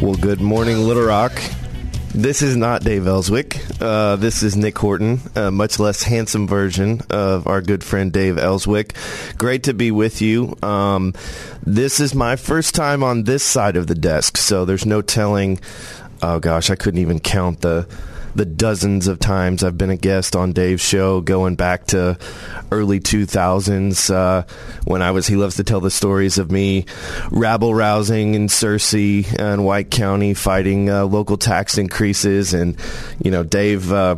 Well, good morning, Little Rock. This is not Dave Elswick. Uh, this is Nick Horton, a much less handsome version of our good friend Dave Elswick. Great to be with you. Um, this is my first time on this side of the desk, so there's no telling. Oh gosh, I couldn't even count the the dozens of times I've been a guest on Dave's show, going back to early 2000s uh, when I was. He loves to tell the stories of me rabble rousing in Searcy and White County, fighting uh, local tax increases, and you know, Dave. Uh,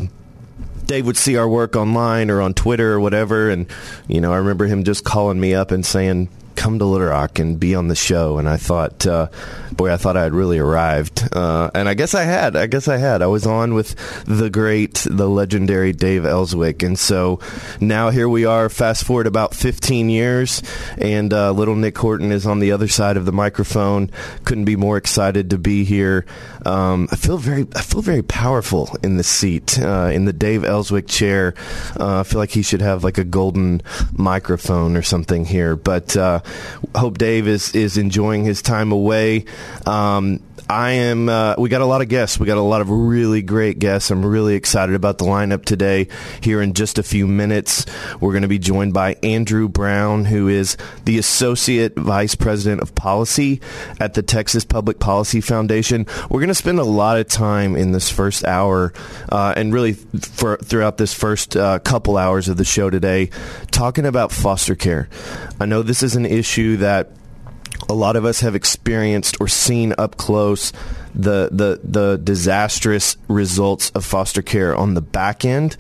Dave would see our work online or on Twitter or whatever, and you know, I remember him just calling me up and saying, "Come to Little Rock and be on the show." And I thought, uh, boy, I thought I had really arrived, uh, and I guess I had. I guess I had. I was on with the great, the legendary Dave Elswick, and so now here we are. Fast forward about 15 years, and uh, little Nick Horton is on the other side of the microphone. Couldn't be more excited to be here. Um, I feel very, I feel very powerful in the seat, uh, in the Dave Elswick chair. Uh, I feel like he should have like a golden microphone or something here. But uh, hope Dave is is enjoying his time away. Um, I am. Uh, we got a lot of guests. We got a lot of really great guests. I'm really excited about the lineup today. Here in just a few minutes, we're going to be joined by Andrew Brown, who is the Associate Vice President of Policy at the Texas Public Policy Foundation. We're going to spend a lot of time in this first hour, uh, and really for throughout this first uh, couple hours of the show today, talking about foster care. I know this is an issue that a lot of us have experienced or seen up close the the the disastrous results of foster care on the back end,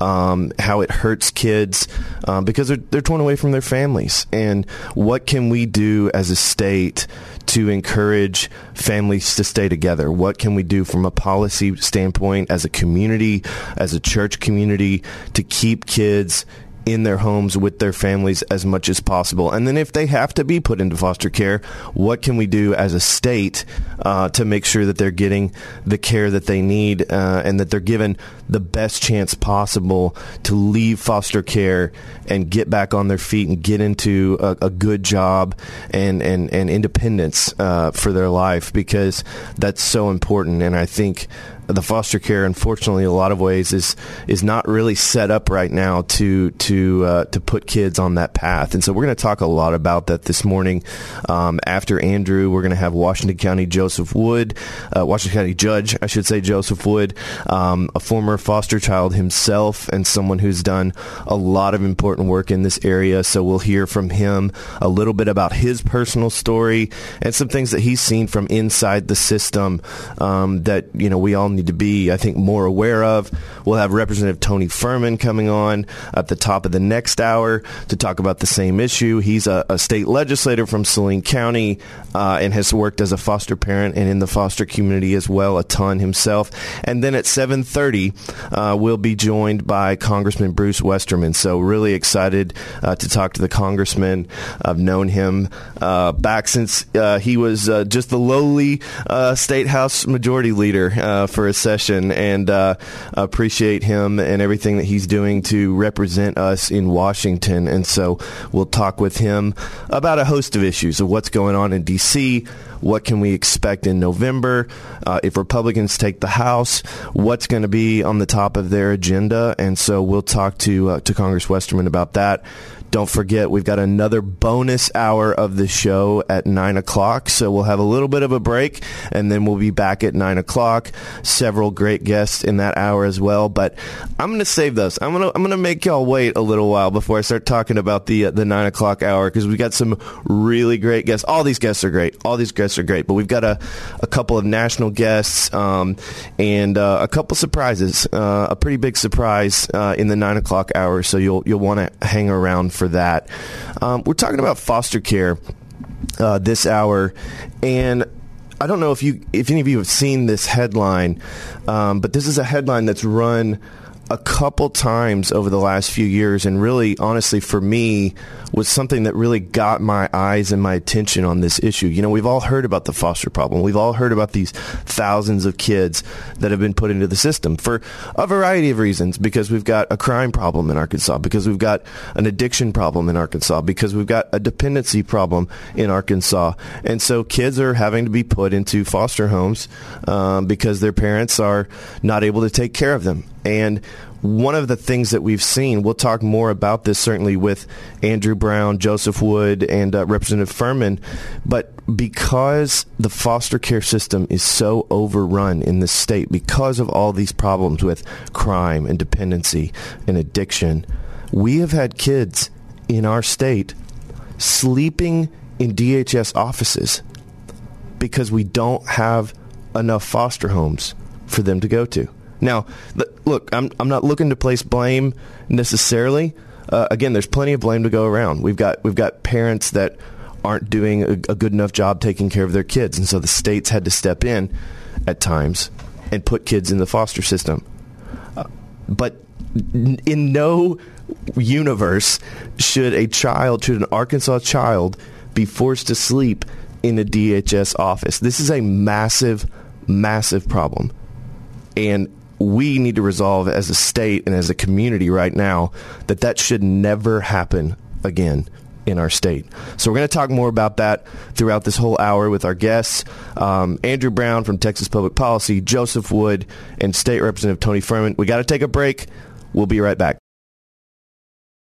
um, how it hurts kids um, because they're they're torn away from their families, and what can we do as a state to encourage families to stay together? What can we do from a policy standpoint as a community, as a church community, to keep kids in their homes with their families as much as possible. And then if they have to be put into foster care, what can we do as a state uh, to make sure that they're getting the care that they need uh, and that they're given the best chance possible to leave foster care and get back on their feet and get into a, a good job and, and, and independence uh, for their life because that's so important. And I think the foster care, unfortunately, a lot of ways is is not really set up right now to to uh, to put kids on that path. And so we're going to talk a lot about that this morning. Um, after Andrew, we're going to have Washington County Joseph Wood, uh, Washington County Judge, I should say Joseph Wood, um, a former foster child himself, and someone who's done a lot of important work in this area. So we'll hear from him a little bit about his personal story and some things that he's seen from inside the system um, that you know we all need to be, I think, more aware of. We'll have Representative Tony Furman coming on at the top of the next hour to talk about the same issue. He's a, a state legislator from Saline County uh, and has worked as a foster parent and in the foster community as well a ton himself. And then at 7:30, uh, we'll be joined by Congressman Bruce Westerman. So really excited uh, to talk to the congressman. I've known him uh, back since uh, he was uh, just the lowly state house majority leader for a session, and appreciate him and everything that he's doing to represent us in Washington. And so we'll talk with him about a host of issues of what's going on in D.C What can we expect in November? Uh, if Republicans take the House, what's going to be on the top of their agenda? And so we'll talk to uh, to Congress Westerman about that. Don't forget, we've got another bonus hour of the show at 9 o'clock. So we'll have a little bit of a break and then we'll be back at 9 o'clock. Several great guests in that hour as well. But I'm going to save those. I'm going to, I'm to make y'all wait a little while before I start talking about the, uh, the 9 o'clock hour because we got some really great guests. All these guests are great. All these guests are great. But we've got a, a couple of national guests um, and uh, a couple surprises. Uh, a pretty big surprise uh, in the 9 o'clock hour. So you'll, you'll want to hang around for that. Um, we're talking about foster care uh, this hour, and I don't know if you if any of you have seen this headline, um, but this is a headline that's run a couple times over the last few years, and really, honestly, for me, was something that really got my eyes and my attention on this issue. You know, we've all heard about the foster problem. We've all heard about these thousands of kids that have been put into the system for a variety of reasons. Because we've got a crime problem in Arkansas, because we've got an addiction problem in Arkansas, because we've got a dependency problem in Arkansas, and so kids are having to be put into foster homes um, because their parents are not able to take care of them. And one of the things that we've seen, we'll talk more about this certainly with Andrew Brown, Joseph Wood, and uh, Representative Furman, but because the foster care system is so overrun in this state, because of all these problems with crime and dependency and addiction, we have had kids in our state sleeping in DHS offices because we don't have enough foster homes for them to go to. Now, look, I'm I'm not looking to place blame necessarily. Uh, again, there's plenty of blame to go around. We've got we've got parents that aren't doing a, a good enough job taking care of their kids, and so the states had to step in at times and put kids in the foster system. Uh, but in no universe should a child, should an Arkansas child, be forced to sleep in a DHS office. This is a massive, massive problem. And we need to resolve as a state and as a community right now that that should never happen again in our state. So we're going to talk more about that throughout this whole hour with our guests, um, Andrew Brown from Texas Public Policy, Joseph Wood, and State Representative Tony Furman. We got to take a break. We'll be right back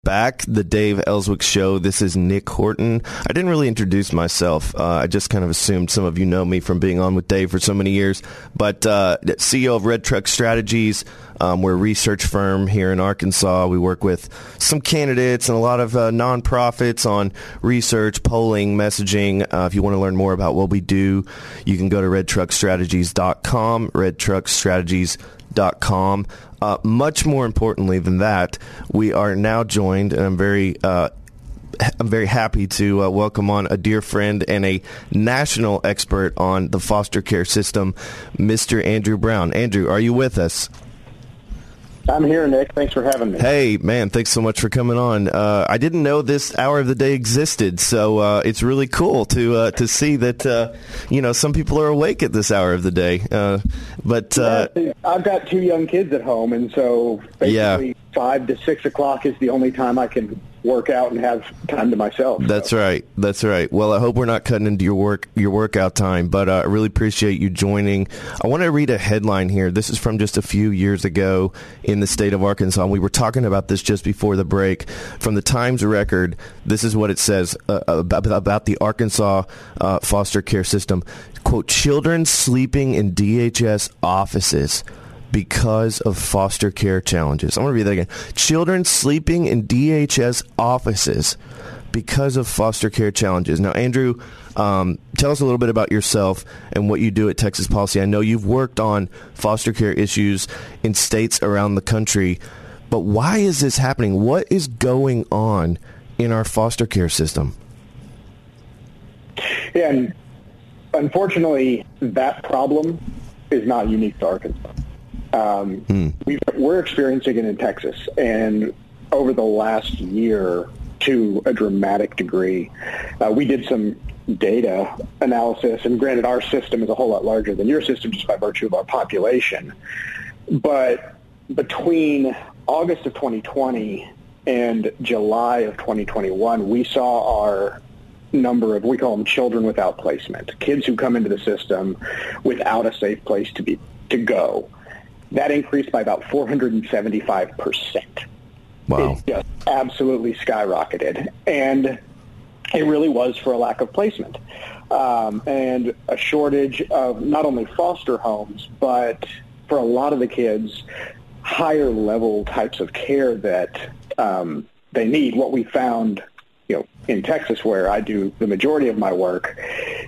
back, the Dave Elswick Show. This is Nick Horton. I didn't really introduce myself. Uh, I just kind of assumed some of you know me from being on with Dave for so many years. But uh, CEO of Red Truck Strategies. Um, we're a research firm here in Arkansas. We work with some candidates and a lot of uh, nonprofits on research, polling, messaging. Uh, if you want to learn more about what we do, you can go to redtruckstrategies.com, redtruckstrategies.com. Uh, much more importantly than that, we are now joined, and I'm very uh, I'm very happy to uh, welcome on a dear friend and a national expert on the foster care system, Mr. Andrew Brown. Andrew, are you with us? I'm here, Nick. Thanks for having me. Hey, man, thanks so much for coming on. Uh, I didn't know this hour of the day existed, so uh, it's really cool to uh, to see that uh, you know some people are awake at this hour of the day. Uh, but uh, yeah, I've got two young kids at home, and so basically Yeah. five to six o'clock is the only time I can work out and have time to myself. That's So, right. That's right. Well, I hope we're not cutting into your work your workout time, but uh, I really appreciate you joining. I want to read a headline here. This is from just a few years ago in the state of Arkansas. We were talking about this just before the break. From the Times Record, this is what it says uh, about, about the Arkansas uh, foster care system. Quote, children sleeping in DHS offices because of foster care challenges. I'm going to read that again. Children sleeping in DHS offices because of foster care challenges. Now, Andrew, um, tell us a little bit about yourself and what you do at Texas Policy. I know you've worked on foster care issues in states around the country, but why is this happening? What is going on in our foster care system? Yeah, and unfortunately, that problem is not unique to Arkansas. Um, we've, we're experiencing it in Texas, and over the last year, to a dramatic degree, uh, we did some data analysis, and granted, our system is a whole lot larger than your system just by virtue of our population. But between August of 2020 and July of 2021, we saw our number of we call them children without placement, kids who come into the system without a safe place to be to go. That increased by about 475 percent. Wow. It just absolutely skyrocketed, and it really was for a lack of placement um, and a shortage of not only foster homes, but for a lot of the kids, higher level types of care that um, they need. What we found, you know, in Texas, where I do the majority of my work,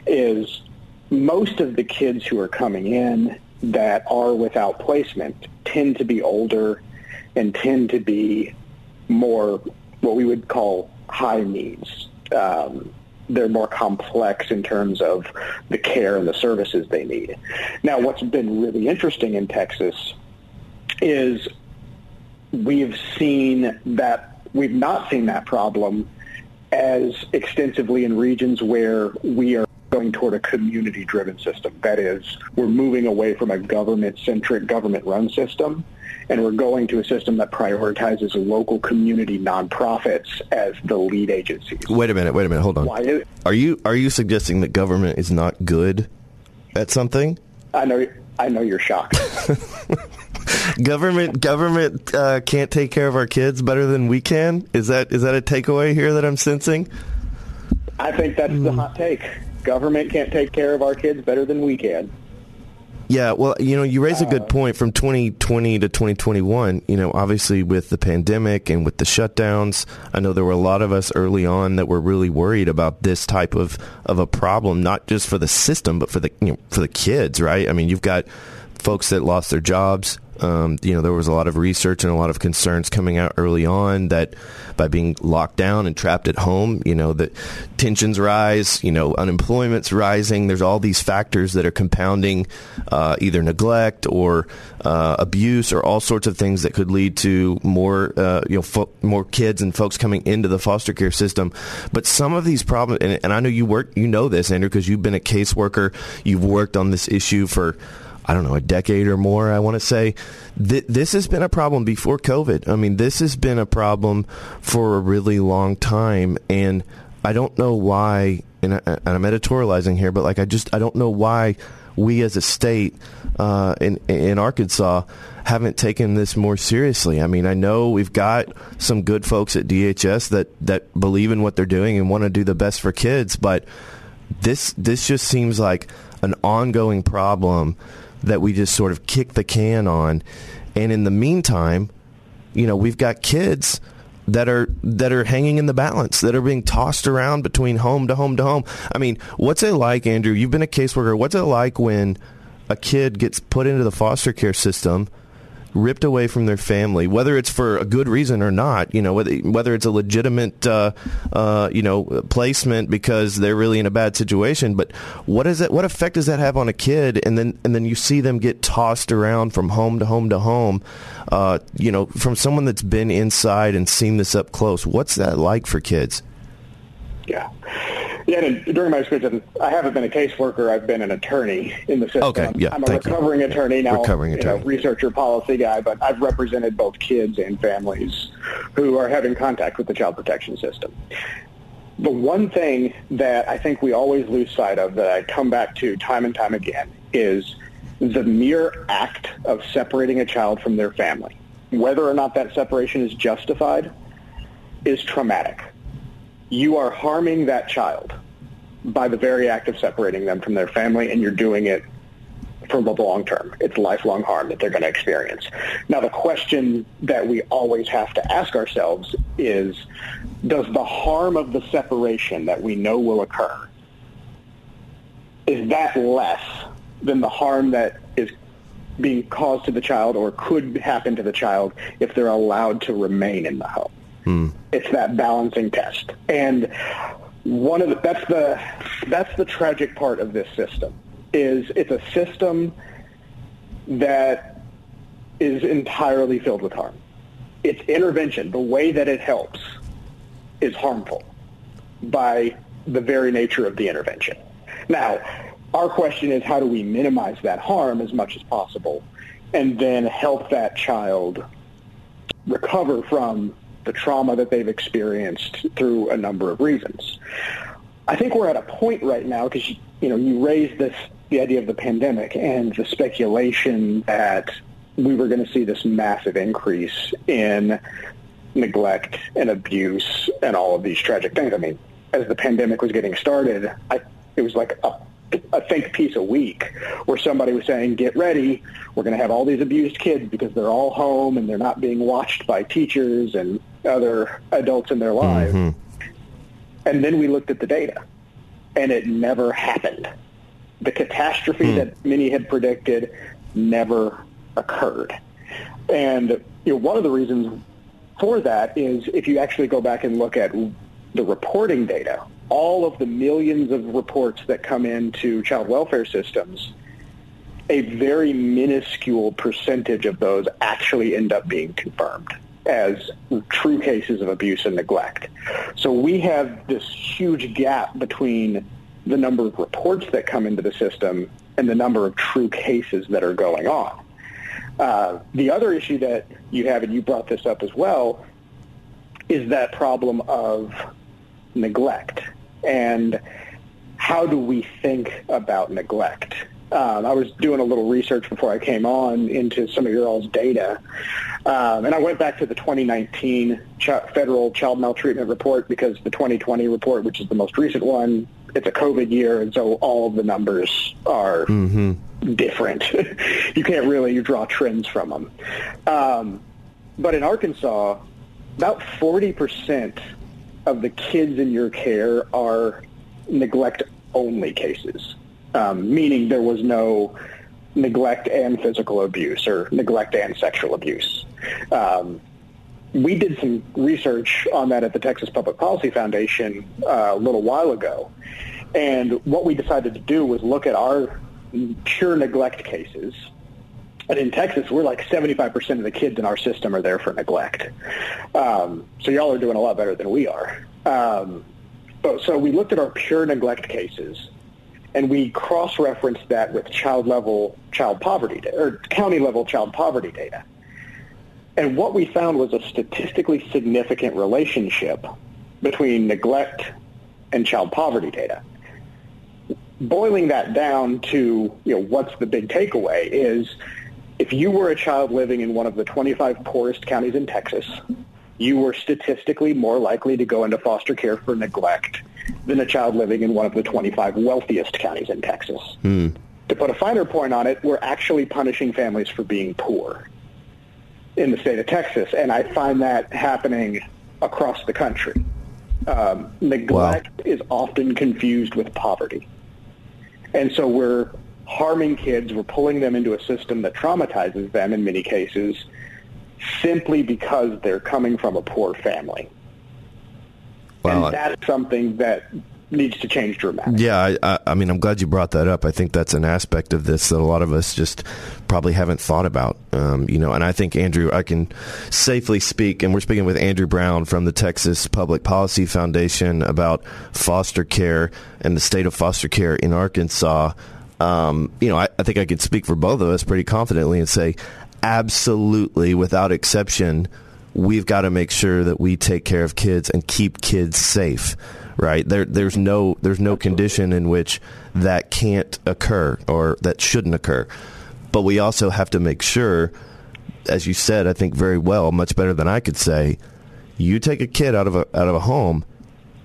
is most of the kids who are coming in that are without placement tend to be older and tend to be more what we would call high needs. Um, they're more complex in terms of the care and the services they need. Now, what's been really interesting in Texas is we've seen that we've not seen that problem as extensively in regions where we are going toward a community-driven system. That is, we're moving away from a government-centric, government-run system and we're going to a system that prioritizes local community nonprofits as the lead agencies. Wait a minute. Wait a minute. Hold on. Why is, Are you are you suggesting that government is not good at something? I know I know you're shocked. Government government uh, can't take care of our kids better than we can. Is that is that a takeaway here that I'm sensing? I think that's the hot take. Government can't take care of our kids better than we can. Yeah, well, you know, you raise a good uh, point from 2020 to 2021. You know, obviously with the pandemic and with the shutdowns, I know there were a lot of us early on that were really worried about this type of of a problem, not just for the system, but for the you know, for the kids, right? I mean, you've got folks that lost their jobs. Um, you know, there was a lot of research and a lot of concerns coming out early on that by being locked down and trapped at home, you know, that tensions rise, you know, unemployment's rising. There's all these factors that are compounding uh, either neglect or uh, abuse or all sorts of things that could lead to more, uh, you know, fo- more kids and folks coming into the foster care system. But some of these problems, and, and I know you work, you know this, Andrew, because you've been a caseworker. You've worked on this issue for I don't know, a decade or more, I want to say. Th- this has been a problem before COVID. I mean, this has been a problem for a really long time. And I don't know why, and, I, and I'm editorializing here, but like, I just, I don't know why we as a state uh, in, in Arkansas haven't taken this more seriously. I mean, I know we've got some good folks at DHS that, that believe in what they're doing and want to do the best for kids, but this this just seems like an ongoing problem that we just sort of kick the can on. And in the meantime, you know, we've got kids that are that are hanging in the balance, that are being tossed around between home to home to home. I mean, what's it like, Andrew? You've been a caseworker. What's it like when a kid gets put into the foster care system? Ripped away from their family, whether it's for a good reason or not. You know, whether whether it's a legitimate, uh, uh, you know, placement because they're really in a bad situation. But what is it? What effect does that have on a kid? And then and then you see them get tossed around from home to home to home. Uh, you know, from someone that's been inside and seen this up close. What's that like for kids? Yeah. Yeah, and during my experience, I haven't been a caseworker. I've been an attorney in the system. Okay, yeah, I'm a thank you. recovering attorney now. Recovering you know, attorney. researcher, policy guy, but I've represented both kids and families who are having contact with the child protection system. The one thing that I think we always lose sight of that I come back to time and time again is the mere act of separating a child from their family, whether or not that separation is justified, is traumatic you are harming that child by the very act of separating them from their family, and you're doing it for the long term. It's lifelong harm that they're going to experience. Now, the question that we always have to ask ourselves is, does the harm of the separation that we know will occur, is that less than the harm that is being caused to the child or could happen to the child if they're allowed to remain in the home? Hmm. It's that balancing test. And one of the, that's the that's the tragic part of this system is it's a system that is entirely filled with harm. Its intervention, the way that it helps, is harmful by the very nature of the intervention. Now, our question is how do we minimize that harm as much as possible and then help that child recover from the trauma that they've experienced through a number of reasons. I think we're at a point right now because you know you raised this the idea of the pandemic and the speculation that we were going to see this massive increase in neglect and abuse and all of these tragic things. I mean, as the pandemic was getting started, I, it was like a, a think piece a week where somebody was saying, get ready, we're going to have all these abused kids because they're all home and they're not being watched by teachers and other adults in their lives. Mm-hmm. And then we looked at the data, and it never happened. The catastrophe mm. that many had predicted never occurred. And you know, one of the reasons for that is if you actually go back and look at the reporting data, all of the millions of reports that come into child welfare systems, a very minuscule percentage of those actually end up being confirmed as true cases of abuse and neglect. So we have this huge gap between the number of reports that come into the system and the number of true cases that are going on. Uh, the other issue that you have, and you brought this up as well, is that problem of neglect. And how do we think about neglect? Um, I was doing a little research before I came on into some of your all's data, um, and I went back to the 2019 ch- federal child maltreatment report because the 2020 report, which is the most recent one, it's a COVID year, and so all of the numbers are mm-hmm. different. you can't really you draw trends from them. Um, but in Arkansas, about 40% of the kids in your care are neglect-only cases, um, meaning there was no neglect and physical abuse or neglect and sexual abuse. Um, we did some research on that at the Texas Public Policy Foundation uh, a little while ago. And what we decided to do was look at our pure neglect cases. And in Texas, we're like 75% of the kids in our system are there for neglect. Um, so y'all are doing a lot better than we are. Um, but, so we looked at our pure neglect cases and we cross-referenced that with child level child poverty or county level child poverty data. And what we found was a statistically significant relationship between neglect and child poverty data. Boiling that down to, you know, what's the big takeaway is if you were a child living in one of the 25 poorest counties in Texas, you were statistically more likely to go into foster care for neglect than a child living in one of the 25 wealthiest counties in Texas. Hmm. To put a finer point on it, we're actually punishing families for being poor in the state of Texas, and I find that happening across the country. Um, neglect wow. is often confused with poverty. And so we're harming kids, we're pulling them into a system that traumatizes them in many cases simply because they're coming from a poor family. Wow. And that's something that needs to change dramatically. Yeah, I, I, mean, I'm glad you brought that up. I think that's an aspect of this that a lot of us just probably haven't thought about. Um, you know, and I think Andrew, I can safely speak, and we're speaking with Andrew Brown from the Texas Public Policy Foundation about foster care and the state of foster care in Arkansas. Um, you know, I, I think I could speak for both of us pretty confidently and say, absolutely, without exception, we've got to make sure that we take care of kids and keep kids safe right? There, there's no there's no condition in which that can't occur or that shouldn't occur. But we also have to make sure, as you said, I think very well, much better than I could say, you take a kid out of a out of a home,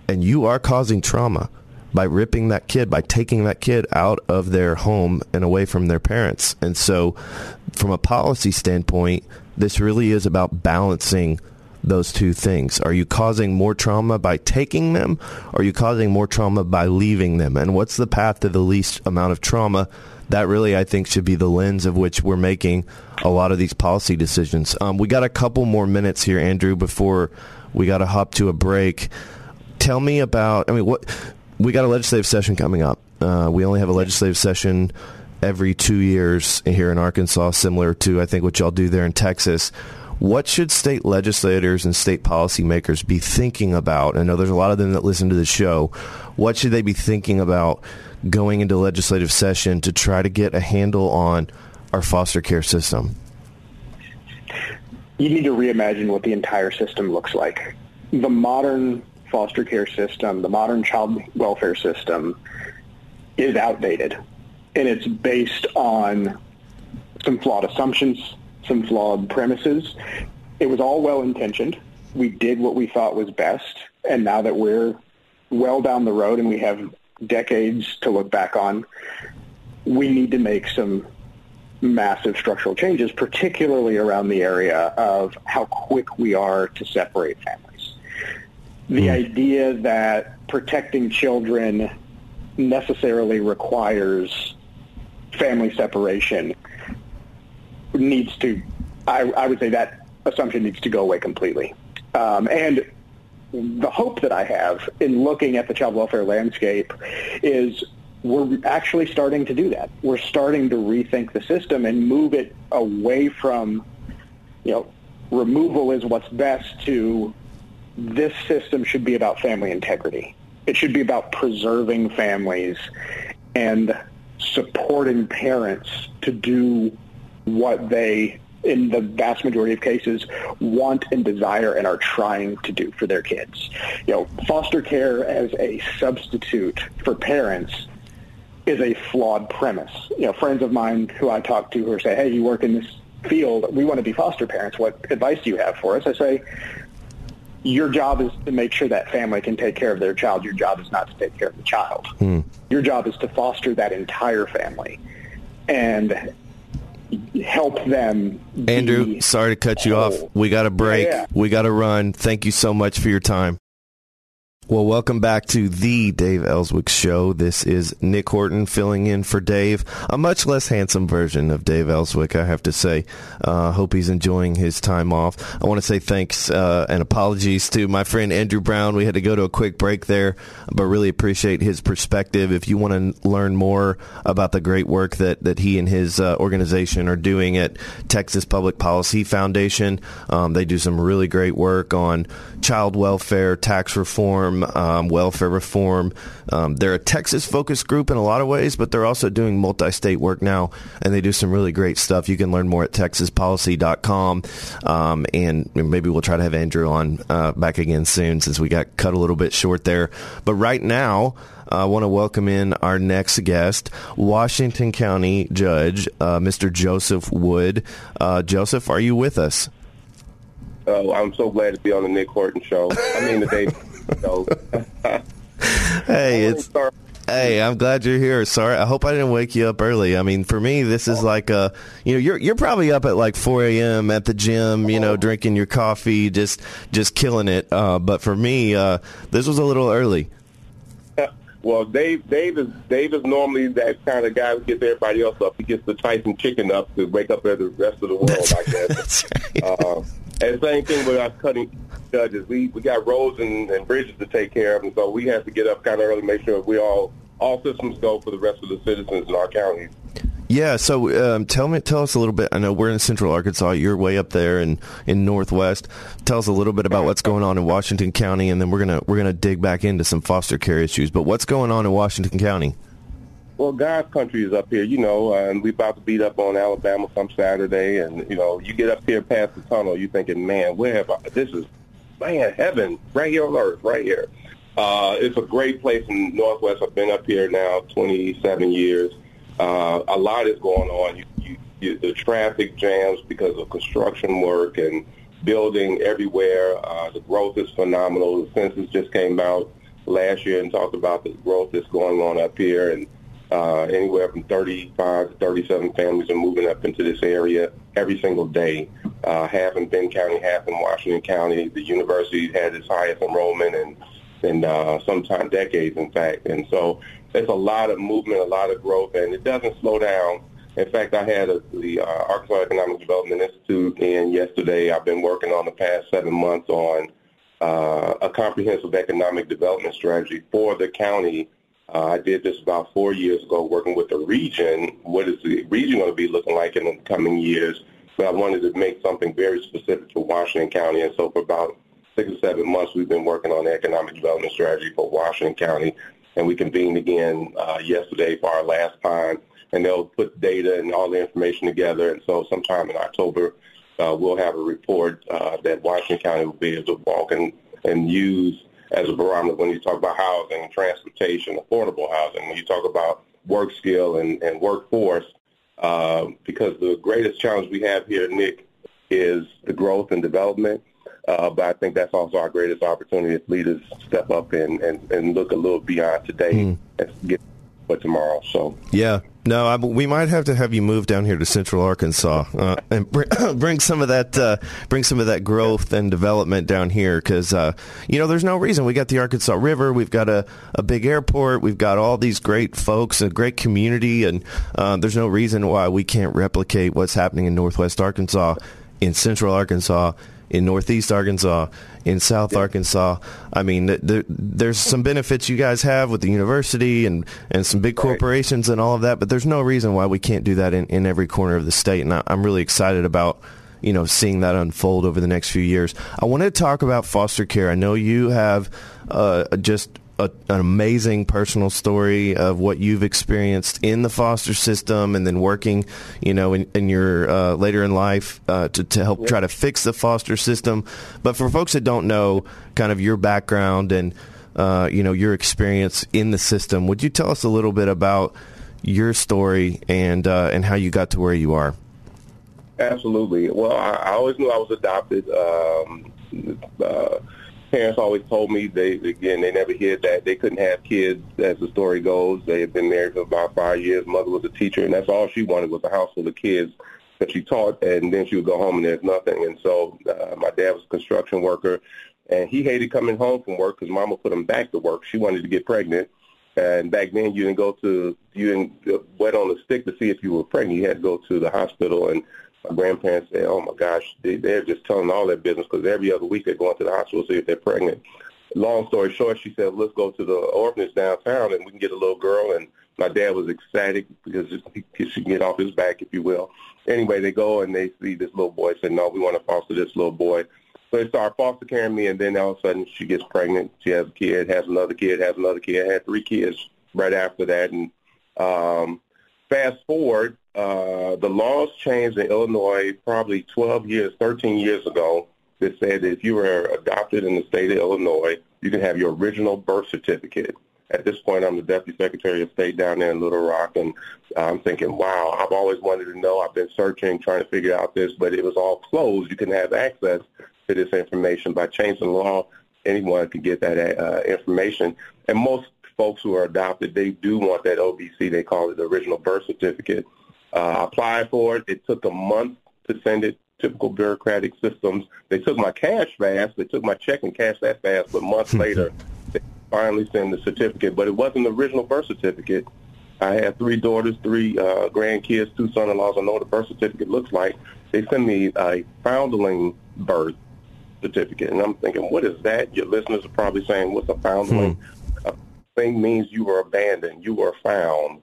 and you are causing trauma by ripping that kid, by taking that kid out of their home and away from their parents. And so, from a policy standpoint, this really is about balancing those two things? Are you causing more trauma by taking them? Or are you causing more trauma by leaving them? And what's the path to the least amount of trauma? That really, I think, should be the lens of which we're making a lot of these policy decisions. Um, we got a couple more minutes here, Andrew, before we got to hop to a break. Tell me about, I mean, what we got a legislative session coming up. Uh, we only have a legislative session every two years here in Arkansas, similar to, I think, what y'all do there in Texas. What should state legislators and state policymakers be thinking about? I know there's a lot of them that listen to the show. What should they be thinking about going into legislative session to try to get a handle on our foster care system? You need to reimagine what the entire system looks like. The modern foster care system, the modern child welfare system, is outdated. And it's based on some flawed assumptions, some flawed premises. It was all well-intentioned. We did what we thought was best. And now that we're well down the road and we have decades to look back on, we need to make some massive structural changes, particularly around the area of how quick we are to separate families. The hmm. idea that protecting children necessarily requires family separation needs to, I, I would say that assumption needs to go away completely. Um, and the hope that I have in looking at the child welfare landscape is we're actually starting to do that. We're starting to rethink the system and move it away from, you know, removal is what's best to this system should be about family integrity. It should be about preserving families and supporting parents to do what they, in the vast majority of cases, want and desire and are trying to do for their kids. You know, foster care as a substitute for parents is a flawed premise. You know, friends of mine who I talk to who say, "Hey, you work in this field. We want to be foster parents. What advice do you have for us?" I say, "Your job is to make sure that family can take care of their child. Your job is not to take care of the child. Hmm. Your job is to foster that entire family and help them." Andrew, sorry to cut you off. We got a break. Yeah. We got to run. Thank you so much for your time. Well, welcome back to the Dave Elswick Show. This is Nick Horton filling in for Dave, a much less handsome version of Dave Elswick, I have to say. Uh, hope he's enjoying his time off. I want to say thanks uh, and apologies to my friend Andrew Brown. We had to go to a quick break there, but really appreciate his perspective. If you want to learn more about the great work that, that he and his uh, organization are doing at Texas Public Policy Foundation, um, they do some really great work on child welfare, tax reform, um, welfare reform. Um, they're a Texas focused group in a lot of ways, but they're also doing multi state work now, and they do some really great stuff. You can learn more at texaspolicy.com. Um, and maybe we'll try to have Andrew on uh, back again soon since we got cut a little bit short there. But right now, I want to welcome in our next guest, Washington County Judge, uh, Mr. Joseph Wood. Uh, Joseph, are you with us? Oh, I'm so glad to be on the Nick Horton show. I mean, the Dave Hey, it's. Start- Hey, I'm glad you're here. Sorry, I hope I didn't wake you up early. I mean, for me, this is like a, you know, you're you're probably up at like 4 a.m. at the gym, you know, drinking your coffee, just just killing it. Uh, but for me, uh, this was a little early. Well, Dave, Dave is Dave is normally that kind of guy who gets everybody else up. He gets the Tyson chicken up to wake up the rest of the world. I guess. That's right. Uh, and same thing with us cutting judges. We we got roads and, and bridges to take care of, and so we have to get up kind of early, make sure we all all systems go for the rest of the citizens in our counties. Yeah. So, um, tell me, tell us a little bit. I know we're in Central Arkansas. You're way up there in in Northwest. Tell us a little bit about what's going on in Washington County, and then we're gonna we're gonna dig back into some foster care issues. But what's going on in Washington County? Well, God's country is up here, you know, uh, and we're about to beat up on Alabama some Saturday, and you know, you get up here past the tunnel, you're thinking, man, where have I? This is, man, heaven, right here on earth, right here. Uh, it's a great place in Northwest. I've been up here now 27 years. Uh, a lot is going on. You, you, you, the traffic jams because of construction work and building everywhere. Uh, the growth is phenomenal. The census just came out last year and talked about the growth that's going on up here, and uh, anywhere from 35 to 37 families are moving up into this area every single day. Uh, half in Benton County, half in Washington County. The university had its highest enrollment in, in uh, sometime decades, in fact. And so there's a lot of movement, a lot of growth, and it doesn't slow down. In fact, I had a, the uh, Arkansas Economic Development Institute in yesterday. I've been working on the past seven months on uh, a comprehensive economic development strategy for the county. Uh, I did this about four years ago, working with the region. What is the region going to be looking like in the coming years? But I wanted to make something very specific to Washington County, and so for about six or seven months, we've been working on the economic development strategy for Washington County, and we convened again uh, yesterday for our last time, and they'll put data and all the information together, and so sometime in October, uh, we'll have a report uh, that Washington County will be able to walk and, and use as a barometer when you talk about housing, transportation, affordable housing, when you talk about work skill and, and workforce, uh, because the greatest challenge we have here, Nick, is the growth and development. Uh, but I think that's also our greatest opportunity if leaders step up and, and, and look a little beyond today mm. and get for tomorrow. So yeah, no, I, we might have to have you move down here to Central Arkansas uh, and bring, bring, some of that uh, bring some of that growth and development down here because uh, you know there's no reason. We got the Arkansas River, we've got a, a big airport, we've got all these great folks, a great community, and uh, there's no reason why we can't replicate what's happening in Northwest Arkansas, in Central Arkansas, in Northeast Arkansas, in South yeah. Arkansas. I mean, there, there's some benefits you guys have with the university and, and some big corporations right. and all of that, but there's no reason why we can't do that in, in every corner of the state. And I, I'm really excited about you know seeing that unfold over the next few years. I want to talk about foster care. I know you have uh, just a, an amazing personal story of what you've experienced in the foster system and then working, you know, in, in your uh, later in life uh, to, to help try to fix the foster system. But for folks that don't know kind of your background and, uh, you know, your experience in the system, would you tell us a little bit about your story and, uh, and how you got to where you are? Absolutely. Well, I, I always knew I was adopted. Um, uh, parents always told me they again they never hid that they couldn't have kids as the story goes. They had been married for about five years. Mother was a teacher, and that's all she wanted was a house full of kids that she taught, and then she would go home and there's nothing. And so uh, my dad was a construction worker, and he hated coming home from work because Mama put him back to work. She wanted to get pregnant. And back then, you didn't go to you didn't wet on the stick to see if you were pregnant. You had to go to the hospital and my grandparents say, "Oh my gosh, they, they're just telling all their business because every other week they're going to the hospital to see if they're pregnant." Long story short, she said, "Let's go to the orphanage downtown and we can get a little girl." And my dad was ecstatic because he, he should get off his back, if you will. Anyway, they go and they see this little boy. Said, "No, we want to foster this little boy." So they start foster caring me, and then all of a sudden she gets pregnant. She has a kid, has another kid, has another kid. I Had three kids right after that, and um, fast forward, uh, the laws changed in Illinois probably 12 years, 13 years ago that said that if you were adopted in the state of Illinois, you can have your original birth certificate. At this point, I'm the Deputy Secretary of State down there in Little Rock, and I'm thinking, wow, I've always wanted to know. I've been searching, trying to figure out this, but it was all closed. You can have access to this information. By changing the law, anyone can get that uh, information. And most folks who are adopted, they do want that OBC. They call it the original birth certificate. Uh, applied for it. It took a month to send it. Typical bureaucratic systems. They took my cash fast. They took my check and cash that fast. But months later, they finally sent the certificate. But it wasn't the original birth certificate. I had three daughters, three uh, grandkids, two son-in-laws. I know what a birth certificate looks like. They sent me a foundling birth certificate, and I'm thinking, what is that? Your listeners are probably saying, what's a foundling? Hmm. A thing means you were abandoned, you were found.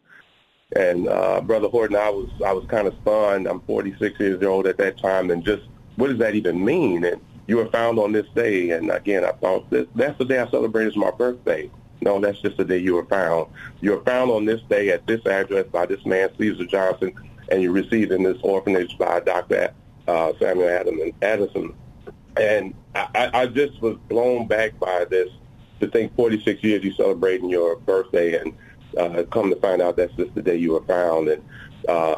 And uh, Brother Horton, I was I was kind of stunned. I'm 46 years old at that time, and just what does that even mean? And you were found on this day, and again, I thought that that's the day I celebrated my birthday. No, that's just the day you were found. You were found on this day at this address by this man, Caesar Johnson, and you received in this orphanage by Dr. Uh, Samuel Adam Addison. And I, I just was blown back by this to think 46 years you celebrating your birthday and uh, come to find out that's just the day you were found. And uh,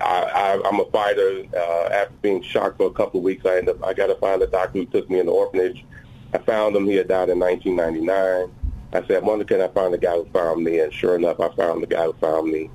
I, I, I'm a fighter. Uh, after being shocked for a couple of weeks, I ended up I got to find a doctor who took me in the orphanage. I found him. He had died in 1999. I said, wonder can I find the guy who found me? And sure enough, I found the guy who found me.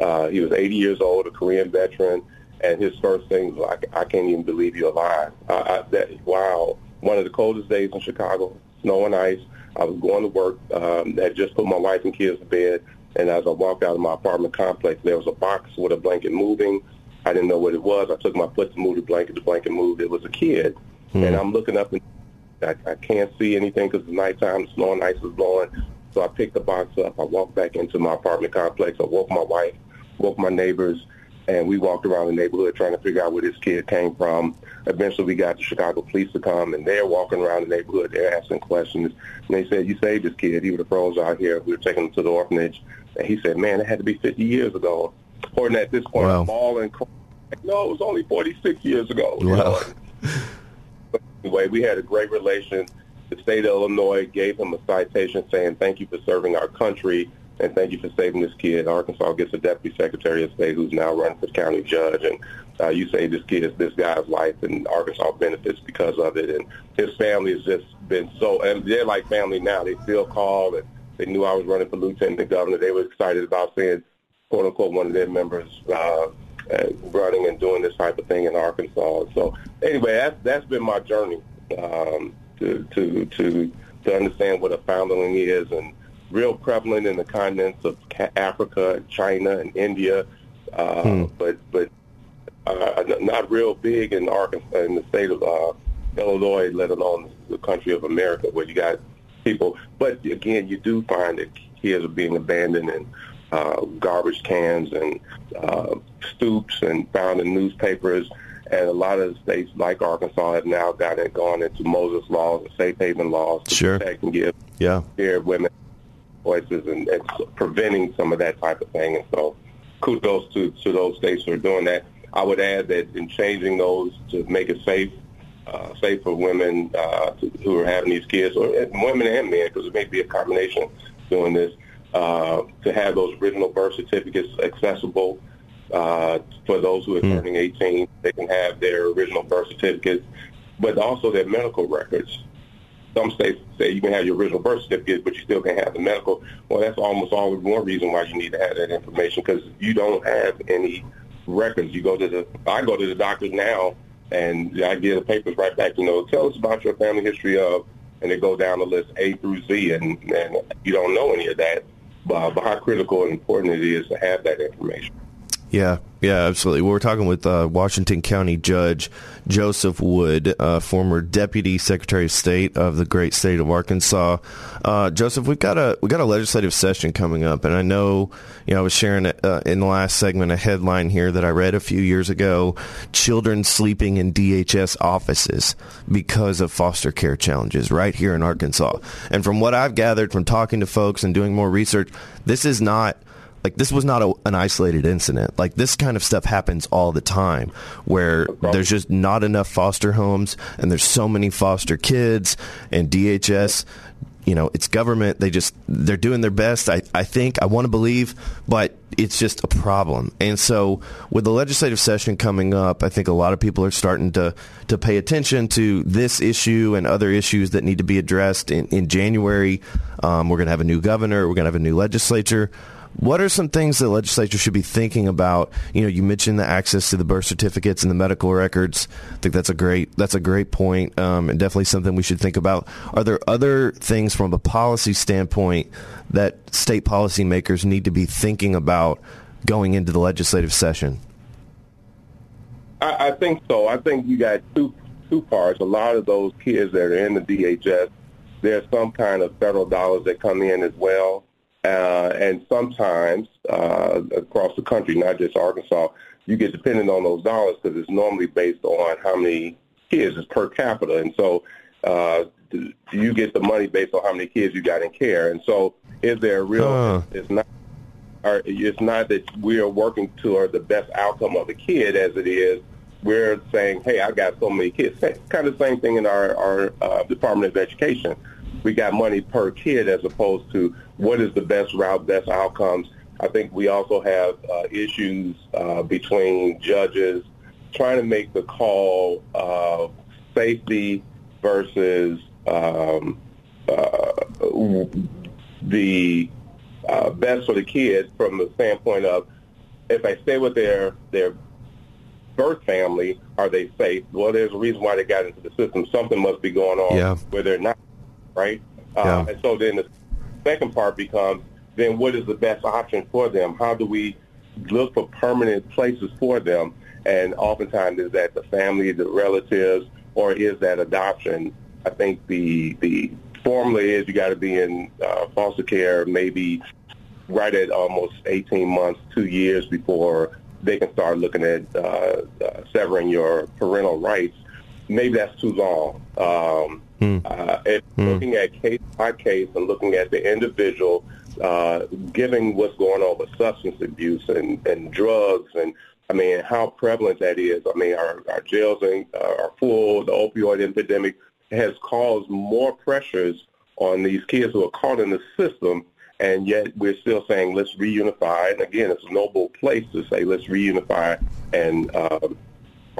Uh, he was 80 years old, a Korean veteran, and his first thing was, I, I can't even believe you're alive. I, I, that, wow. One of the coldest days in Chicago, snow and ice. I was going to work. Um, had just put my wife and kids to bed, and as I walked out of my apartment complex, there was a box with a blanket moving. I didn't know what it was. I took my foot to move the blanket. The blanket moved. It was a kid, hmm. and I'm looking up and I, I can't see anything because it's nighttime. The snow and ice is blowing. So I picked the box up. I walked back into my apartment complex. I woke my wife, woke my neighbors, and we walked around the neighborhood trying to figure out where this kid came from. Eventually, we got the Chicago police to come, and they're walking around the neighborhood. They're asking questions, and they said, "You saved this kid. He would have froze out here. We were taking him to the orphanage." And he said, "Man, it had to be 50 years ago." Horton at this point, wow. bawling, no, it was only 46 years ago. Wow. anyway, we had a great relation the state of Illinois gave him a citation saying, thank you for serving our country and thank you for saving this kid. Arkansas gets a deputy secretary of state who's now running for county judge. And uh, you say this kid, this guy's life, and Arkansas benefits because of it. And his family has just been so, and they're like family now. They still call, and they knew I was running for lieutenant governor. They were excited about seeing, quote unquote, one of their members uh, uh, running and doing this type of thing in Arkansas. So anyway, that's that's been my journey um, to to to to understand what a foundling is and real prevalent in the continents of Africa, China, and India, uh, hmm. but but uh, not real big in Arkansas, in the state of uh, Illinois, let alone the country of America, where you got people. But again, you do find that kids are being abandoned in uh, garbage cans and uh, stoops and found in newspapers. And a lot of the states, like Arkansas, have now got it gone into Moses laws and safe haven laws to sure. protect and give yeah. care women voices and, and preventing some of that type of thing. And so kudos to, to those states who are doing that. I would add that in changing those to make it safe, uh, safe for women uh, to, who are having these kids, or women and men, because it may be a combination doing this, uh, to have those original birth certificates accessible uh, for those who are mm. turning 18. They can have their original birth certificates, but also their medical records some states say you can have your original birth certificate, but you still can't have the medical. Well, that's almost always one reason why you need to have that information because you don't have any records. You go to the, I go to the doctors now, and I get the papers right back. You know, tell us about your family history of, and they go down the list A through Z, and and you don't know any of that. But, but how critical and important it is to have that information. Yeah, yeah, absolutely. We're talking with uh, Washington County Judge Joseph Wood, uh, former Deputy Secretary of State of the great state of Arkansas. Uh, Joseph, we've got a we got a legislative session coming up, and I know you know I was sharing uh, in the last segment a headline here that I read a few years ago: children sleeping in DHS offices because of foster care challenges right here in Arkansas. And from what I've gathered from talking to folks and doing more research, this is not like this was not a, an isolated incident. Like this kind of stuff happens all the time where there's just not enough foster homes and there's so many foster kids and DHS you know, it's government. They just they're doing their best. I, I think I want to believe, but it's just a problem. And so, with the legislative session coming up, I think a lot of people are starting to to pay attention to this issue and other issues that need to be addressed. In, in January, um, we're going to have a new governor. We're going to have a new legislature. What are some things that legislature should be thinking about? You know, you mentioned the access to the birth certificates and the medical records. I think that's a great that's a great point, um, and definitely something we should think about. Are there other things from a policy standpoint that state policymakers need to be thinking about going into the legislative session? I, I think so. I think you got two two parts. A lot of those kids that are in the DHS, there's some kind of federal dollars that come in as well uh, and sometimes uh, across the country, not just Arkansas, you get dependent on those dollars because it's normally based on how many kids is per capita. And so uh, you get the money based on how many kids you got in care. And so is there a real, uh. it's not, or it's not that we are working toward the best outcome of the kid as it is we're saying, hey, I got so many kids. kind of the same thing in our, our uh, Department of Education we got money per kid as opposed to what is the best route, best outcomes. I think we also have uh, issues uh, between judges trying to make the call of safety versus um, uh, the uh, best for the kids from the standpoint of if they stay with their their birth family, are they safe? Well, there's a reason why they got into the system. Something must be going on yeah. where they're not right? Uh, yeah. Uh, and so then the second part becomes, then what is the best option for them? How do we look for permanent places for them? And oftentimes is that the family, the relatives, or is that adoption? I think the the formula is you got to be in uh, foster care maybe right at almost 18 months, two years before they can start looking at uh, uh, severing your parental rights. Maybe that's too long. Um, Mm. Uh, mm. Looking at case by case and looking at the individual, uh, given what's going on with substance abuse and, and drugs and I mean, how prevalent that is. I mean, our, our jails are, are full, the opioid epidemic. has caused more pressures on these kids who are caught in the system, and yet we're still saying let's reunify. And again, it's a noble place to say let's reunify and uh,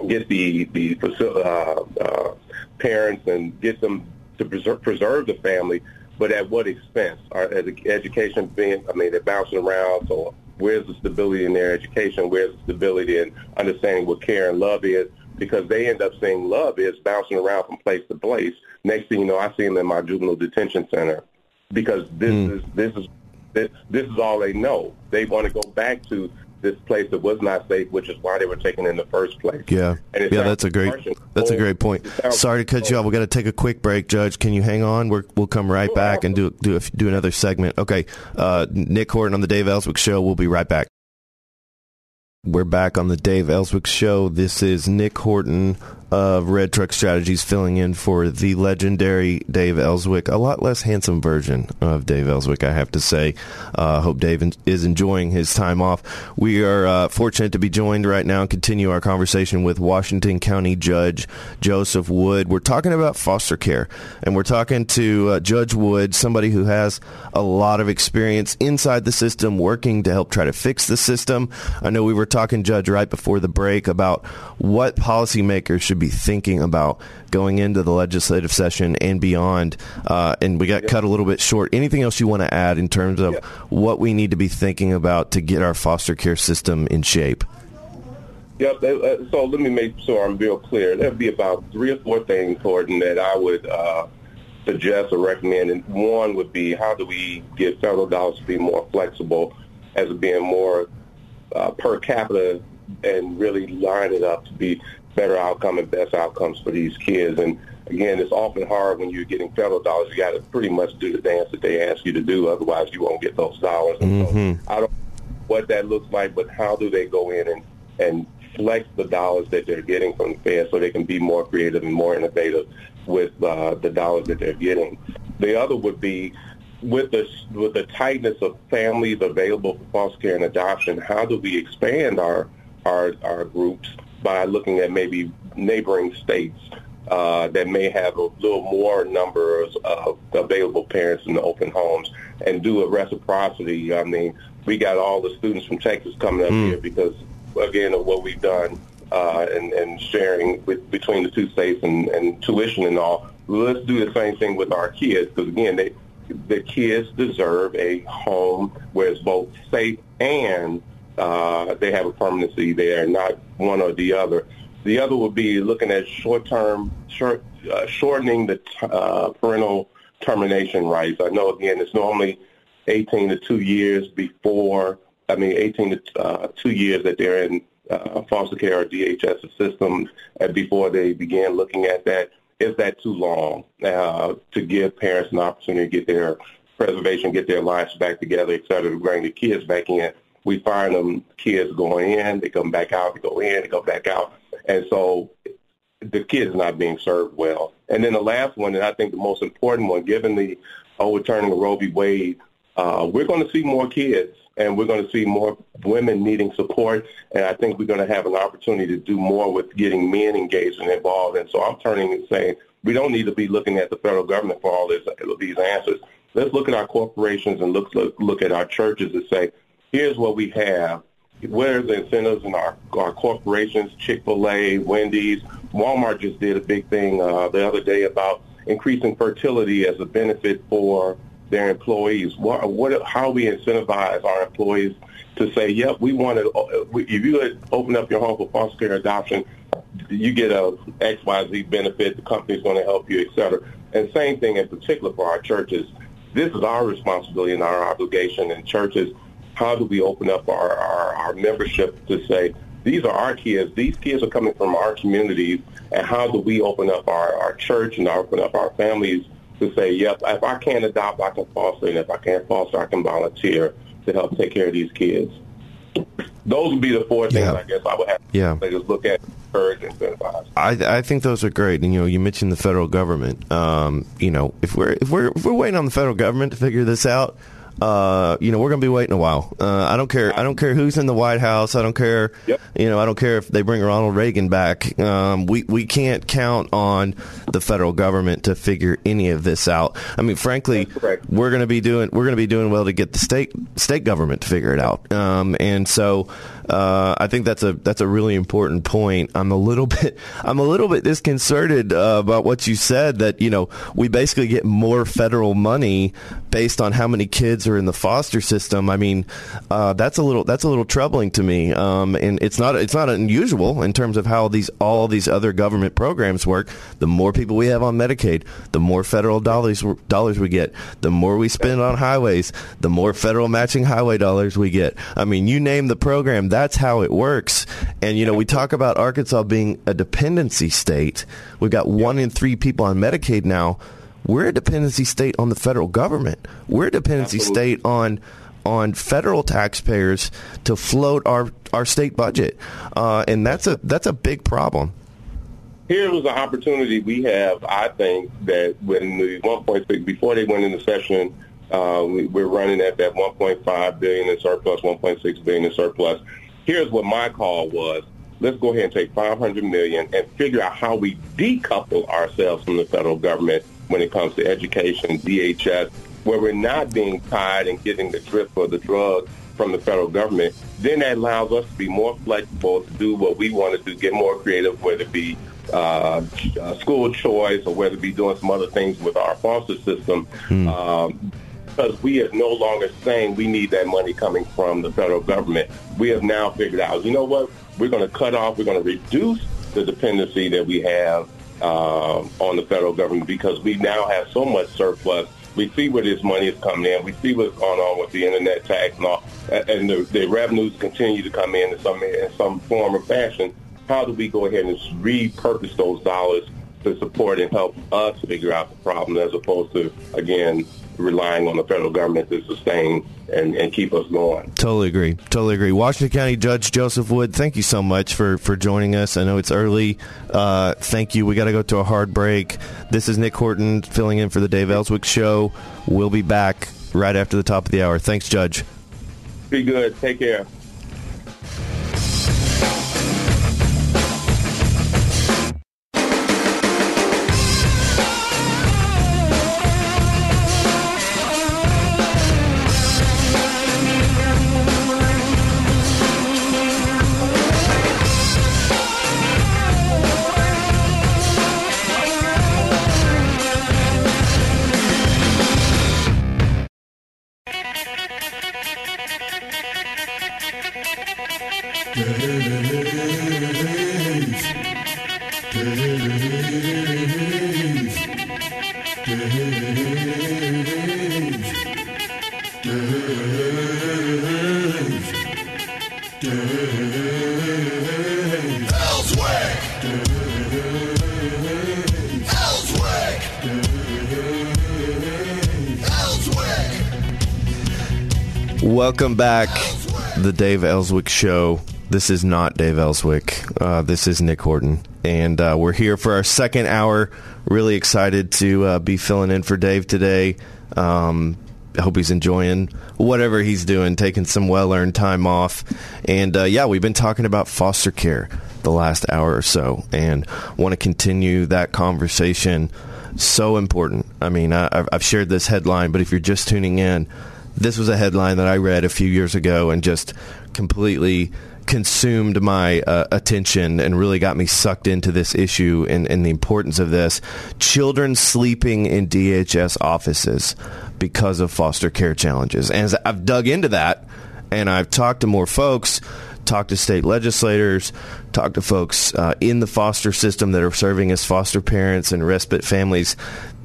get the the uh, uh, parents and get them to preserve, preserve the family, but at what expense? Our education being, I mean, they're bouncing around, so where's the stability in their education? Where's the stability in understanding what care and love is? Because they end up saying love is bouncing around from place to place. Next thing you know, I see them in my juvenile detention center because this mm. is this is this, this is all they know. They want to go back to this place that was not safe, which is why they were taken in the first place. Yeah, yeah, that's a great that's a great point. Sorry to cut you off. We got to take a quick break, Judge. Can you hang on? we will come right back and do do do another segment. Okay, uh, Nick Horton on the Dave Elswick Show. We'll be right back. We're back on the Dave Elswick Show. This is Nick Horton of Red Truck Strategies filling in for the legendary Dave Elswick, a lot less handsome version of Dave Elswick, I have to say. Uh, hope Dave is enjoying his time off. We are uh, fortunate to be joined right now and continue our conversation with Washington County Judge Joseph Wood. We're talking about foster care, and we're talking to uh, Judge Wood, somebody who has a lot of experience inside the system, working to help try to fix the system. I know we were talking, Judge, right before the break about what policymakers should be thinking about going into the legislative session and beyond. Uh, and we got cut a little bit short. Anything else you want to add in terms of what we need to be thinking about to get our foster care system in shape? Yep. So let me make sure I'm real clear. There'd be about three or four things, Gordon, that I would uh, suggest or recommend. And one would be how do we get federal dollars to be more flexible as being more uh, per capita and really line it up to be better outcome and best outcomes for these kids. And again, it's often hard when you're getting federal dollars. You got to pretty much do the dance that they ask you to do. Otherwise, you won't get those dollars. And mm-hmm. so I don't know what that looks like, but how do they go in and, and flex the dollars that they're getting from the Fed so they can be more creative and more innovative with uh, the dollars that they're getting. The other would be with the with the tightness of families available for foster care and adoption. How do we expand our our our groups by looking at maybe neighboring states uh, that may have a little more numbers of available parents in the open homes and do a reciprocity. I mean, we got all the students from Texas coming up mm. here because, again, of what we've done uh, and, and sharing with, between the two states and, and tuition and all. Let's do the same thing with our kids because, again, they, the kids deserve a home where it's both safe and uh, they have a permanency there, not one or the other. The other would be looking at short-term, short, uh, shortening the t- uh, parental termination rights. I know, again, it's normally 18 to two years before, I mean, 18 to uh, two years that they're in uh, foster care or DHS system and before they begin looking at that. Is that too long uh, to give parents an opportunity to get their preservation, get their lives back together, et cetera, to bring the kids back in? We find them kids going in, they come back out, they go in, they go back out. And so the kids not being served well. And then the last one, and I think the most important one, given the overturning of Roe v. Wade, uh, we're going to see more kids and we're going to see more women needing support. And I think we're going to have an opportunity to do more with getting men engaged and involved. And so I'm turning and saying we don't need to be looking at the federal government for all this, these answers. Let's look at our corporations and look, look, look at our churches and say, here's what we have. Where's the incentives in our, our corporations, Chick-fil-A, Wendy's, Walmart just did a big thing uh, the other day about increasing fertility as a benefit for their employees. What, what, how we incentivize our employees to say, yep, we want to, uh, if you open up your home for foster care adoption, you get a XYZ benefit, the company's going to help you, et cetera. And same thing in particular for our churches. This is our responsibility and our obligation in churches how do we open up our, our, our membership to say, these are our kids. These kids are coming from our communities, and how do we open up our, our church and open up our families to say, yep, if I can't adopt, I can foster, and if I can't foster, I can volunteer to help take care of these kids. Those would be the four things yeah. I guess I would have yeah. to just look at, encourage. I, I think those are great. And you know, you mentioned the federal government. Um, you know, if we're if we're if we're waiting on the federal government to figure this out, uh, you know, we're going to be waiting a while. Uh, I don't care. I don't care who's in the White House. I don't care. Yep. You know, I don't care if they bring Ronald Reagan back. Um, we we can't count on the federal government to figure any of this out. I mean, frankly, we're going to be doing we're going to be doing well to get the state state government to figure it out. Um, and so uh, I think that's a that's a really important point. I'm a little bit I'm a little bit disconcerted uh, about what you said that you know we basically get more federal money based on how many kids are in the foster system. I mean, uh, that's a little that's a little troubling to me. Um, and it's not it's not unusual in terms of how these all these other government programs work. The more people we have on Medicaid, the more federal dollars dollars we get. The more we spend on highways, the more federal matching highway dollars we get. I mean, you name the program, that's how it works. And you know, we talk about Arkansas being a dependency state. We've got one in three people on Medicaid now. We're a dependency state on the federal government. We're a dependency Absolutely. state on on federal taxpayers to float our our state budget, uh, and that's a that's a big problem. here was an opportunity we have, I think, that when the 1.6, before they went into session, uh, we, we're running at that 1.5 billion in surplus, 1.6 billion in surplus. Here's what my call was. Let's go ahead and take 500 million and figure out how we decouple ourselves from the federal government when it comes to education, DHS, where we're not being tied and getting the drip for the drug from the federal government, then that allows us to be more flexible to do what we want to do, get more creative, whether it be uh, uh, school choice or whether it be doing some other things with our foster system. Um, because we are no longer saying we need that money coming from the federal government. We have now figured out, you know what, we're going to cut off, we're going to reduce the dependency that we have um, on the federal government because we now have so much surplus. We see where this money is coming in. We see what's going on with the internet tax and all, and the, the revenues continue to come in in some in some form or fashion. How do we go ahead and repurpose those dollars to support and help us figure out the problem, as opposed to again relying on the federal government to sustain and, and keep us going? Totally agree. Totally agree. Washington County Judge Joseph Wood, thank you so much for, for joining us. I know it's early. Uh, thank you. We got to go to a hard break. This is Nick Horton filling in for the Dave Elswick Show. We'll be back right after the top of the hour. Thanks, Judge. Be good. Take care. The Dave Elswick Show. This is not Dave Elswick. Uh, this is Nick Horton, and uh, we're here for our second hour. Really excited to uh, be filling in for Dave today. Um, I hope he's enjoying whatever he's doing, taking some well-earned time off. And uh, yeah, we've been talking about foster care the last hour or so, and want to continue that conversation. So important. I mean, I, I've shared this headline, but if you're just tuning in, this was a headline that I read a few years ago and just completely consumed my uh, attention and really got me sucked into this issue and, and the importance of this. Children sleeping in DHS offices because of foster care challenges. And as I've dug into that and I've talked to more folks, talked to state legislators, talked to folks uh, in the foster system that are serving as foster parents and respite families.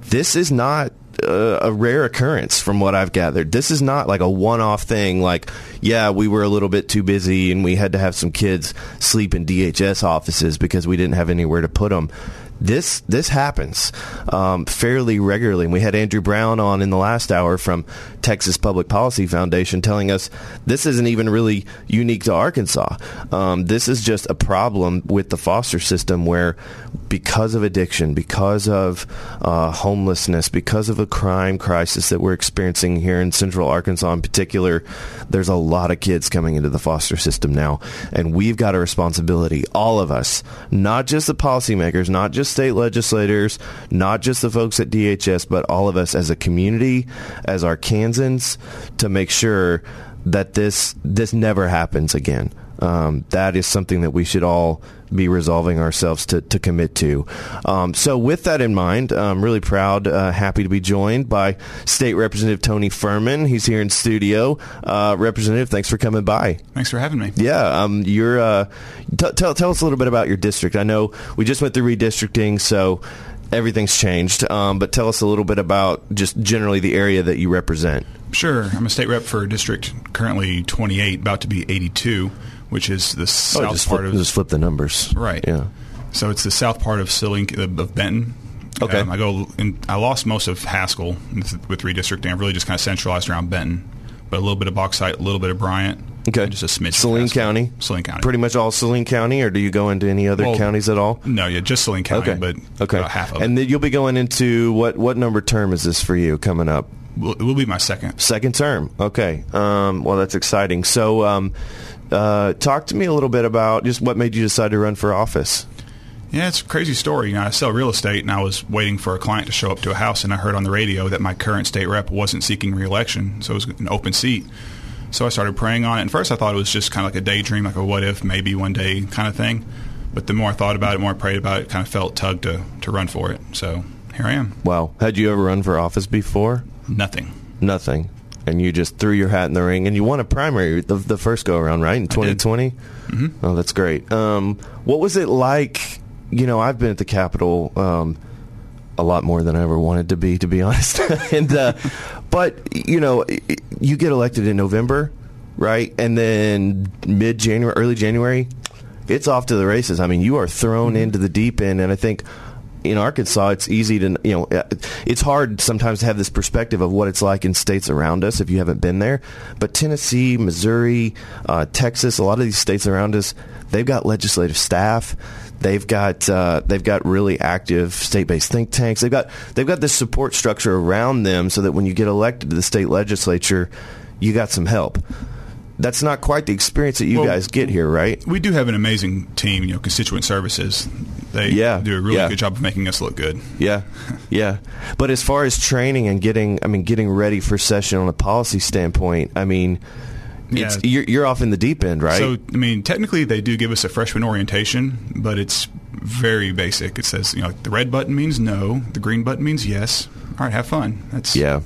This is not uh, a rare occurrence from what I've gathered. This is not like a one-off thing like yeah, we were a little bit too busy and we had to have some kids sleep in DHS offices because we didn't have anywhere to put them. this this happens um, fairly regularly. And we had Andrew Brown on in the last hour from Texas Public Policy Foundation telling us this isn't even really unique to Arkansas. Um, this is just a problem with the foster system where, because of addiction, because of uh, homelessness, because of a crime crisis that we're experiencing here in Central Arkansas in particular, there's a lot of kids coming into the foster system now, and we've got a responsibility, all of us, not just the policymakers, not just state legislators, not just the folks at DHS, but all of us as a community, as To make sure that this this never happens again. Um, that is something that we should all be resolving ourselves to, to commit to. Um, so, with that in mind, I'm really proud, uh, happy to be joined by State Representative Tony Furman. He's here in studio. Uh, Representative, thanks for coming by. Thanks for having me. Yeah, um, you're. Uh, t- tell tell us a little bit about your district. I know we just went through redistricting, so everything's changed. Um, but tell us a little bit about just generally the area that you represent. Sure. I'm a state rep for District currently 28, about to be 82, which is the south oh, just part flip, of just flip the numbers. right. Yeah. So it's the south part of Silink of Benton. Okay. Um, I go. In, I lost most of Haskell with, with redistricting. I've really just kind of centralized around Benton, but a little bit of Bauxite, a little bit of Bryant. Okay. Just a smidge. Saline County. Saline County. Pretty much all Saline County, or do you go into any other Well, counties at all? No, yeah, just Saline County, Okay. but okay. about half of and it. then you'll be going into what? What number term is this for you coming up? It will be my second. Second term. Okay. Um, well, that's exciting. So, um, uh, talk to me a little bit about just what made you decide to run for office. Yeah, it's a crazy story. You know, I sell real estate, and I was waiting for a client to show up to a house, and I heard on the radio that my current state rep wasn't seeking reelection, so it was an open seat. So I started praying on it. And first, I thought it was just kind of like a daydream, like a what if, maybe one day kind of thing. But the more I thought about it, the more I prayed about it, kind of felt tugged to, to run for it. So here I am. Wow. Had you ever run for office before? Nothing. Nothing. And you just threw your hat in the ring, and you won a primary the, the first go around, right in 2020. Mm-hmm. Oh, that's great. Um, what was it like? You know, I've been at the Capitol um, a lot more than I ever wanted to be, to be honest. and uh, but you know, you get elected in November, right? And then mid January, early January, it's off to the races. I mean, you are thrown into the deep end, and I think in Arkansas, it's easy to you know, uh, it's hard sometimes to have this perspective of what it's like in states around us if you haven't been there. But Tennessee, Missouri, uh, Texas, a lot of these states around us, they've got legislative staff. They've got uh, they've got really active state-based think tanks. They've got they've got this support structure around them so that when you get elected to the state legislature, you got some help. That's not quite the experience that you Well, guys get here, right? We do have an amazing team, you know, Constituent Services. They Yeah, do a really yeah. good job of making us look good. Yeah, yeah. But as far as training and getting, I mean, getting ready for session on a policy standpoint, I mean, Yeah. you're, you're off in the deep end, right? So, I mean, technically, they do give us a freshman orientation, but it's very basic. It says, you know, the red button means no, the green button means yes. All right, have fun. That's yeah,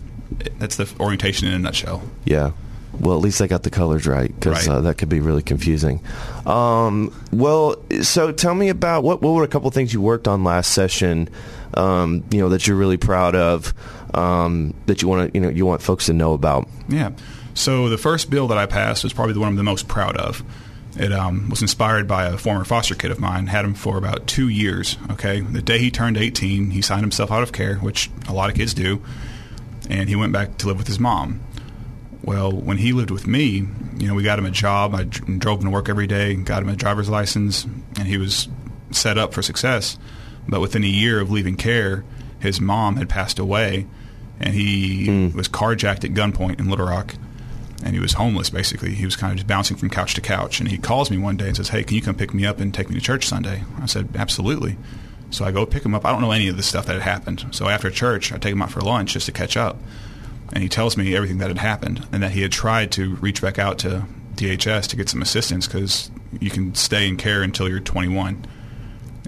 That's the orientation in a nutshell. yeah. Well, at least I got the colors right because Right. uh, that could be really confusing. Um, well, so tell me about what what were a couple things you worked on last session? Um, you know that you're really proud of. Um, that you want to you know you want folks to know about. Yeah. So the first bill that I passed was probably the one I'm the most proud of. It um, was inspired by a former foster kid of mine. Had him for about two years. Okay, the day he turned 18, he signed himself out of care, which a lot of kids do, and he went back to live with his mom. Well, when he lived with me, you know, we got him a job. I drove him to work every day, got him a driver's license, and he was set up for success. But within a year of leaving care, his mom had passed away, and he was carjacked at gunpoint in Little Rock, and he was homeless basically. He was kind of just bouncing from couch to couch. And he calls me one day and says, "Hey, can you come pick me up and take me to church Sunday?" I said, "Absolutely." So I go pick him up. I don't know any of the stuff that had happened. So after church, I take him out for lunch just to catch up and he tells me everything that had happened and that he had tried to reach back out to DHS to get some assistance because you can stay in care until you're 21.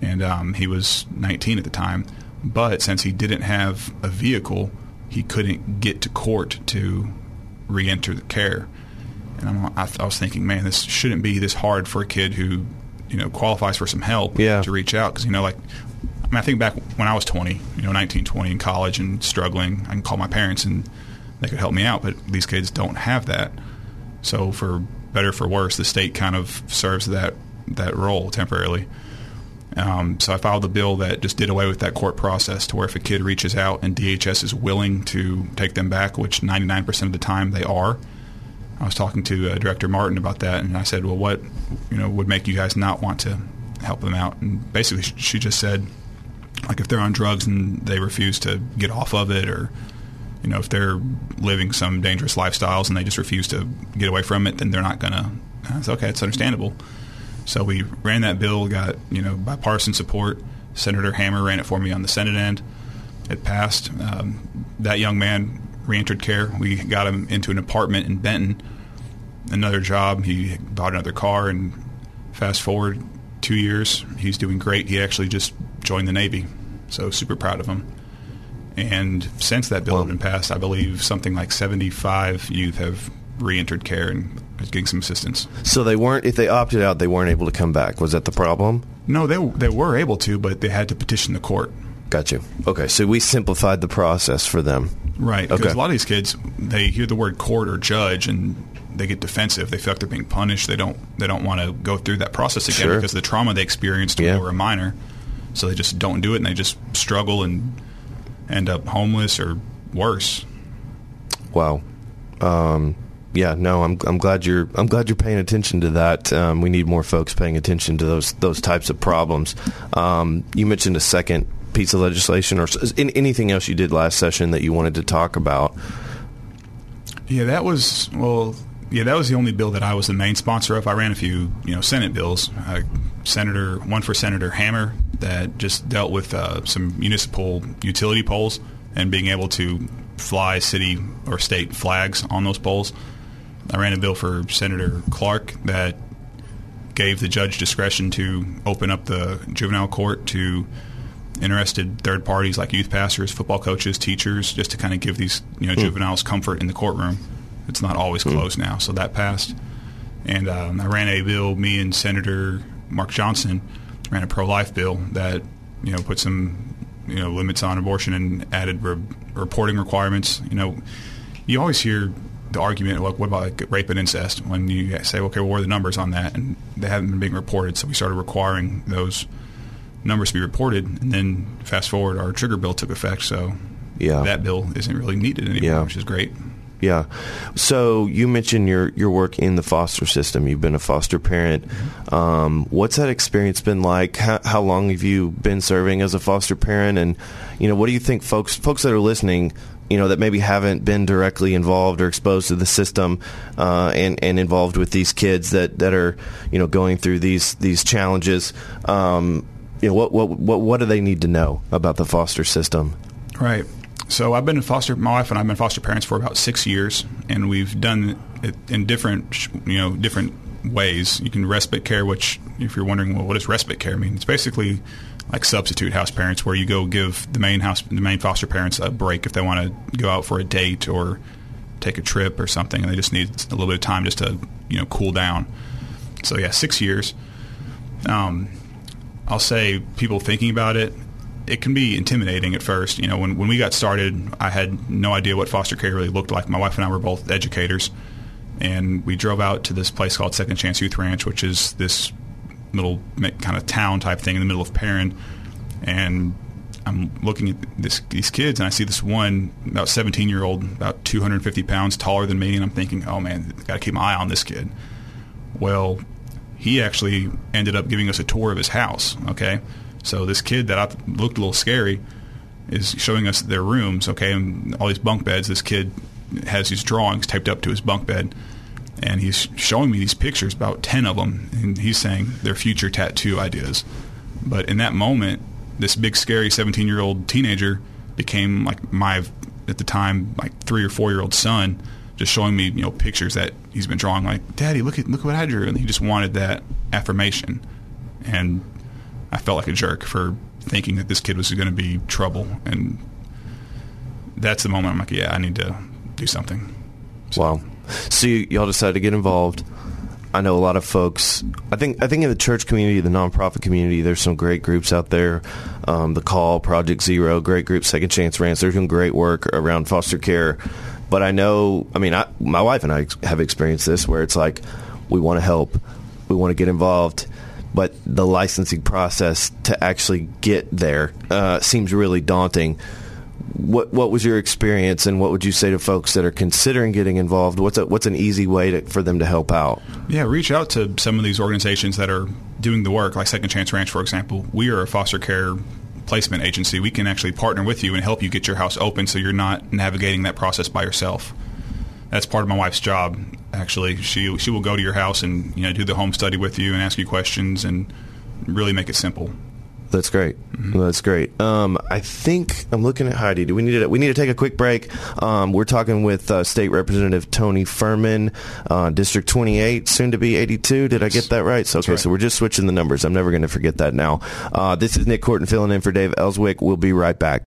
And um, he was 19 at the time. But since he didn't have a vehicle, he couldn't get to court to re-enter the care. And I'm, I, I was thinking, man, this shouldn't be this hard for a kid who, you know, qualifies for some help Yeah. to reach out because you know, like I mean, I think back when I was 20, you know, 19, 20 in college and struggling, I can call my parents and they could help me out, but these kids don't have that. So for better or for worse, the state kind of serves that that role temporarily. Um, so I filed a bill that just did away with that court process to where if a kid reaches out and DHS is willing to take them back, which 99% of the time they are. I was talking to uh, Director Martin about that, and I said, "Well, what you know would make you guys not want to help them out?" And basically, she just said, like if they're on drugs and they refuse to get off of it, or you know if they're living some dangerous lifestyles and they just refuse to get away from it, then they're not gonna. I said, "Okay, it's understandable." So we ran that bill, got you know bipartisan support. Senator Hammer ran it for me on the Senate end. It passed. Um, that young man re-entered care. We got him into an apartment in Benton. Another job. He bought another car, and fast forward two years, he's doing great. He actually just joined the Navy, so super proud of him. And since that bill had been passed, I believe something like 75 youth have re-entered care and getting some assistance. So they weren't. If they opted out, they weren't able to come back. Was that the problem? No, they they were able to, but they had to petition the court. Got you. Okay, so we simplified the process for them. Right. Because Okay. a lot of these kids, they hear the word court or judge and they get defensive. They feel like they're being punished. They don't. They don't want to go through that process again Sure. because of the trauma they experienced when Yeah. they were a minor. So they just don't do it, and they just struggle and end up homeless or worse. Wow. Um, yeah, no, I'm I'm glad you're I'm glad you're paying attention to that. Um, we need more folks paying attention to those those types of problems. Um, you mentioned a second piece of legislation or anything else you did last session that you wanted to talk about. Yeah, that was well. Yeah, that was the only bill that I was the main sponsor of. I ran a few, you know, Senate bills. Uh, Senator, one for Senator Hammer that just dealt with uh, some municipal utility poles and being able to fly city or state flags on those poles. I ran a bill for Senator Clark that gave the judge discretion to open up the juvenile court to interested third parties like youth pastors, football coaches, teachers, just to kind of give these you know juveniles comfort in the courtroom. It's not always closed now, so that passed. And um, I ran a bill. Me and Senator Mark Johnson ran a pro-life bill that you know put some you know limits on abortion and added re- reporting requirements. You know, you always hear the argument like, what about like rape and incest? When you say, okay, well, what are the numbers on that? And they haven't been being reported, so we started requiring those numbers to be reported. And then fast forward, our trigger bill took effect, so Yeah. that bill isn't really needed anymore, Yeah. which is great. Yeah. So you mentioned your your work in the foster system. You've been a foster parent. Um, what's that experience been like? How, how long have you been serving as a foster parent? And you know, what do you think, folks folks that are listening? You know that maybe haven't been directly involved or exposed to the system, uh, and and involved with these kids that, that are you know going through these these challenges. Um, you know what what what what do they need to know about the foster system? Right. So I've been in foster. My wife and I've been foster parents for about six years, and we've done it in different, you know, different ways. You can respite care, which, if you're wondering, well, what does respite care mean? It's basically like substitute house parents, where you go give the main house, the main foster parents a break if they want to go out for a date or take a trip or something, and they just need a little bit of time just to, you know, cool down. So yeah, six years. Um, I'll say people thinking about it, it can be intimidating at first. You know, when, when we got started, I had no idea what foster care really looked like. My wife and I were both educators, and we drove out to this place called Second Chance Youth Ranch, which is this little kind of town type thing in the middle of Perrin. And I'm looking at this, these kids, and I see this one about 17 year old, about 250 pounds taller than me, and I'm thinking, oh man, got to keep my eye on this kid. Well, he actually ended up giving us a tour of his house. Okay, so this kid that I looked a little scary is showing us their rooms. Okay, and all these bunk beds. This kid has these drawings taped up to his bunk bed, and he's showing me these pictures, about ten of them, and he's saying their future tattoo ideas. But in that moment, this big scary seventeen year old teenager became like my at the time like three or four year old son just showing me you know pictures that he's been drawing like daddy look at look what i drew and he just wanted that affirmation and i felt like a jerk for thinking that this kid was going to be trouble and that's the moment i'm like yeah i need to do something Wow. So you, y'all decided to get involved. I know a lot of folks. I think I think in the church community, the nonprofit community, there's some great groups out there. Um, the Call, Project Zero, great groups, Second Chance Ranch. They're doing great work around foster care. But I know, I mean, I, my wife and I have experienced this where it's like we want to help, we want to get involved, but the licensing process to actually get there uh, seems really daunting. What what was your experience, and what would you say to folks that are considering getting involved? What's a, what's an easy way to, for them to help out? Yeah, reach out to some of these organizations that are doing the work, like Second Chance Ranch, for example. We are a foster care placement agency. We can actually partner with you and help you get your house open, so you're not navigating that process by yourself. That's part of my wife's job. Actually, she she will go to your house and you know do the home study with you and ask you questions and really make it simple. That's great. That's great. Um, I think I'm looking at Heidi. Do we need to? We need to take a quick break. Um, we're talking with uh, State Representative Tony Furman, uh, District 28, soon to be 82. Did I get that right? So, okay, right. so we're just switching the numbers. I'm never going to forget that now. Uh, this is Nick Horton filling in for Dave Elswick. We'll be right back.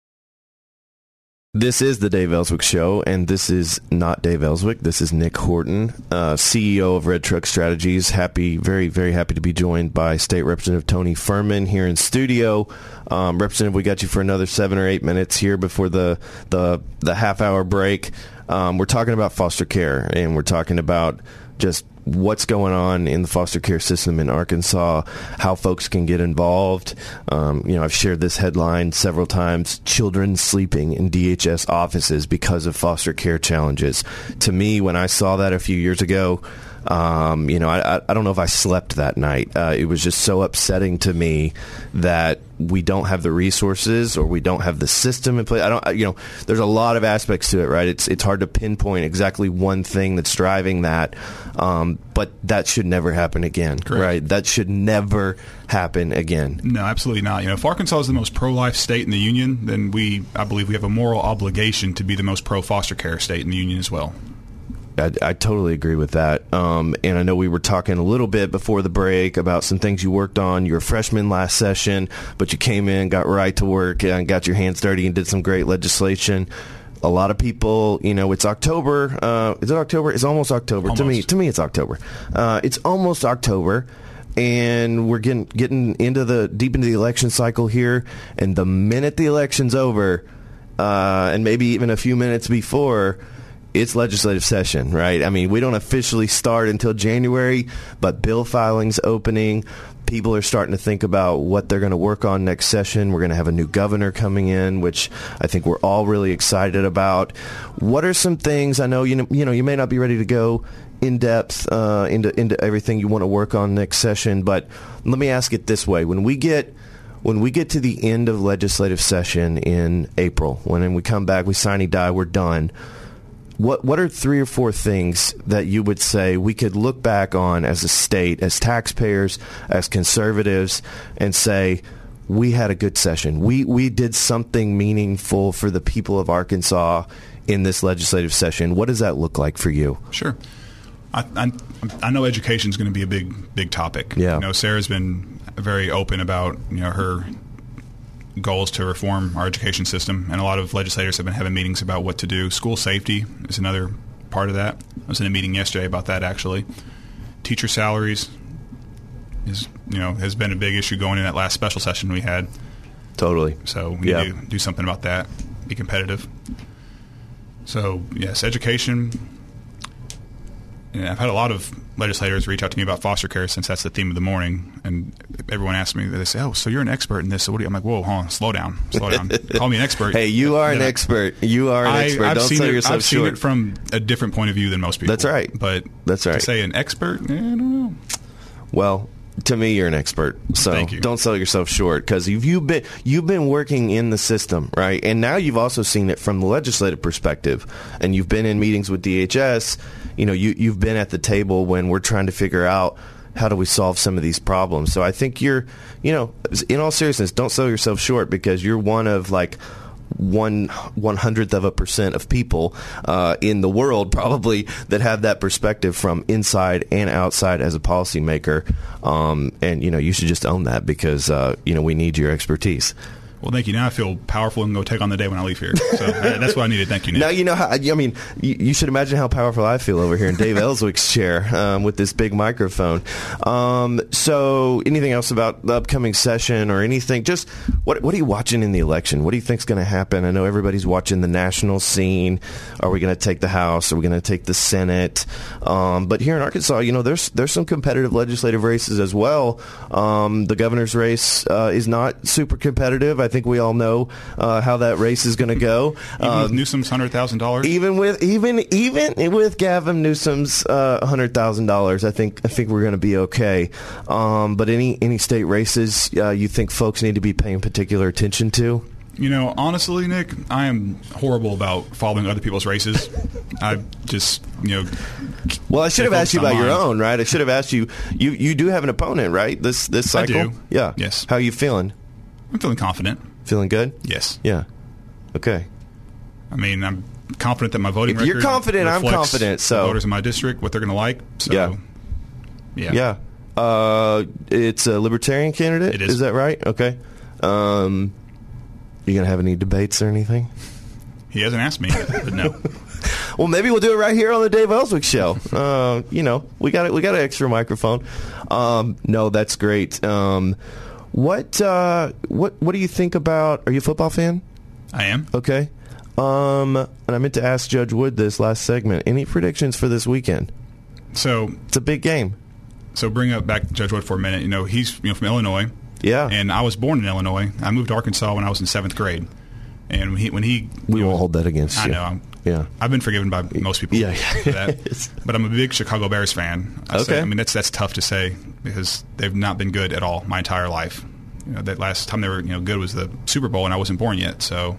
This is the Dave Elswick Show, and this is not Dave Elswick. This is Nick Horton, uh, CEO of Red Truck Strategies. Happy, very, very happy to be joined by State Representative Tony Furman here in studio. Um, Representative, we got you for another seven or eight minutes here before the the, the half hour break. Um, we're talking about foster care, and we're talking about just what's going on in the foster care system in Arkansas, how folks can get involved. Um, you know, I've shared this headline several times: children sleeping in DHS offices because of foster care challenges. To me, when I saw that a few years ago. Um, you know, I, I, don't know if I slept that night. Uh, it was just so upsetting to me that we don't have the resources or we don't have the system in place. I don't, you know, there's a lot of aspects to it, right? It's it's hard to pinpoint exactly one thing that's driving that, um, but that should never happen again, Correct. right? That should never happen again. No, absolutely not. You know, if Arkansas is the most pro-life state in the union, then we, I believe, we have a moral obligation to be the most pro-foster care state in the union as well. I, I totally agree with that. Um, and I know we were talking a little bit before the break about some things you worked on. You were a freshman last session, but you came in, got right to work, and got your hands dirty and did some great legislation. A lot of people, you know, it's October. Uh, is it October? It's almost October. To me, to me, it's October. Uh, it's almost October. And we're getting getting into the deep into the election cycle here, and the minute the election's over, uh, and maybe even a few minutes before, it's legislative session, right? I mean, we don't officially start until January, but bill filing's opening. People are starting to think about what they're going to work on next session. We're going to have a new governor coming in, which I think we're all really excited about. What are some things I know you know you know you may not be ready to go in depth uh, into into everything you want to work on next session, but let me ask it this way: when we get when we get to the end of legislative session in April, when we come back, we sign, and die, we're done what what are three or four things that you would say we could look back on as a state, as taxpayers, as conservatives, and say we had a good session. We we did something meaningful for the people of Arkansas in this legislative session. What does that look like for you? Sure. I, I, I know education is going to be a big big topic. Yeah. You know, Sarah's been very open about you know her goals to reform our education system, and a lot of legislators have been having meetings about what to do. School safety is another part of that. I was in a meeting yesterday about that actually. Teacher salaries is you know has been a big issue going in that last special session we had. Totally. So we Yeah. need to do something about that. Be competitive. So yes, education. I've had a lot of legislators reach out to me about foster care since that's the theme of the morning, and everyone asks me. They say, "Oh, so you're an expert in this? So what do you?" I'm like, "Whoa, hold on, slow down, slow down. Call me an expert." Hey, you are an expert. You are an I, expert. I've Don't seen sell it, yourself I've seen it from a different point of view than most people. That's right. But That's right. To say an expert, eh, I don't know. Well, to me, you're an expert. So don't sell yourself short because you've, you've been you've been working in the system, right? And now you've also seen it from the legislative perspective, and you've been in meetings with DHS. You know, you you've been at the table when we're trying to figure out how do we solve some of these problems. So I think you're, you know, in all seriousness, don't sell yourself short because you're one of like one one hundredth of a percent of people uh, in the world probably that have that perspective from inside and outside as a policymaker, um, and you know you should just own that because uh, you know we need your expertise. Well, thank you. Now I feel powerful and go take on the day when I leave here. So uh, that's what I needed. Thank you, Nick. Now you know how. I mean, you, you should imagine how powerful I feel over here in Dave Elswick's chair um, with this big microphone. Um, so, anything else about the upcoming session or anything? Just what what are you watching in the election? What do you think's going to happen? I know everybody's watching the national scene. Are we going to take the House? Are we going to take the Senate? Um, but here in Arkansas, you know, there's there's some competitive legislative races as well. Um, the governor's race uh, is not super competitive. I think we all know uh, how that race is going to go. Even with Um, Newsom's hundred thousand dollars. even with even even with Gavin Newsom's uh, hundred thousand dollars, I think I think we're going to be okay. Um, but any any state races uh, you think folks need to be paying particular attention to? You know, honestly, Nick, I am horrible about following other people's races. I just, you know, Well, I should have asked you about your own, right? I should have asked you. You you do have an opponent, right? This this I cycle. do. Yeah. Yes. How you feeling? I'm feeling confident. Feeling good? Yes. Yeah. Okay. I mean, I'm confident that my voting If you're confident, I'm confident, so- voters in my district, what they're going to like. So, Yeah. yeah. Yeah. Uh, it's a libertarian candidate. It is. Is that right? Okay. Um, you gonna have any debates or anything? He hasn't asked me, but no. Well, maybe we'll do it right here on the Dave Elswick show. Uh, you know, we got it. we got an extra microphone. Um, no, that's great. Um, what uh, what what do you think about? Are you a football fan? I am. Okay. Um, and I meant to ask Judge Wood this last segment. Any predictions for this weekend? So, It's a big game. so bring up back Judge Wood for a minute. You know, he's you know from Illinois. Yeah. And I was born in Illinois. I moved to Arkansas when I was in seventh grade. And when he, when he we won't hold that against I you. know. I'm, Yeah. I've been forgiven by most people Yeah, for yeah. that. but I'm a big Chicago Bears fan. I say- Okay. I mean, that's that's tough to say because they've not been good at all my entire life. You know, that last time they were you know good was the Super Bowl, and I wasn't born yet. So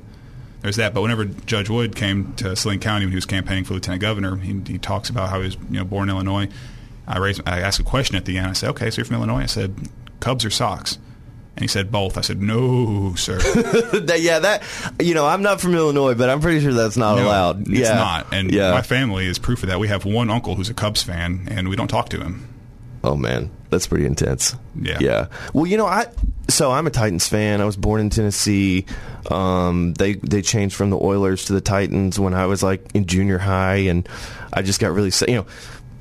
there's that. But whenever Judge Wood came to Saline County when he was campaigning for lieutenant governor, he, he talks about how he was you know born in Illinois. I raised, I asked a question at the end. I said, "Okay, so you're from Illinois?" I said, "Cubs or Sox?" And he said both. I said, "No, sir." That- yeah, that you know, I'm not from Illinois, but I'm pretty sure that's not No, allowed. It's yeah. not. And yeah. my family is proof of that. We have one uncle who's a Cubs fan, and we don't talk to him. Oh man, that's pretty intense. Yeah. Yeah. Well, you know, I so I'm a Titans fan. I was born in Tennessee. Um, they they changed from the Oilers to the Titans when I was like in junior high, and I just got really you know.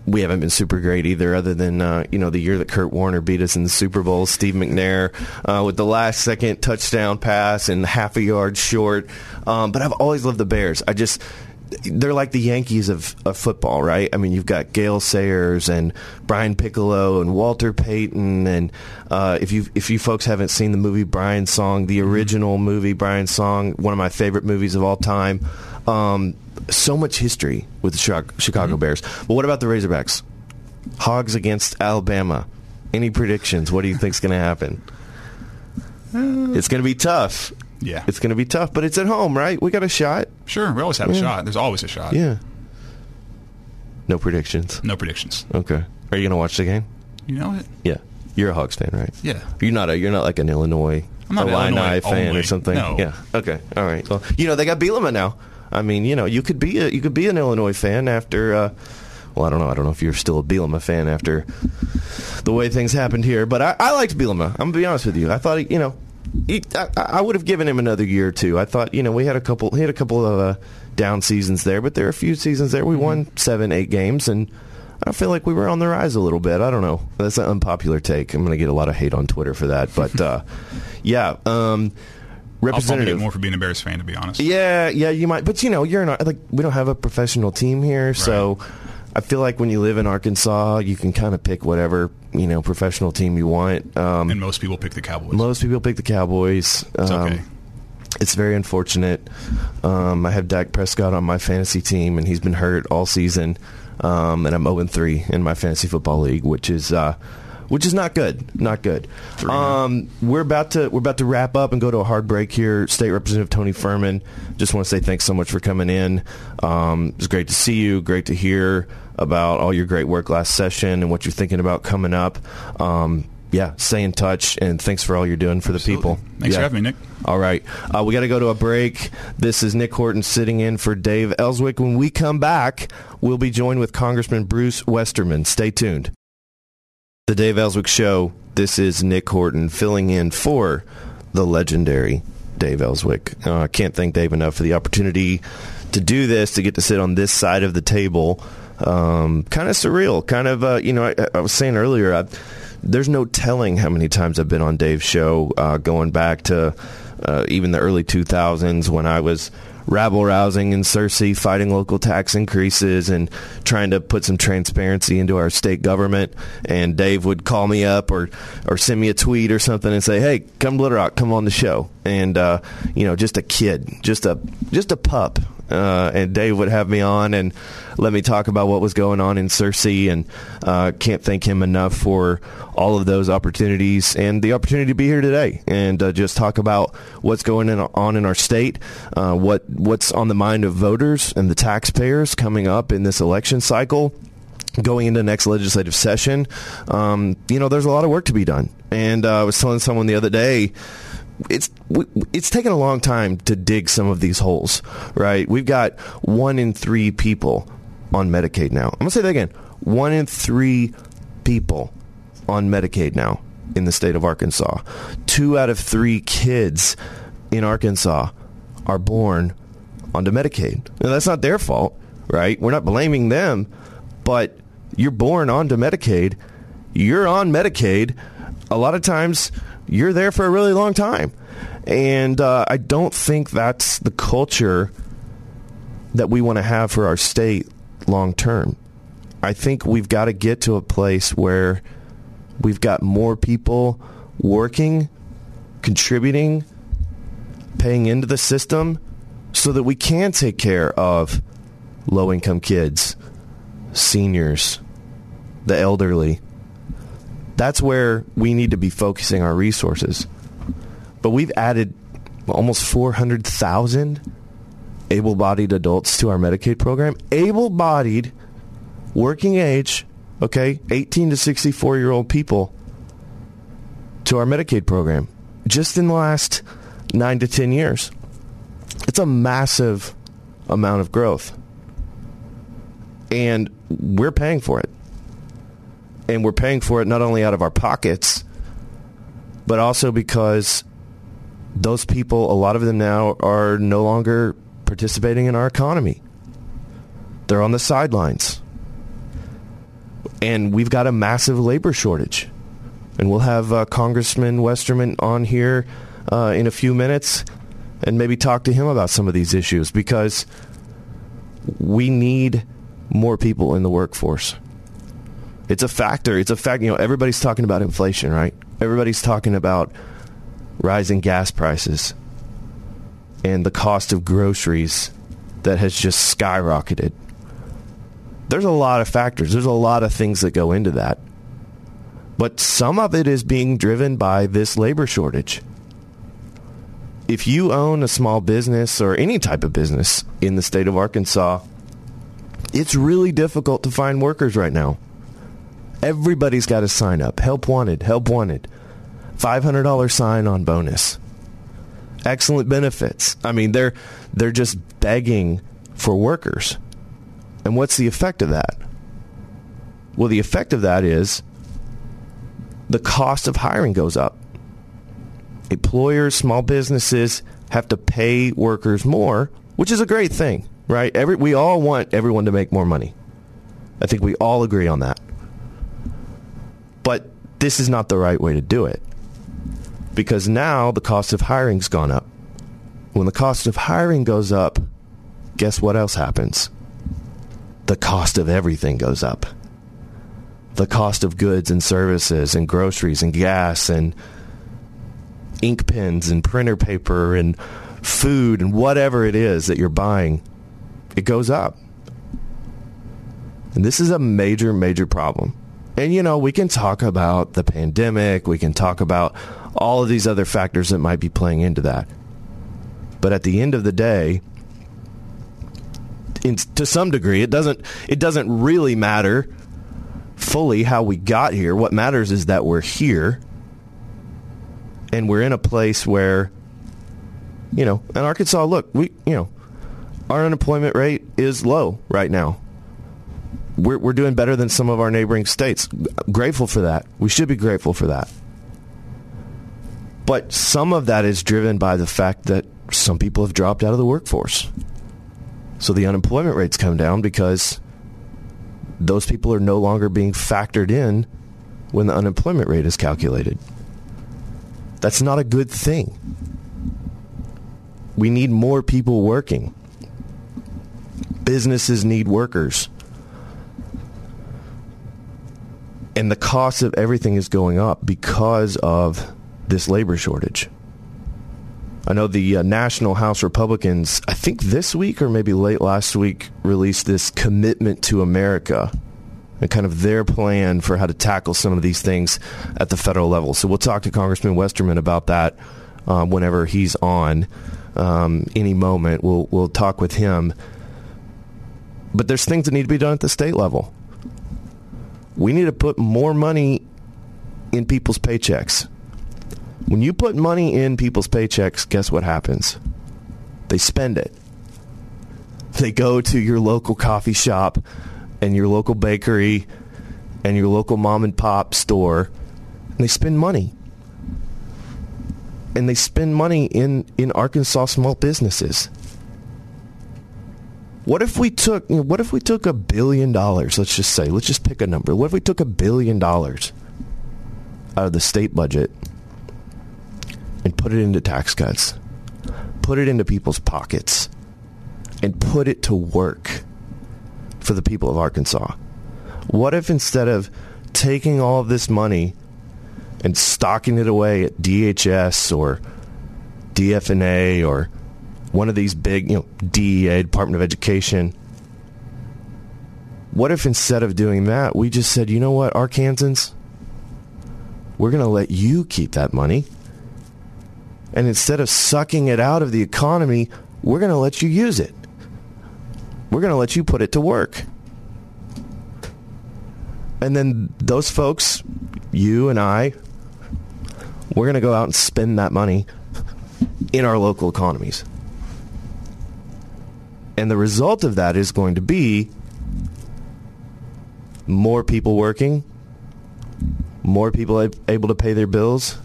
We haven't been super great either, other than uh, you know the year that Kurt Warner beat us in the Super Bowl. Steve McNair uh, with the last second touchdown pass and half a yard short. Um, but I've always loved the Bears. I just they're like the Yankees of, of football, right? I mean, you've got Gale Sayers and Brian Piccolo and Walter Payton, and uh, if you if you folks haven't seen the movie Brian Song, the original movie Brian Song, one of my favorite movies of all time. Um, so much history with the Chicago, Chicago Bears. But what about the Razorbacks? Hogs against Alabama. Any predictions? What do you think's going to happen? It's going to be tough. Yeah. It's going to be tough, but it's at home, right? We got a shot. Sure, we always have a shot. There's always a shot. Yeah. No predictions. No predictions. Okay. Are you going to watch the game? You know it? Yeah. You're a Hawks fan, right? Yeah. You're not a. You're not like an Illinois, I'm not an Illini Illinois fan only. or something. No. Yeah. Okay. All right. Well, you know they got Bielema now. I mean, you know, you could be a you could be an Illinois fan after. Uh, well, I don't know. I don't know if you're still a Bielema fan after the way things happened here, but I, I liked Bielema. I'm gonna be honest with you. I thought, he, you know, he, I, I would have given him another year or two. I thought, you know, we had a couple. He had a couple of uh, down seasons there, but there are a few seasons there we won seven, eight games, and I feel like we were on the rise a little bit. I don't know. That's an unpopular take. I'm going to get a lot of hate on Twitter for that, but uh, yeah. Um, representative. more for being a Bears fan, to be honest. Yeah, yeah, you might, but you know, you're not like we don't have a professional team here, so I feel like when you live in Arkansas, you can kind of pick whatever you know professional team you want. Um, And most people pick the Cowboys. most people pick the Cowboys. it's Um, okay. It's very unfortunate. Um, I have Dak Prescott on my fantasy team, and he's been hurt all season. Um, and I'm 0 3 in my fantasy football league, which is uh, which is not good. Not good. Um, we're about to we're about to wrap up and go to a hard break here. State Representative Tony Furman. Just want to say thanks so much for coming in. Um, it was great to see you. Great to hear about all your great work last session and what you're thinking about coming up. Um, yeah, stay in touch, and thanks for all you're doing for the people. Thanks for having me, Nick. All right. Uh, we got to go to a break. This is Nick Horton sitting in for Dave Elswick. When we come back, we'll be joined with Congressman Bruce Westerman. Stay tuned. The Dave Elswick Show. This is Nick Horton filling in for the legendary Dave Elswick. Uh, I can't thank Dave enough for the opportunity to do this, to get to sit on this side of the table. Um, kind of surreal. Kind of, uh, you know, I, I was saying earlier, I, there's no telling how many times I've been on Dave's show, uh, going back to uh, even the early 2000s when I was rabble rousing in Searcy, fighting local tax increases and trying to put some transparency into our state government. And Dave would call me up or, or send me a tweet or something and say, "Hey, come to Little Rock, come on the show." And uh, you know, just a kid, just a just a pup, uh, and Dave would have me on and let me talk about what was going on in Searcy, and uh, can't thank him enough for all of those opportunities and the opportunity to be here today and uh, just talk about what's going on in our state, uh, what what's on the mind of voters and the taxpayers coming up in this election cycle going into next legislative session, um, you know, there's a lot of work to be done. And uh, I was telling someone the other day, it's it's taken a long time to dig some of these holes, right? We've got one in three people on Medicaid now. I'm gonna say that again: one in three people on Medicaid now in the state of Arkansas. Two out of three kids in Arkansas are born onto Medicaid. Now, that's not their fault, right? We're not blaming them, but you're born onto Medicaid. You're on Medicaid. A lot of times you're there for a really long time. And uh, I don't think that's the culture that we want to have for our state long term. I think we've got to get to a place where we've got more people working, contributing, paying into the system so that we can take care of low income kids, seniors, the elderly, that's where we need to be focusing our resources. But we've added almost 400,000 able bodied adults to our Medicaid program. Able bodied, working age, okay, 18 to 64 year old people to our Medicaid program just in the last nine to 10 years. It's a massive amount of growth. And we're paying for it and we're paying for it not only out of our pockets, but also because those people, a lot of them now, are no longer participating in our economy. They're on the sidelines. And we've got a massive labor shortage. And we'll have uh, Congressman Westerman on here uh, in a few minutes and maybe talk to him about some of these issues because we need more people in the workforce. It's a factor. It's a fact. You know, everybody's talking about inflation, right? Everybody's talking about rising gas prices and the cost of groceries that has just skyrocketed. There's a lot of factors. There's a lot of things that go into that. But some of it is being driven by this labor shortage. If you own a small business or any type of business in the state of Arkansas, it's really difficult to find workers right now. Everybody's got to sign up. Help wanted, help wanted. $500 sign on bonus. Excellent benefits. I mean, they're they're just begging for workers. And what's the effect of that? Well, the effect of that is the cost of hiring goes up. Employers, small businesses have to pay workers more, which is a great thing, right? Every, we all want everyone to make more money. I think we all agree on that. But this is not the right way to do it. Because now the cost of hiring's gone up. When the cost of hiring goes up, guess what else happens? The cost of everything goes up. The cost of goods and services and groceries and gas and ink pens and printer paper and food and whatever it is that you're buying, it goes up. And this is a major, major problem. And, you know, we can talk about the pandemic. We can talk about all of these other factors that might be playing into that. But at the end of the day, in, to some degree, it doesn't, it doesn't really matter fully how we got here. What matters is that we're here and we're in a place where, you know, in Arkansas, look, we, you know, our unemployment rate is low right now we're, we're doing better than some of our neighboring states. Grateful for that. We should be grateful for that. But some of that is driven by the fact that some people have dropped out of the workforce. So the unemployment rates come down because those people are no longer being factored in when the unemployment rate is calculated. That's not a good thing. We need more people working. Businesses need workers. And the cost of everything is going up because of this labor shortage. I know the uh, National House Republicans, I think this week or maybe late last week, released this commitment to America and kind of their plan for how to tackle some of these things at the federal level. So we'll talk to Congressman Westerman about that um, whenever he's on um, any moment. We'll we'll talk with him. But there's things that need to be done at the state level. We need to put more money in people's paychecks. When you put money in people's paychecks, guess what happens? They spend it. They go to your local coffee shop and your local bakery and your local mom and pop store and they spend money. And they spend money in, in Arkansas small businesses. What if we took what if we took a billion dollars, let's just say, let's just pick a number. What if we took a billion dollars out of the state budget and put it into tax cuts? Put it into people's pockets and put it to work for the people of Arkansas. What if instead of taking all of this money and stocking it away at DHS or DFNA or one of these big, you know, DEA, Department of Education. What if instead of doing that, we just said, you know what, Arkansans, we're going to let you keep that money. And instead of sucking it out of the economy, we're going to let you use it. We're going to let you put it to work. And then those folks, you and I, we're going to go out and spend that money in our local economies. And the result of that is going to be more people working, more people able to pay their bills,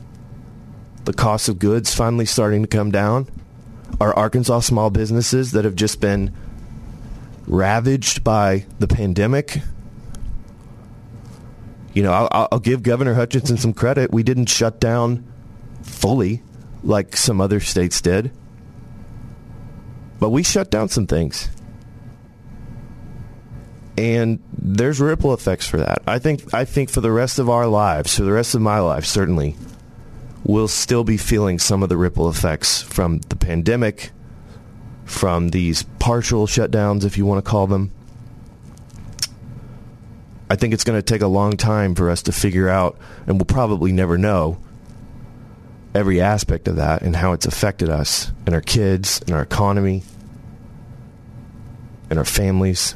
the cost of goods finally starting to come down. Our Arkansas small businesses that have just been ravaged by the pandemic. You know, I'll, I'll give Governor Hutchinson some credit. We didn't shut down fully like some other states did. But we shut down some things. And there's ripple effects for that. I think I think for the rest of our lives, for the rest of my life certainly, we'll still be feeling some of the ripple effects from the pandemic, from these partial shutdowns if you want to call them. I think it's going to take a long time for us to figure out and we'll probably never know every aspect of that and how it's affected us and our kids and our economy and our families.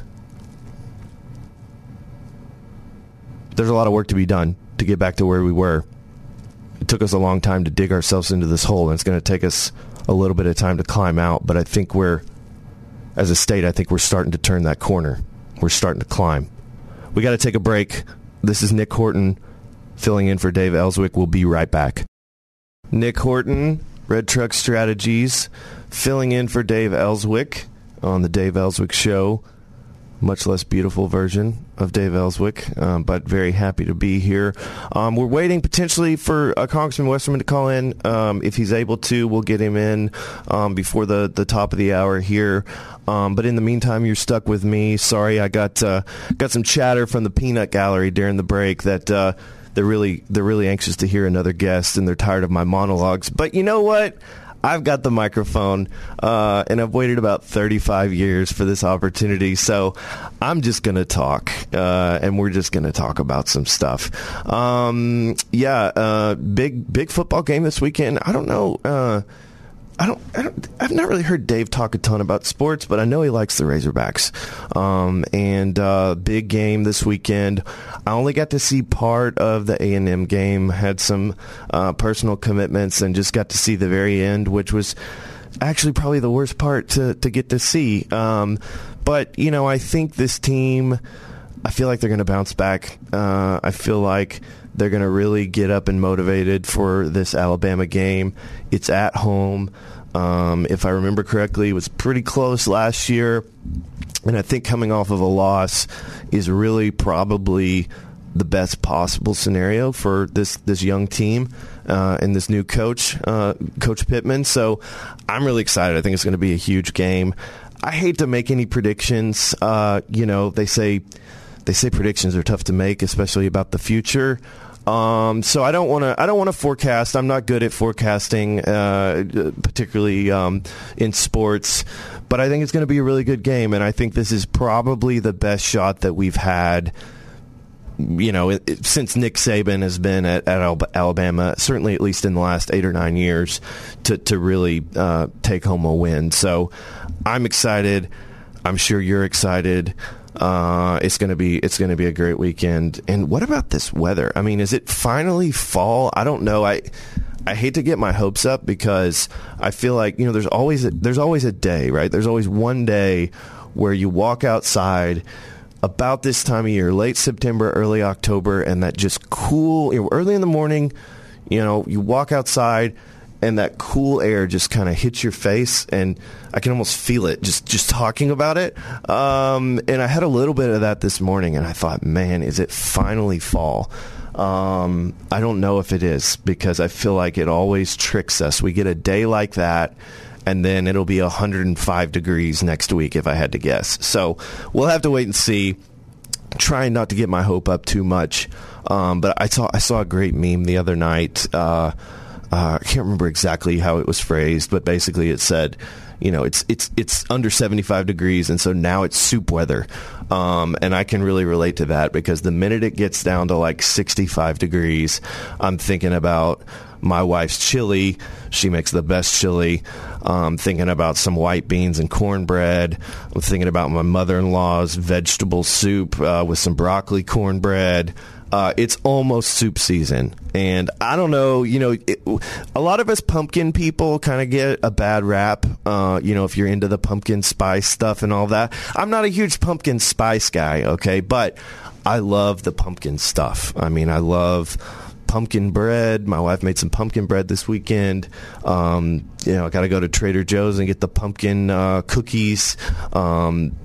There's a lot of work to be done to get back to where we were. It took us a long time to dig ourselves into this hole, and it's going to take us a little bit of time to climb out. But I think we're, as a state, I think we're starting to turn that corner. We're starting to climb. We got to take a break. This is Nick Horton filling in for Dave Elswick. We'll be right back. Nick Horton, Red Truck Strategies, filling in for Dave Elswick on the Dave Elswick Show. Much less beautiful version of Dave Elswick, um, but very happy to be here. Um, we're waiting potentially for uh, Congressman Westerman to call in. Um, if he's able to, we'll get him in um, before the, the top of the hour here. Um, but in the meantime, you're stuck with me. Sorry, I got uh, got some chatter from the peanut gallery during the break that. Uh, they're really they're really anxious to hear another guest and they're tired of my monologues. But you know what? I've got the microphone, uh, and I've waited about 35 years for this opportunity. So I'm just going to talk, uh, and we're just going to talk about some stuff. Um, yeah, uh, big big football game this weekend. I don't know. I don't, I don't, I've not really heard Dave talk a ton about sports, but I know he likes the Razorbacks. Um, and uh, big game this weekend. I only got to see part of the A and M game. Had some uh, personal commitments and just got to see the very end, which was actually probably the worst part to to get to see. Um, but you know, I think this team. I feel like they're going to bounce back. Uh, I feel like They're going to really get up and motivated for this Alabama game. It's at home. Um, if I remember correctly, it was pretty close last year. And I think coming off of a loss is really probably the best possible scenario for this this young team uh, and this new coach, uh, Coach Pittman. So I'm really excited. I think it's going to be a huge game. I hate to make any predictions. Uh, you know, they say they say predictions are tough to make, especially about the future. Um, so I don't want to. I don't want to forecast. I'm not good at forecasting, uh, particularly um, in sports. But I think it's going to be a really good game, and I think this is probably the best shot that we've had. You know, since Nick Saban has been at, at, Alabama, certainly at least in the last eight or nine years, to to really uh, take home a win. So I'm excited. I'm sure you're excited. Uh, it's gonna be it's gonna be a great weekend. And what about this weather? I mean, is it finally fall? I don't know. I I hate to get my hopes up because I feel like you know there's always a, there's always a day right. There's always one day where you walk outside about this time of year, late September, early October, and that just cool early in the morning. You know, you walk outside and that cool air just kind of hits your face and I can almost feel it just just talking about it. Um, and I had a little bit of that this morning and I thought, man, is it finally fall? Um, I don't know if it is because I feel like it always tricks us. We get a day like that and then it'll be 105 degrees next week if I had to guess. So we'll have to wait and see. Trying not to get my hope up too much, um, but I saw I saw a great meme the other night. Uh, uh, I can't remember exactly how it was phrased, but basically it said, you know, it's it's it's under 75 degrees, and so now it's soup weather. Um, and I can really relate to that because the minute it gets down to like 65 degrees, I'm thinking about my wife's chili. She makes the best chili. Um, thinking about some white beans and cornbread. I'm thinking about my mother-in-law's vegetable soup uh, with some broccoli cornbread. Uh, it's almost soup season, and I don't know. You know, it, a lot of us pumpkin people kind of get a bad rap. Uh, you know, if you're into the pumpkin spice stuff and all that. I'm not a huge pumpkin spice guy, okay, but I love the pumpkin stuff. I mean, I love pumpkin bread. My wife made some pumpkin bread this weekend. Um, you know, I got to go to Trader Joe's and get the pumpkin uh, cookies. Um,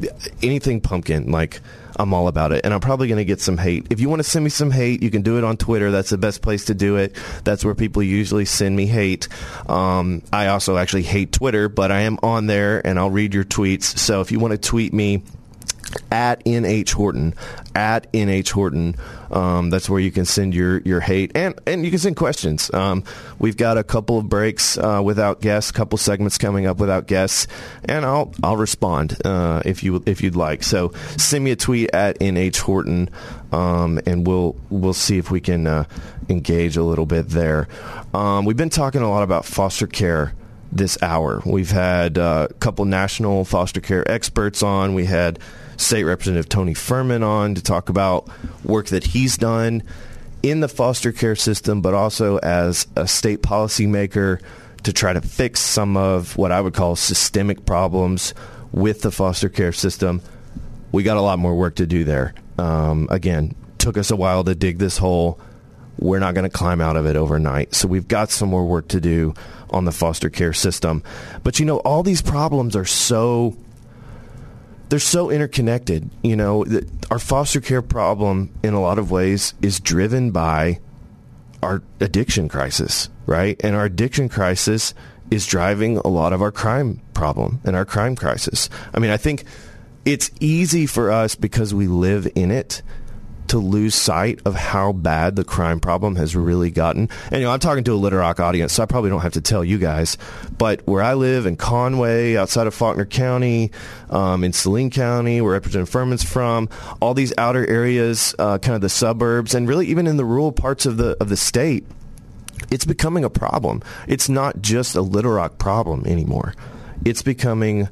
anything pumpkin, like I'm all about it. And I'm probably going to get some hate. If you want to send me some hate, you can do it on Twitter. That's the best place to do it. That's where people usually send me hate. Um, I also actually hate Twitter, but I am on there and I'll read your tweets. So if you want to tweet me, at NH Horton, at NH Horton. Um, that's where you can send your, your hate and, and you can send questions. Um, we've got a couple of breaks uh, without guests, a couple segments coming up without guests, and I'll I'll respond uh, if you if you'd like. So send me a tweet at NH Horton, um, and we'll we'll see if we can uh, engage a little bit there. Um, we've been talking a lot about foster care this hour. We've had uh, a couple national foster care experts on. We had State Representative Tony Furman on to talk about work that he's done in the foster care system, but also as a state policymaker to try to fix some of what I would call systemic problems with the foster care system. We got a lot more work to do there. Um, again, took us a while to dig this hole. We're not going to climb out of it overnight. So we've got some more work to do on the foster care system. But you know, all these problems are so they're so interconnected. You know, our foster care problem in a lot of ways is driven by our addiction crisis, right? And our addiction crisis is driving a lot of our crime problem and our crime crisis. I mean, I think it's easy for us because we live in it to lose sight of how bad the crime problem has really gotten. And you know, I'm talking to a Little Rock audience, so I probably don't have to tell you guys. But where I live in Conway, outside of Faulkner County, um, in Saline County, where Representative Furman's from, all these outer areas, uh, kind of the suburbs, and really even in the rural parts of the of the state, it's becoming a problem. It's not just a Little Rock problem anymore. It's becoming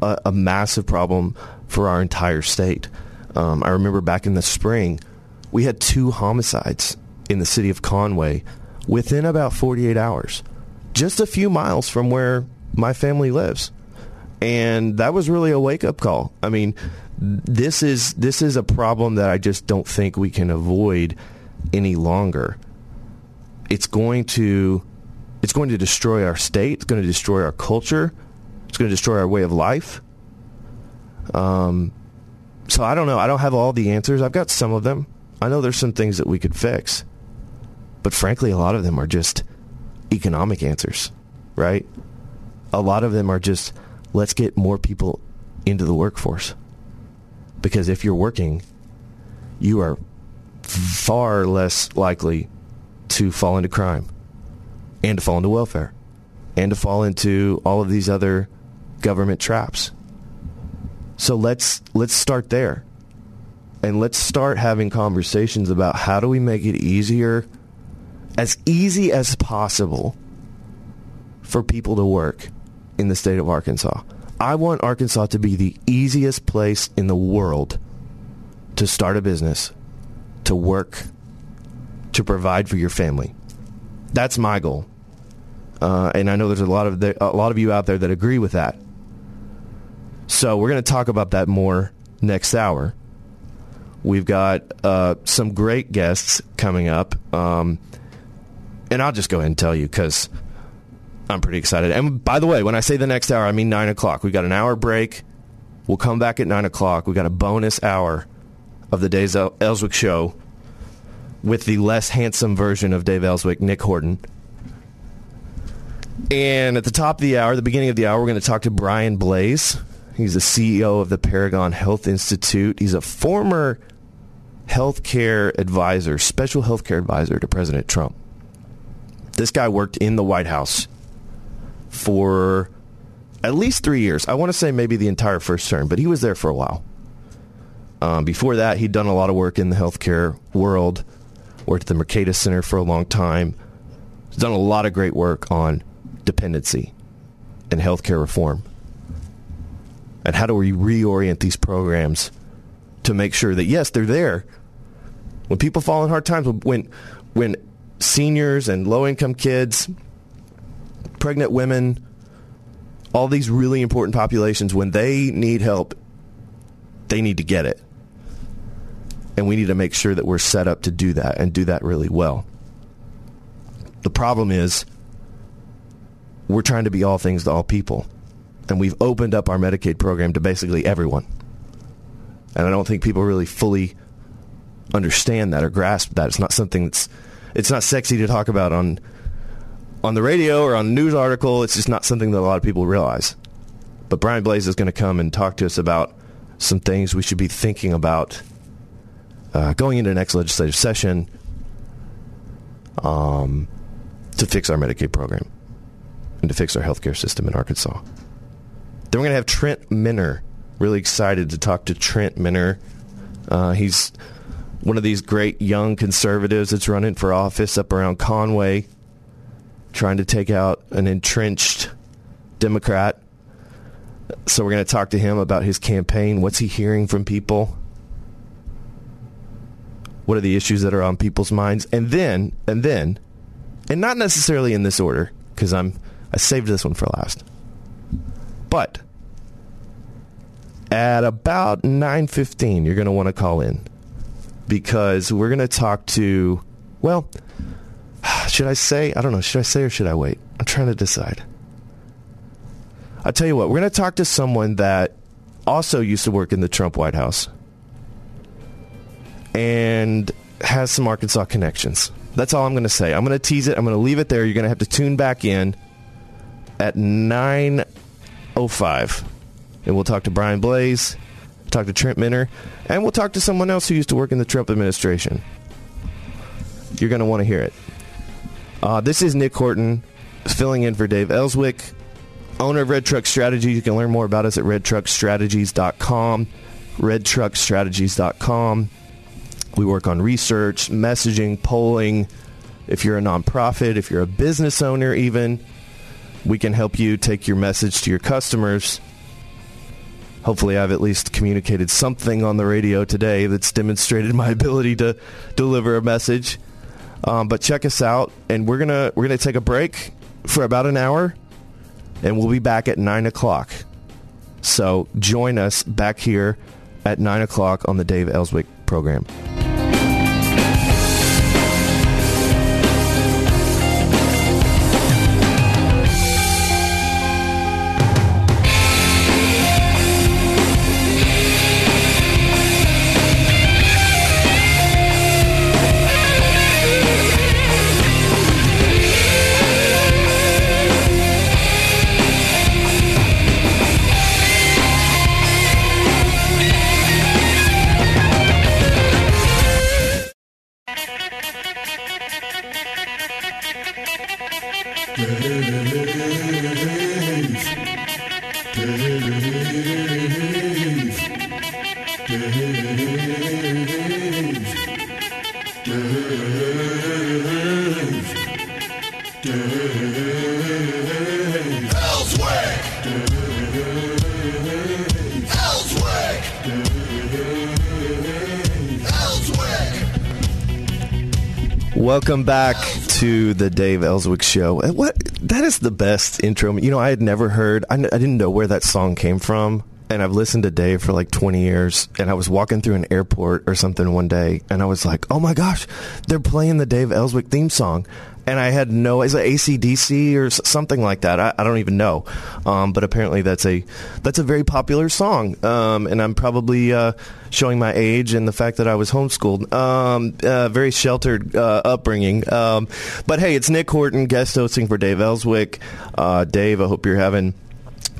a, a massive problem for our entire state. Um, I remember back in the spring, we had two homicides in the city of Conway within about 48 hours, just a few miles from where my family lives. And that was really a wake up call. I mean, this is this is a problem that I just don't think we can avoid any longer, it's going to it's going to destroy our state. It's going to destroy our culture. It's going to destroy our way of life. Um, so I don't know. I don't have all the answers. I've got some of them. I know there's some things that we could fix, but frankly, a lot of them are just economic answers, right? A lot of them are just let's get more people into the workforce. Because if you're working, you are far less likely to fall into crime and to fall into welfare and to fall into all of these other government traps. So let's let's start there. And let's start having conversations about how do we make it easier as easy as possible for people to work in the state of Arkansas. I want Arkansas to be the easiest place in the world to start a business, to work, to provide for your family. That's my goal. Uh, and I know there's a lot of the, a lot of you out there that agree with that. So we're going to talk about that more next hour. We've got uh, some great guests coming up, um, and I'll just go ahead and tell you because I'm pretty excited. And by the way, when I say the next hour, I mean nine o'clock. We've got an hour break. We'll come back at nine o'clock. We've got a bonus hour of the Dave Elswick show with the less handsome version of Dave Elswick, Nick Horton. And at the top of the hour, the beginning of the hour, we're going to talk to Brian Blase. He's the CEO of the Paragon Health Institute. He's a former healthcare advisor, special healthcare advisor to President Trump. This guy worked in the White House for at least three years. I want to say maybe the entire first term, but he was there for a while. Um, before that, he'd done a lot of work in the healthcare world, worked at the Mercatus Center for a long time. He's done a lot of great work on dependency and healthcare reform. And how do we reorient these programs to make sure that, yes, they're there. When people fall in hard times, when, when seniors and low income kids, pregnant women, all these really important populations, when they need help, they need to get it. And we need to make sure that we're set up to do that and do that really well. The problem is we're trying to be all things to all people. And we've opened up our Medicaid program to basically everyone. And I don't think people really fully understand that or grasp that. It's not something that's it's not sexy to talk about on on the radio or on a news article. It's just not something that a lot of people realize. But Brian Blase is going to come and talk to us about some things we should be thinking about uh, going into the next legislative session um, to fix our Medicaid program and to fix our healthcare system in Arkansas. Then we're going to have Trent Minner. Really excited to talk to Trent Minner. Uh, he's one of these great young conservatives that's running for office up around Conway, trying to take out an entrenched Democrat. So we're going to talk to him about his campaign. What's he hearing from people? What are the issues that are on people's minds? And then, and then, and not necessarily in this order, because I'm I saved this one for last. But at about 9:15 you're going to want to call in because we're going to talk to well, should I say? I don't know, should I say or should I wait? I'm trying to decide. I'll tell you what, we're going to talk to someone that also used to work in the Trump White House and has some Arkansas connections. That's all I'm going to say. I'm going to tease it. I'm going to leave it there. You're going to have to tune back in at 9.05. And we'll talk to Brian Blase, talk to Trent Minner, and we'll talk to someone else who used to work in the Trump administration. You're going to want to hear it. Uh, this is Nick Horton filling in for Dave Elswick, owner of Red Truck Strategies. You can learn more about us at redtruckstrategies.com. Redtruckstrategies.com. We work on research, messaging, polling. If you're a nonprofit, if you're a business owner, even, we can help you take your message to your customers. Hopefully, I've at least communicated something on the radio today that's demonstrated my ability to deliver a message. Um, but check us out, and we're gonna we're gonna take a break for about an hour, and we'll be back at nine o'clock. So join us back here at nine o'clock on the Dave Elswick program. To the Dave Elswick Show. And What that is the best intro. You know, I had never heard. I, n- I didn't know where that song came from, and I've listened to Dave for like 20 years. And I was walking through an airport or something one day, and I was like, "Oh my gosh, they're playing the Dave Elswick theme song." And I had no, is it ACDC or something like that? I, I don't even know. Um, but apparently that's a that's a very popular song. Um, and I'm probably uh, showing my age and the fact that I was homeschooled. Um, uh, very sheltered uh, upbringing. Um, but hey, it's Nick Horton guest hosting for Dave Elswick. Uh, Dave, I hope you're having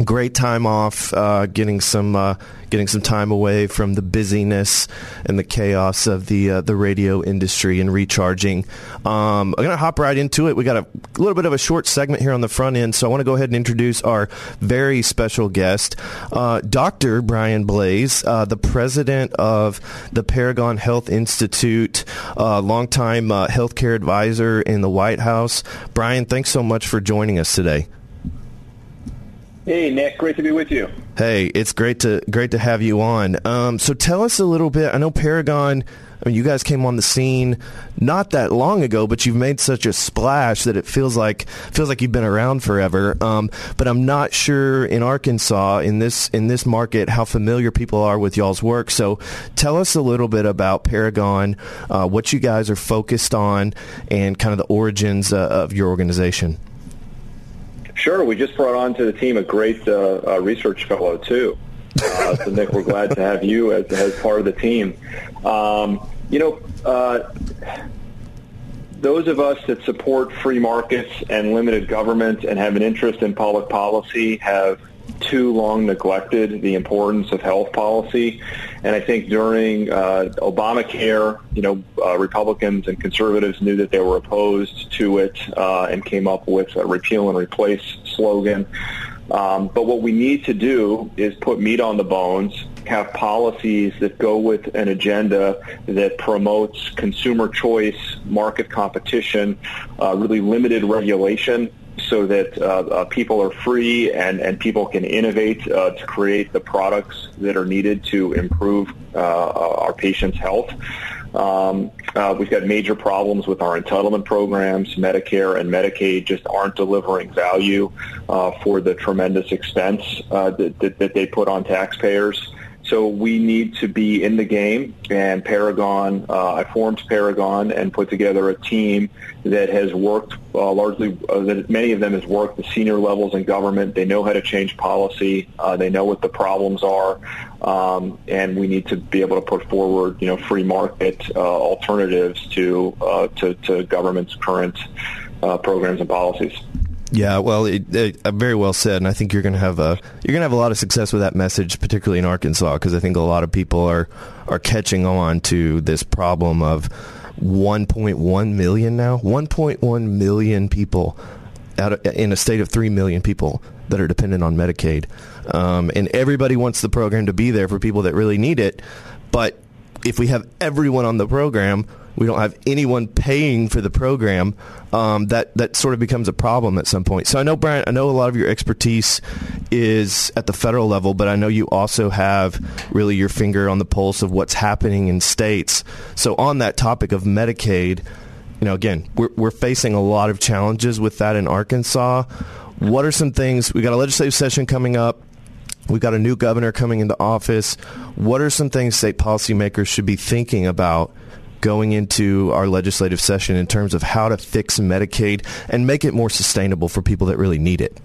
great time off, uh, getting some uh, getting some time away from the busyness and the chaos of the uh, the radio industry and recharging. Um, I'm gonna hop right into it. We got a little bit of a short segment here on the front end, so I want to go ahead and introduce our very special guest, uh, Dr. Brian Blase, uh, the president of the Paragon Health Institute, uh, longtime uh, healthcare advisor in the White House. Brian, thanks so much for joining us today. Hey, Nick, great to be with you. Hey, it's great to great to have you on. Um, so tell us a little bit. I know Paragon. I mean, you guys came on the scene not that long ago, but you've made such a splash that it feels like feels like you've been around forever. Um, but I'm not sure in Arkansas in this in this market how familiar people are with y'all's work. So tell us a little bit about Paragon, uh, what you guys are focused on, and kind of the origins uh, of your organization. Sure, we just brought on to the team a great uh, uh, research fellow too. Uh, so Nick, we're glad to have you as, as part of the team. Um, you know, uh, those of us that support free markets and limited government and have an interest in public policy have too long neglected the importance of health policy. And I think during uh, Obamacare, you know, uh, Republicans and conservatives knew that they were opposed to it uh, and came up with a repeal and replace slogan. Um, but what we need to do is put meat on the bones, have policies that go with an agenda that promotes consumer choice, market competition, uh, really limited regulation so that uh, uh, people are free and, and people can innovate uh, to create the products that are needed to improve uh, our patients' health. Um, uh, we've got major problems with our entitlement programs. Medicare and Medicaid just aren't delivering value uh, for the tremendous expense uh, that, that, that they put on taxpayers. So we need to be in the game. And Paragon, uh, I formed Paragon and put together a team that has worked uh, largely, uh, that many of them has worked the senior levels in government. They know how to change policy. Uh, they know what the problems are. Um, and we need to be able to put forward, you know, free market uh, alternatives to, uh, to, to government's current uh, programs and policies. Yeah, well, it, it, uh, very well said, and I think you're going to have a you're going to have a lot of success with that message, particularly in Arkansas, because I think a lot of people are are catching on to this problem of 1.1 million now, 1.1 million people out of, in a state of three million people that are dependent on Medicaid, um, and everybody wants the program to be there for people that really need it, but if we have everyone on the program, we don't have anyone paying for the program. Um, that that sort of becomes a problem at some point. So I know, Brian, I know a lot of your expertise is at the federal level, but I know you also have really your finger on the pulse of what's happening in states. So on that topic of Medicaid, you know, again, we're we're facing a lot of challenges with that in Arkansas. What are some things? We got a legislative session coming up. We've got a new governor coming into office. What are some things state policymakers should be thinking about going into our legislative session in terms of how to fix Medicaid and make it more sustainable for people that really need it?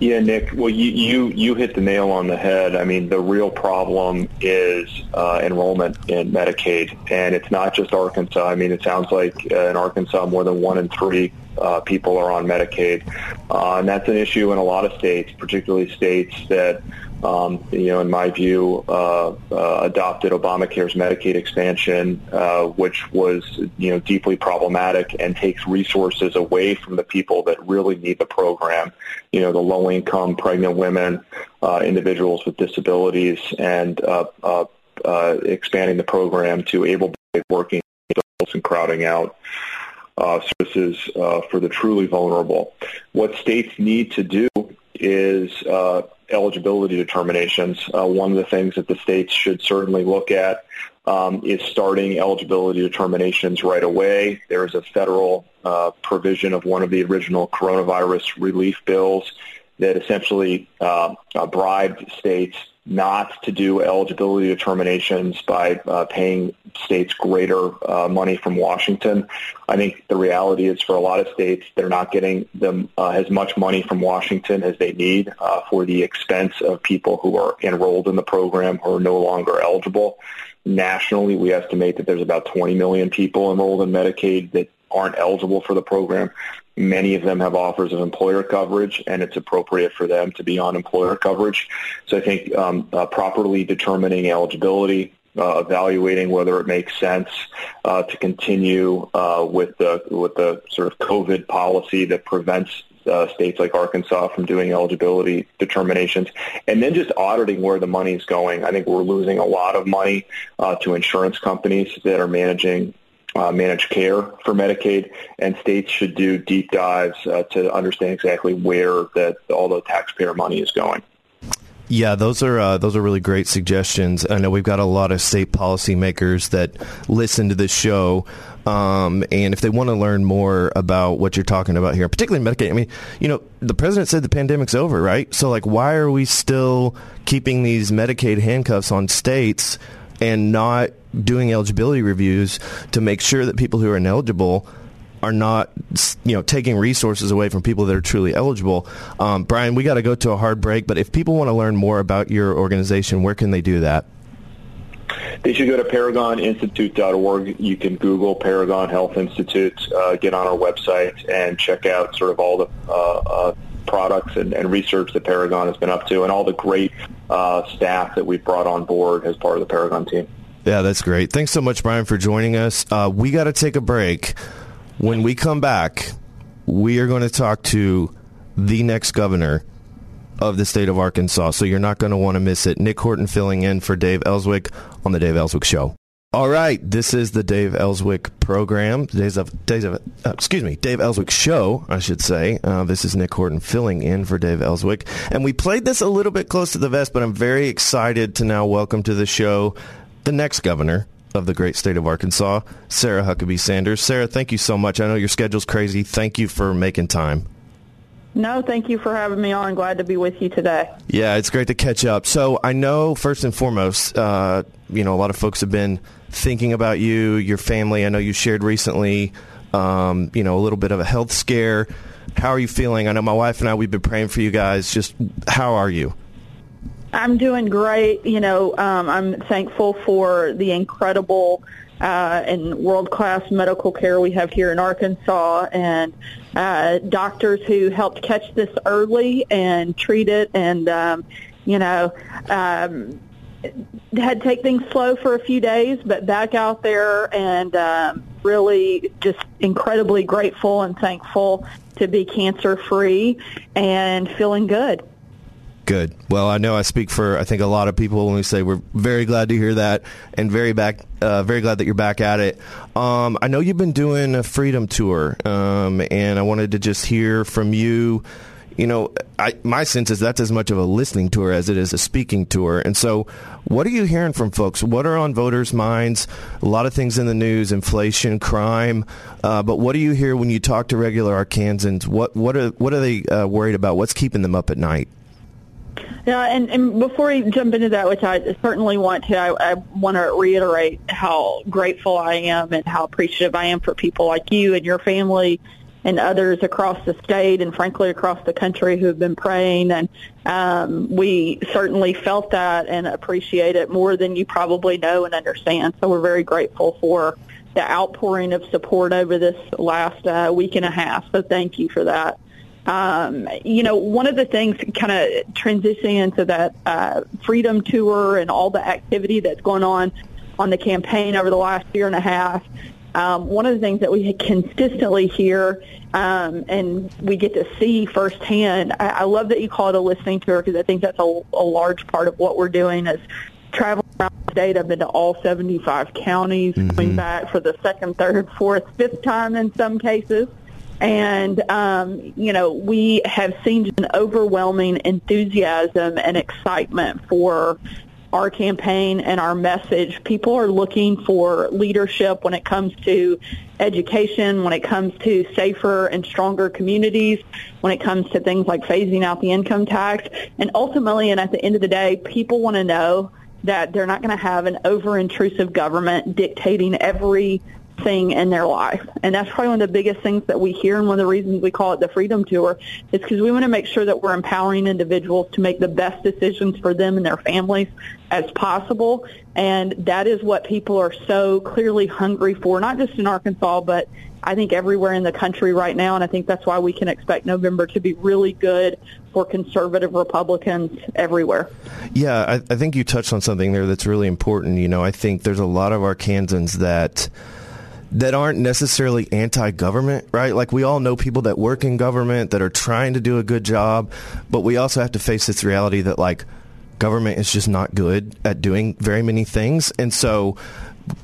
Yeah, Nick. Well, you, you you hit the nail on the head. I mean, the real problem is uh, enrollment in Medicaid, and it's not just Arkansas. I mean, it sounds like uh, in Arkansas, more than one in three uh, people are on Medicaid, uh, and that's an issue in a lot of states, particularly states that um, you know, in my view, uh, uh, adopted Obamacare's Medicaid expansion, uh, which was, you know, deeply problematic and takes resources away from the people that really need the program. You know, the low-income pregnant women, uh, individuals with disabilities, and expanding the program to able-bodied working adults and crowding out uh, services uh, for the truly vulnerable. What states need to do is uh, eligibility determinations. Uh, one of the things that the states should certainly look at um, is starting eligibility determinations right away. There is a federal uh, provision of one of the original coronavirus relief bills that essentially uh, bribed states not to do eligibility determinations by uh, paying states greater uh, money from Washington. I think the reality is for a lot of states, they're not getting them uh, as much money from Washington as they need uh, for the expense of people who are enrolled in the program who are no longer eligible. Nationally, we estimate that there's about 20 million people enrolled in Medicaid that aren't eligible for the program. Many of them have offers of employer coverage, and it's appropriate for them to be on employer coverage. So I think um, uh, properly determining eligibility, uh, evaluating whether it makes sense uh, to continue uh, with the with the sort of COVID policy that prevents uh, states like Arkansas from doing eligibility determinations, and then just auditing where the money is going. I think we're losing a lot of money uh, to insurance companies that are managing uh, managed care for Medicaid, and states should do deep dives uh, to understand exactly where that all the taxpayer money is going. Yeah, those are uh, those are really great suggestions. I know we've got a lot of state policymakers that listen to this show, um, and if they want to learn more about what you're talking about here, particularly Medicaid, I mean, you know, the president said the pandemic's over, right? So, like, why are we still keeping these Medicaid handcuffs on states and not doing eligibility reviews to make sure that people who are ineligible are not, you know, taking resources away from people that are truly eligible. Um, Brian, we got to go to a hard break, but if people want to learn more about your organization, where can they do that? They should go to ParagonInstitute.org. You can Google Paragon Health Institute, uh, get on our website, and check out sort of all the uh, uh, products and, and, research that Paragon has been up to, and all the great uh, staff that we've brought on board as part of the Paragon team. Yeah, that's great. Thanks so much, Brian, for joining us. Uh, we got to take a break. When we come back, we are going to talk to the next governor of the state of Arkansas. So you're not going to want to miss it. Nick Horton filling in for Dave Elswick on the Dave Elswick Show. All right, this is the Dave Elswick program. Days of days of uh, excuse me, Dave Elswick show, I should say. Uh, this is Nick Horton filling in for Dave Elswick, and we played this a little bit close to the vest, but I'm very excited to now welcome to the show the next governor of the great state of Arkansas, Sarah Huckabee Sanders. Sarah, thank you so much. I know your schedule's crazy. Thank you for making time. No, thank you for having me on. Glad to be with you today. Yeah, it's great to catch up. So I know, first and foremost, uh, you know, a lot of folks have been thinking about you, your family. I know you shared recently, um, you know, a little bit of a health scare. How are you feeling? I know my wife and I, we've been praying for you guys. Just how are you? I'm doing great. You know, um, I'm thankful for the incredible uh, and world-class medical care we have here in Arkansas and uh, doctors who helped catch this early and treat it and, um, you know, um, had to take things slow for a few days, but back out there and um, really just incredibly grateful and thankful to be cancer-free and feeling good. Good. Well, I know I speak for I think a lot of people when we say we're very glad to hear that, and very back, uh, very glad that you're back at it. Um, I know you've been doing a freedom tour, um, and I wanted to just hear from you. You know, I, my sense is that's as much of a listening tour as it is a speaking tour. And so, what are you hearing from folks? What are on voters' minds? A lot of things in the news: inflation, crime. Uh, but what do you hear when you talk to regular Arkansans? What what are what are they uh, worried about? What's keeping them up at night? Yeah, and, and before we jump into that, which I certainly want to, I, I want to reiterate how grateful I am and how appreciative I am for people like you and your family and others across the state and frankly across the country who have been praying and um, we certainly felt that and appreciate it more than you probably know and understand. So we're very grateful for the outpouring of support over this last uh, week and a half. So thank you for that. Um, you know, one of the things kind of transitioning into that uh, freedom tour and all the activity that's going on on the campaign over the last year and a half, um, one of the things that we consistently hear um, and we get to see firsthand, I, I love that you call it a listening tour because I think that's a, a large part of what we're doing is traveling around the state. I've been to all 75 counties, mm-hmm. coming back for the second, third, fourth, fifth time in some cases. And, um, you know, we have seen an overwhelming enthusiasm and excitement for our campaign and our message. People are looking for leadership when it comes to education, when it comes to safer and stronger communities, when it comes to things like phasing out the income tax. And ultimately, and at the end of the day, people want to know that they're not going to have an over-intrusive government dictating every thing in their life. And that's probably one of the biggest things that we hear and one of the reasons we call it the Freedom Tour is because we want to make sure that we're empowering individuals to make the best decisions for them and their families as possible. And that is what people are so clearly hungry for, not just in Arkansas, but I think everywhere in the country right now. And I think that's why we can expect November to be really good for conservative Republicans everywhere. Yeah, I, I think you touched on something there that's really important. You know, I think there's a lot of Arkansans that that aren't necessarily anti-government, right? Like we all know people that work in government that are trying to do a good job, but we also have to face this reality that like government is just not good at doing very many things. And so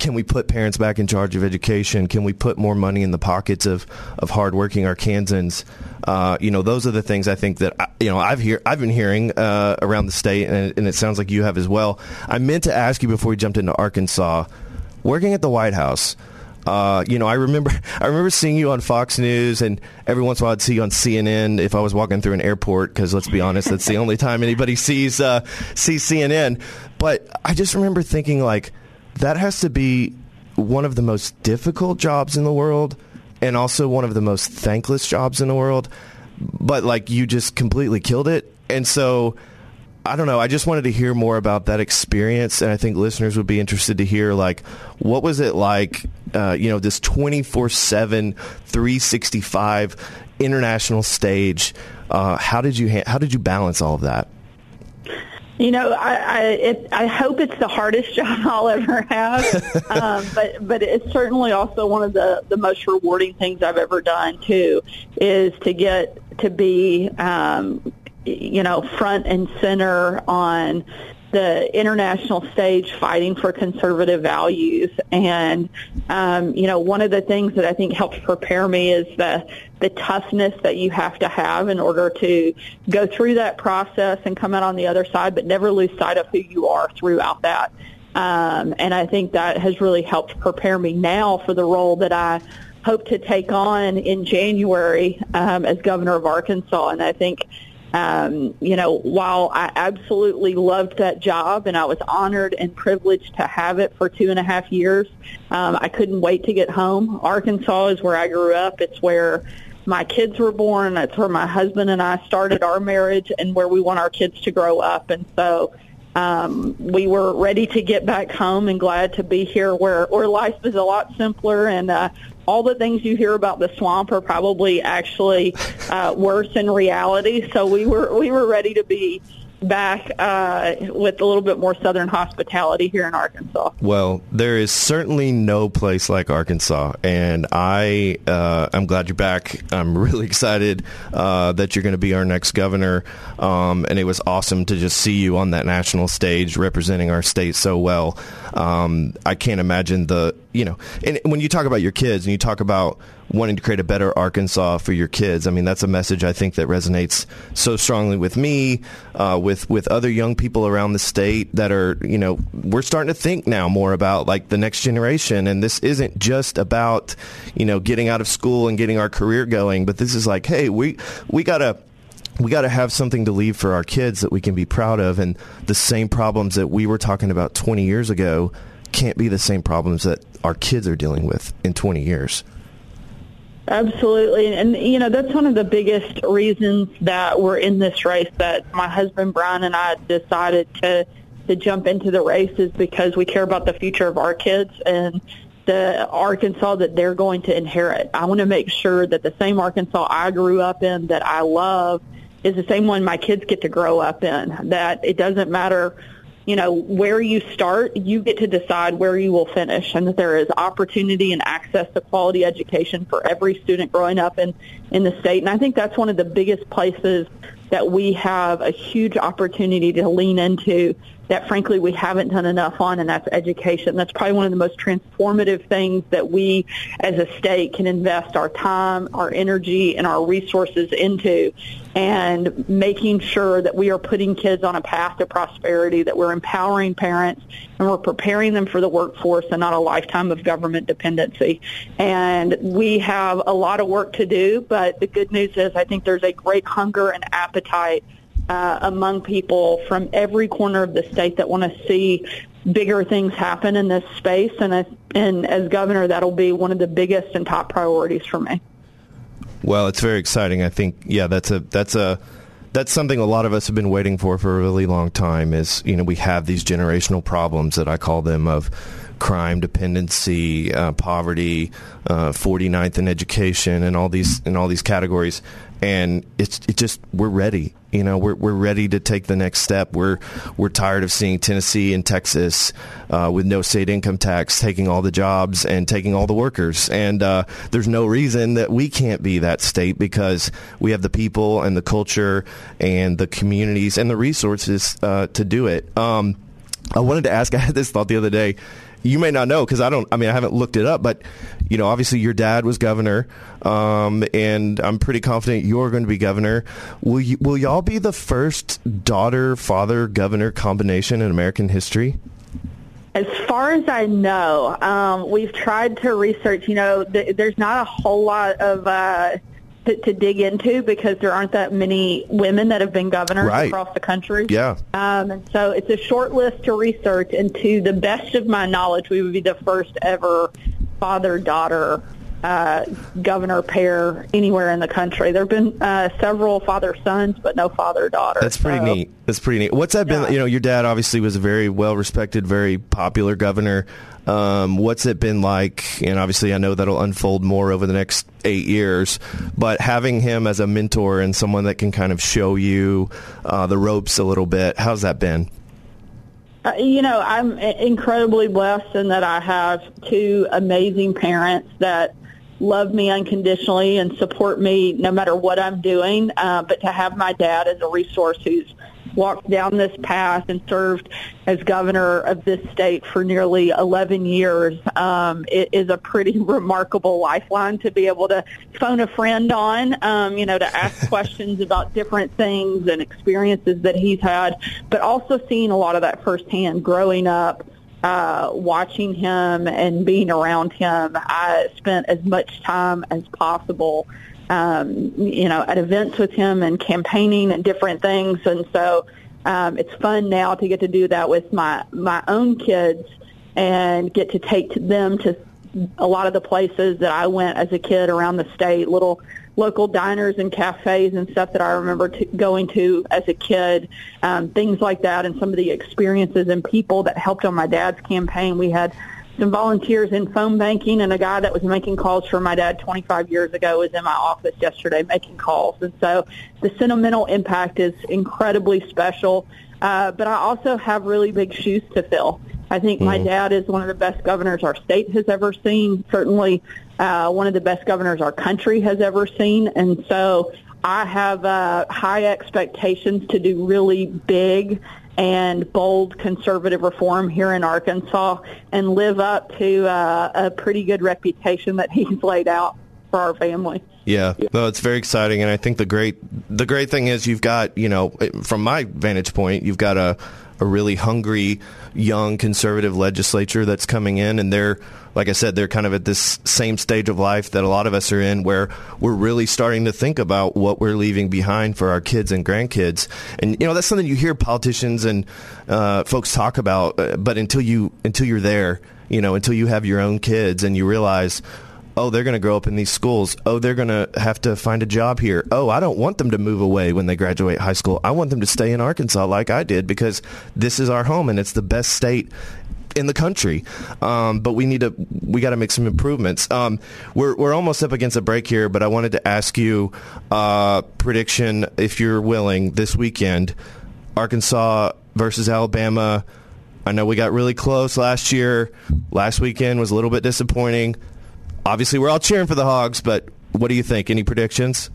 can we put parents back in charge of education? Can we put more money in the pockets of, of hardworking Arkansans? Uh, you know, those are the things I think that I, you know I've hear I've been hearing uh, around the state, and, and, it sounds like you have as well. I meant to ask you before we jumped into Arkansas, working at the White House. Uh, you know, I remember I remember seeing you on Fox News, and every once in a while I'd see you on CNN if I was walking through an airport. Because let's be honest, that's the only time anybody sees uh, sees CNN. But I just remember thinking like that has to be one of the most difficult jobs in the world, and also one of the most thankless jobs in the world. But like you just completely killed it, and so I don't know. I just wanted to hear more about that experience, and I think listeners would be interested to hear like what was it like, uh, you know, this twenty four seven, three sixty five international stage. Uh, how did you ha- how did you balance all of that? You know, I I, it, I hope it's the hardest job I'll ever have, um, but but it's certainly also one of the the most rewarding things I've ever done too. Is to get to be um, you know, front and center on the international stage fighting for conservative values. And, um, you know, one of the things that I think helps prepare me is the, the toughness that you have to have in order to go through that process and come out on the other side, but never lose sight of who you are throughout that. Um, and I think that has really helped prepare me now for the role that I hope to take on in January um, as governor of Arkansas. And I think um, you know, while I absolutely loved that job and I was honored and privileged to have it for two and a half years, um, I couldn't wait to get home. Arkansas is where I grew up. It's where my kids were born. It's where my husband and I started our marriage and where we want our kids to grow up. And so um, we were ready to get back home and glad to be here where, where life is a lot simpler and uh, all the things you hear about the swamp are probably actually uh, worse in reality. So we were we were ready to be back uh, with a little bit more southern hospitality here in Arkansas. Well, there is certainly no place like Arkansas, and I uh, I'm glad you're back. I'm really excited uh, that you're going to be our next governor, um, and it was awesome to just see you on that national stage representing our state so well. Um, I can't imagine the you know, and when you talk about your kids and you talk about wanting to create a better Arkansas for your kids, I mean that's a message I think that resonates so strongly with me, uh, with with other young people around the state that are you know we're starting to think now more about like the next generation, and this isn't just about you know getting out of school and getting our career going, but this is like hey we we gotta we got to have something to leave for our kids that we can be proud of. And the same problems that we were talking about 20 years ago can't be the same problems that our kids are dealing with in 20 years. Absolutely. And, you know, that's one of the biggest reasons that we're in this race that my husband Brian and I decided to, to jump into the race is because we care about the future of our kids. And the Arkansas that they're going to inherit. I want to make sure that the same Arkansas I grew up in that I love is the same one my kids get to grow up in. That it doesn't matter, you know, where you start, you get to decide where you will finish and that there is opportunity and access to quality education for every student growing up in, in the state. And I think that's one of the biggest places that we have a huge opportunity to lean into that frankly we haven't done enough on, and that's education. That's probably one of the most transformative things that we as a state can invest our time, our energy, and our resources into, and making sure that we are putting kids on a path to prosperity, that we're empowering parents, and we're preparing them for the workforce and not a lifetime of government dependency. And we have a lot of work to do, but the good news is I think there's a great hunger and appetite uh, among people from every corner of the state that want to see bigger things happen in this space. And as, and as governor, that'll be one of the biggest and top priorities for me. Well, it's very exciting. I think, yeah, that's a that's a that's something a lot of us have been waiting for for a really long time. Is you know we have these generational problems that I call them of crime, dependency, uh, poverty, uh, 49th in education, and all these in all these categories. And it's it just we're ready. You know, we're we're ready to take the next step. We're we're tired of seeing Tennessee and Texas uh, with no state income tax taking all the jobs and taking all the workers. And uh, there's no reason that we can't be that state because we have the people and the culture and the communities and the resources uh, to do it. Um, I wanted to ask. I had this thought the other day you may not know because I don't. I mean, I haven't looked it up, but you know, obviously your dad was governor, um, and I'm pretty confident you're going to be governor. Will you, will y'all be the first daughter father governor combination in American history? As far as I know, um, we've tried to research. You know, th- there's not a whole lot of. Uh, to, to, dig into because there aren't that many women that have been governors right. across the country. Yeah. Um, and so it's a short list to research, and to the best of my knowledge, we would be the first ever father-daughter uh, governor pair anywhere in the country. There have been uh, several father sons, but no father daughter. That's pretty so, neat. That's pretty neat. What's that yeah. been? You know, your dad obviously was a very well respected, very popular governor. Um, what's it been like? And obviously, I know that'll unfold more over the next eight years. But having him as a mentor and someone that can kind of show you uh, the ropes a little bit, how's that been? Uh, you know, I'm incredibly blessed in that I have two amazing parents that love me unconditionally and support me no matter what I'm doing. Uh, but to have my dad as a resource who's walked down this path and served as governor of this state for nearly 11 years. Um, it is a pretty remarkable lifeline to be able to phone a friend on, um, you know, to ask questions about different things and experiences that he's had, but also seeing a lot of that firsthand growing up uh, watching him and being around him, I spent as much time as possible, um, you know, at events with him and campaigning and different things. And so um, it's fun now to get to do that with my my own kids and get to take them to a lot of the places that I went as a kid around the state, little local diners and cafes and stuff that I remember going to as a kid, um, things like that, and some of the experiences and people that helped on my dad's campaign. We had some volunteers in phone banking, and a guy that was making calls for my dad 25 years ago was in my office yesterday making calls. And so the sentimental impact is incredibly special. Uh, but I also have really big shoes to fill. I think my mm-hmm. dad is one of the best governors our state has ever seen, certainly uh, one of the best governors our country has ever seen. And so I have uh, high expectations to do really big and bold conservative reform here in Arkansas and live up to uh, a pretty good reputation that he's laid out for our family. Yeah, no, it's very exciting, and I think the great the great thing is you've got you know from my vantage point you've got a a really hungry young conservative legislature that's coming in, and they're like I said, they're kind of at this same stage of life that a lot of us are in, where we're really starting to think about what we're leaving behind for our kids and grandkids. And you know, that's something you hear politicians and uh, folks talk about, uh, but until you until you're there, you know, until you have your own kids and you realize oh, they're going to grow up in these schools. Oh, they're going to have to find a job here. Oh, I don't want them to move away when they graduate high school. I want them to stay in Arkansas like I did because this is our home and it's the best state in the country. Um, but we need to we got to make some improvements. Um, we're we're almost up against a break here, but I wanted to ask you uh, prediction if you're willing this weekend, Arkansas versus Alabama. I know we got really close last year. Last weekend was a little bit disappointing. Obviously, we're all cheering for the Hogs, but what do you think? Any predictions?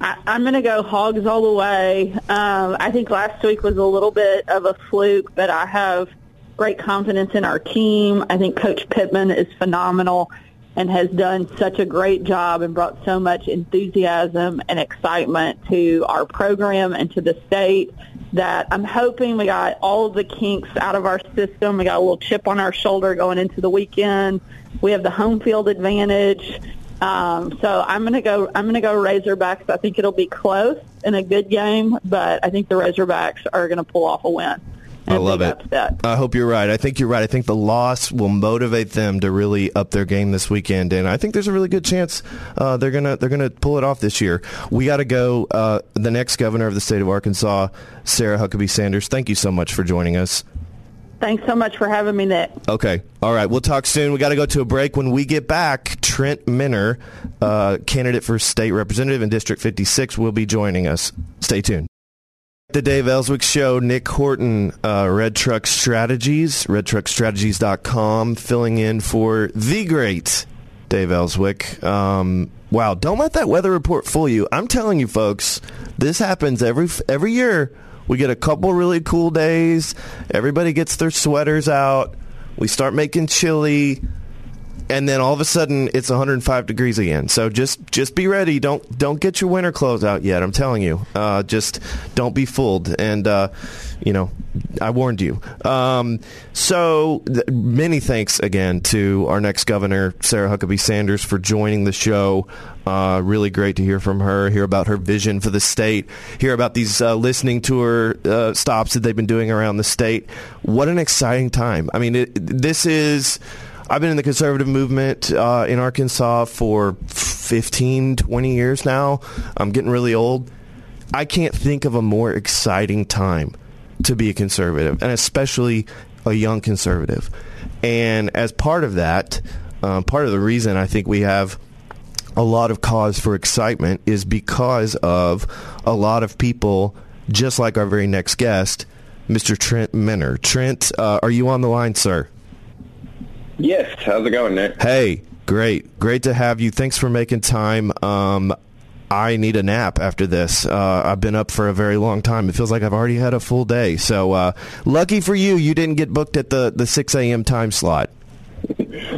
I, I'm going to go Hogs all the way. Um, I think last week was a little bit of a fluke, but I have great confidence in our team. I think Coach Pittman is phenomenal and has done such a great job and brought so much enthusiasm and excitement to our program and to the state that I'm hoping we got all of the kinks out of our system. We got a little chip on our shoulder going into the weekend. We have the home field advantage. Um, so I'm going to go. I'm going to go Razorbacks. I think it'll be close and a good game, but I think the Razorbacks are going to pull off a win. I love it. Upset. I hope you're right. I think you're right. I think the loss will motivate them to really up their game this weekend, and I think there's a really good chance uh, they're gonna they're gonna pull it off this year. We got to go. Uh, the next governor of the state of Arkansas, Sarah Huckabee Sanders. Thank you so much for joining us. Thanks so much for having me, Nick. Okay. All right. We'll talk soon. We got to go to a break. When we get back, Trent Minner, uh, candidate for state representative in District 56, will be joining us. Stay tuned. The Dave Elswick Show, Nick Horton, uh, Red Truck Strategies, redtruckstrategies.com, filling in for the great Dave Elswick. Um, wow, don't let that weather report fool you. I'm telling you, folks, this happens every every year. We get a couple really cool days. Everybody gets their sweaters out. We start making chili and then all of a sudden it's 105 degrees again. So just just be ready. Don't don't get your winter clothes out yet. I'm telling you. Uh, just don't be fooled. And uh, you know, I warned you. Um, so th- many thanks again to our next governor, Sarah Huckabee Sanders, for joining the show. Uh, really great to hear from her, hear about her vision for the state, hear about these uh, listening tour uh, stops that they've been doing around the state. What an exciting time! I mean, it, this is I've been in the conservative movement uh, in Arkansas for 15, 20 years now. I'm getting really old. I can't think of a more exciting time to be a conservative, and especially a young conservative. And as part of that, um, part of the reason I think we have a lot of cause for excitement is because of a lot of people, just like our very next guest, Mr. Trent Minner. Trent, uh, are you on the line, sir? Yes. How's it going, Nick? Hey, great. Great to have you. Thanks for making time. Um, I need a nap after this. Uh, I've been up for a very long time. It feels like I've already had a full day. So uh, lucky for you, you didn't get booked at the, the 6 a.m. time slot.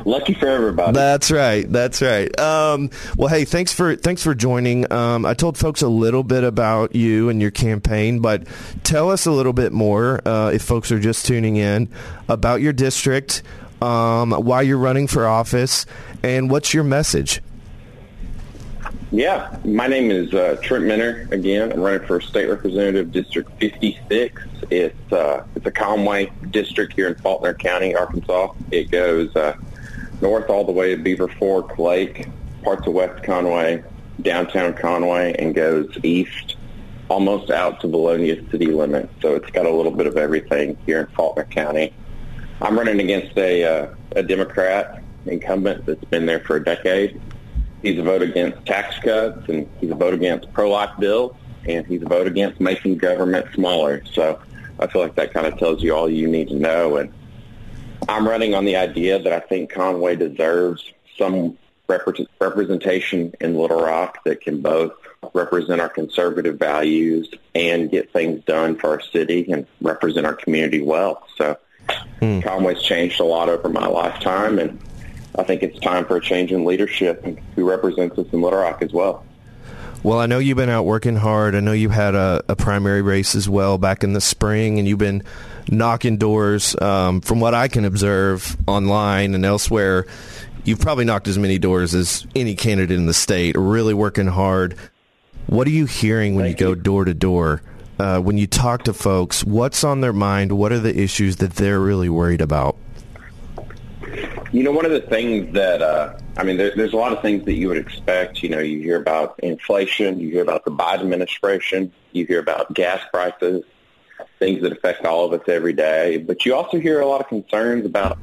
Lucky for everybody. That's right. That's right. Um, well, hey, thanks for thanks for joining. Um, I told folks a little bit about you and your campaign, but tell us a little bit more uh, if folks are just tuning in about your district, um, why you're running for office, and what's your message. Yeah, my name is uh, Trent Minner. Again, I'm running for state representative, District 56. It's uh, it's a Conway district here in Faulkner County, Arkansas. It goes uh, north all the way to Beaver Fork Lake, parts of West Conway, downtown Conway, and goes east almost out to Vilonia city limits. So it's got a little bit of everything here in Faulkner County. I'm running against a, uh, a Democrat incumbent that's been there for a decade. He's a vote against tax cuts, and he's a vote against pro-life bills, and he's a vote against making government smaller. So I feel like that kind of tells you all you need to know. And I'm running on the idea that I think Conway deserves some repre- representation in Little Rock that can both represent our conservative values and get things done for our city and represent our community well. So hmm. Conway's changed a lot over my lifetime, and I think it's time for a change in leadership and who represents us in Little Rock as well. Well, I know you've been out working hard. I know you had a, a primary race as well back in the spring, and you've been knocking doors. Um, from what I can observe online and elsewhere, you've probably knocked as many doors as any candidate in the state. Really working hard. What are you hearing when Thank you go door to door? Uh, when you talk to folks, what's on their mind? What are the issues that they're really worried about? You know, one of the things that, uh, I mean, there, there's a lot of things that you would expect. You know, you hear about inflation, you hear about the Biden administration, you hear about gas prices. things that affect all of us every day. But you also hear a lot of concerns about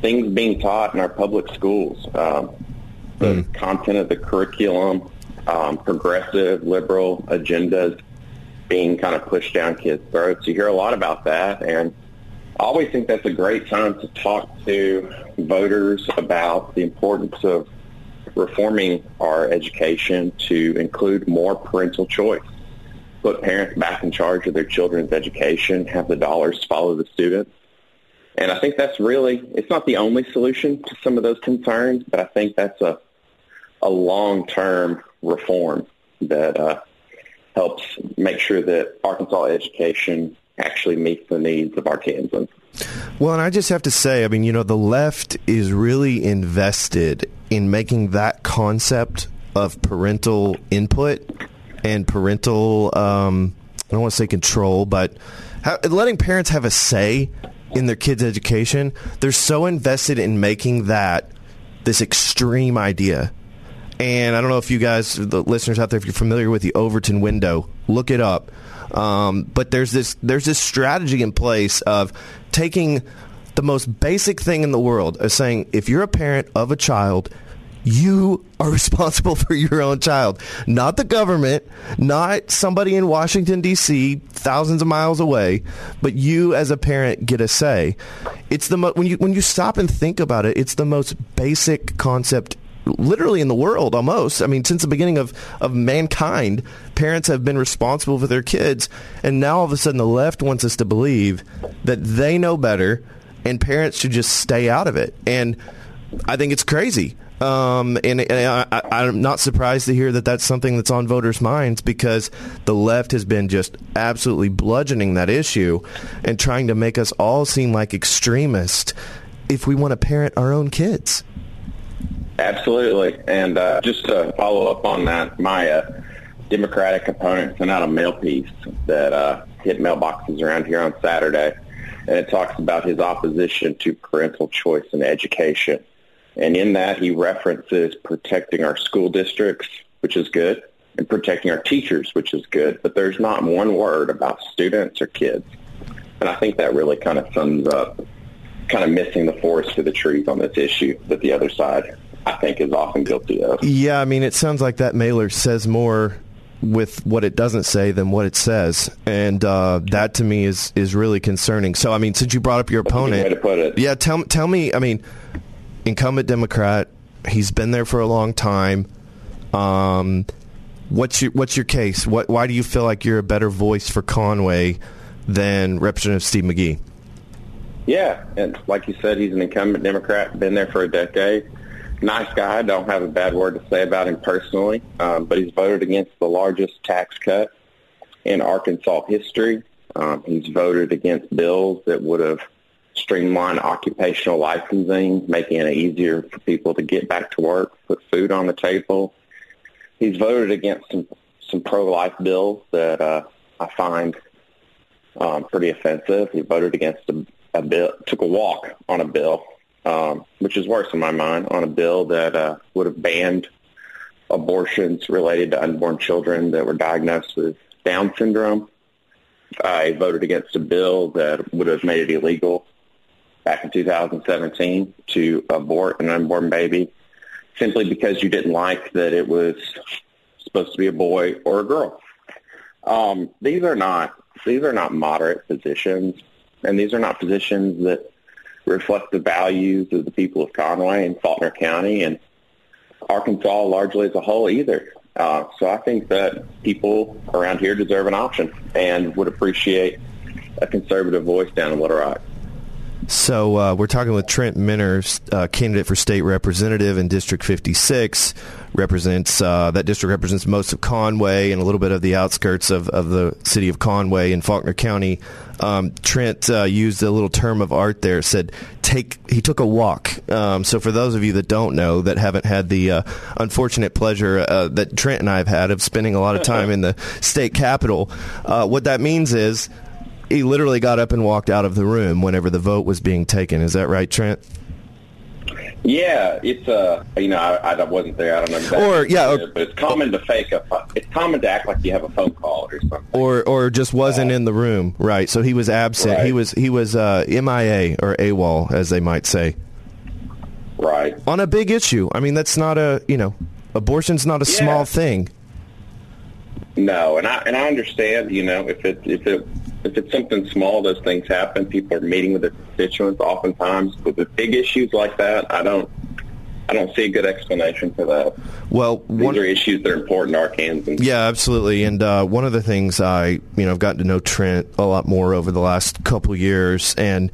things being taught in our public schools, um, the mm. content of the curriculum, um, progressive, liberal agendas being kind of pushed down kids' throats. You hear a lot about that, and I always think that's a great time to talk to voters about the importance of reforming our education to include more parental choice put parents back in charge of their children's education, have the dollars follow the students. And I think that's really, it's not the only solution to some of those concerns, but I think that's a, a long-term reform that uh, helps make sure that Arkansas education actually meets the needs of Arkansans. Well, and I just have to say, I mean, you know, the left is really invested in making that concept of parental input and parental, um, I don't want to say control, but letting parents have a say in their kids' education. They're so invested in making that this extreme idea. And I don't know if you guys, the listeners out there, if you're familiar with the Overton window, look it up. Um, but there's this there's this strategy in place of taking the most basic thing in the world of saying if you're a parent of a child you are responsible for your own child, not the government, not somebody in Washington D.C. thousands of miles away, but you as a parent get a say. It's the mo- when you when you stop and think about it, it's the most basic concept literally in the world almost. I mean, since the beginning of, of mankind, parents have been responsible for their kids. And now all of a sudden the left wants us to believe that they know better and parents should just stay out of it. And I think it's crazy. Um, and, and I, am not surprised to hear that that's something that's on voters' minds because the left has been just absolutely bludgeoning that issue and trying to make us all seem like extremists if we want to parent our own kids. Absolutely. And uh, just to follow up on that, my uh, Democratic opponent sent out a mail piece that uh, hit mailboxes around here on Saturday, and it talks about his opposition to parental choice in education. And in that, he references protecting our school districts, which is good, and protecting our teachers, which is good. But there's not one word about students or kids. And I think that really kind of sums up kind of missing the forest for the trees on this issue that the other side, I think, is often guilty of. Yeah, I mean, it sounds like that mailer says more with what it doesn't say than what it says, and uh, that to me is is really concerning. So, I mean, since you brought up your opponent, yeah, tell tell me, I mean, incumbent Democrat. He's been there for a long time. Um, what's your what's your case? What why do you feel like you're a better voice for Conway than Representative Steve Magie? Yeah, and like you said, he's an incumbent Democrat, been there for a decade. Nice guy. I Don't have a bad word to say about him personally, um, but he's voted against the largest tax cut in Arkansas history. Um, he's voted against bills that would have streamline occupational licensing, making it easier for people to get back to work, put food on the table. He's voted against some some pro-life bills that uh, I find um, pretty offensive. He voted against a, a bill, took a walk on a bill, um, which is worse in my mind, on a bill that uh, would have banned abortions related to unborn children that were diagnosed with Down syndrome. I voted against a bill that would have made it illegal back in 2017 to abort an unborn baby simply because you didn't like that it was supposed to be a boy or a girl. Um, these are not these are not moderate positions, and these are not positions that reflect the values of the people of Conway and Faulkner County and Arkansas largely as a whole either. Uh, so I think that people around here deserve an option and would appreciate a conservative voice down in Little Rock. So uh, we're talking with Trent Minner, uh, candidate for state representative in District 56. Represents uh, that district represents most of Conway and a little bit of the outskirts of, of the city of Conway in Faulkner County. Um, Trent uh, used a little term of art there. Said take he took a walk. Um, so for those of you that don't know, that haven't had the uh, unfortunate pleasure uh, that Trent and I have had of spending a lot of time in the state capitol, what that means is he literally got up and walked out of the room whenever the vote was being taken. Is that right, Trent? Yeah, it's uh, you know, I, I wasn't there. I don't know. Exactly Or, yeah, but it's common to fake a. It's common to act like you have a phone call or something. or or just wasn't in the room, right? So he was absent. He was he was uh, MIA or AWOL, as they might say, Right. on a big issue. I mean, that's not a you know, abortion's not a small thing. No, and I and I understand. You know, if it if it if it's something small, those things happen. People are meeting with their constituents oftentimes, but with big issues like that, I don't. I don't see a good explanation for that. Well, These one, are issues that are important to Arkansans. Yeah, absolutely. And uh, one of the things I, you know, I've gotten to know Trent a lot more over the last couple years, and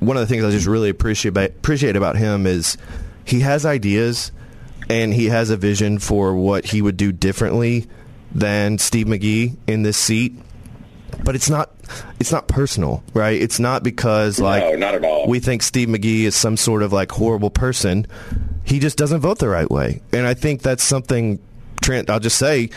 one of the things I just really appreciate appreciate about him is he has ideas and he has a vision for what he would do differently than Steve Magie in this seat. But it's not it's not personal, right? It's not because like No, not at all. we think Steve Magie is some sort of like horrible person. He just doesn't vote the right way. And I think that's something Trent, I'll just say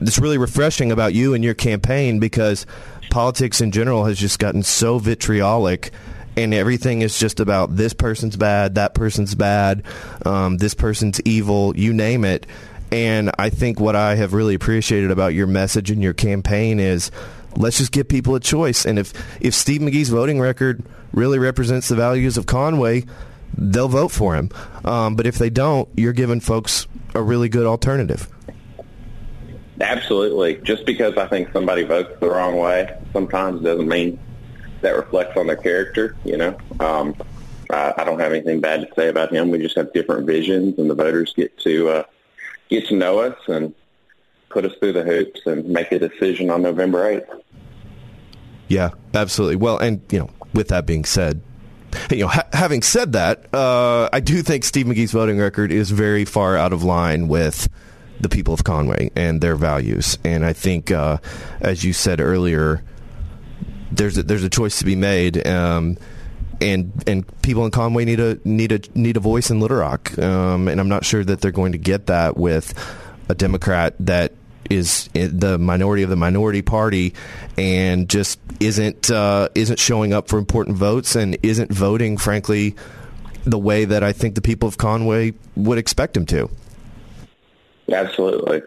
it's really refreshing about you and your campaign because politics in general has just gotten so vitriolic and everything is just about this person's bad, that person's bad, um, this person's evil, you name it. And I think what I have really appreciated about your message and your campaign is let's just give people a choice. And if, if Steve Magie's voting record really represents the values of Conway, they'll vote for him. Um, but if they don't, you're giving folks a really good alternative. Absolutely. Just because I think somebody votes the wrong way sometimes doesn't mean that reflects on their character. You know, um, I, I don't have anything bad to say about him. We just have different visions, and the voters get to uh, get to know us and put us through the hoops and make a decision on November eighth. Yeah, absolutely. Well, and you know, with that being said, you know, ha- having said that, uh, I do think Steve Magie's voting record is very far out of line with the people of Conway and their values. And I think, uh, as you said earlier, there's a, there's a choice to be made. Um, and and people in Conway need a need a need a voice in Little Rock, um, and I'm not sure that they're going to get that with a Democrat that is the minority of the minority party and just isn't uh, isn't showing up for important votes and isn't voting, frankly, the way that I think the people of Conway would expect him to. Absolutely.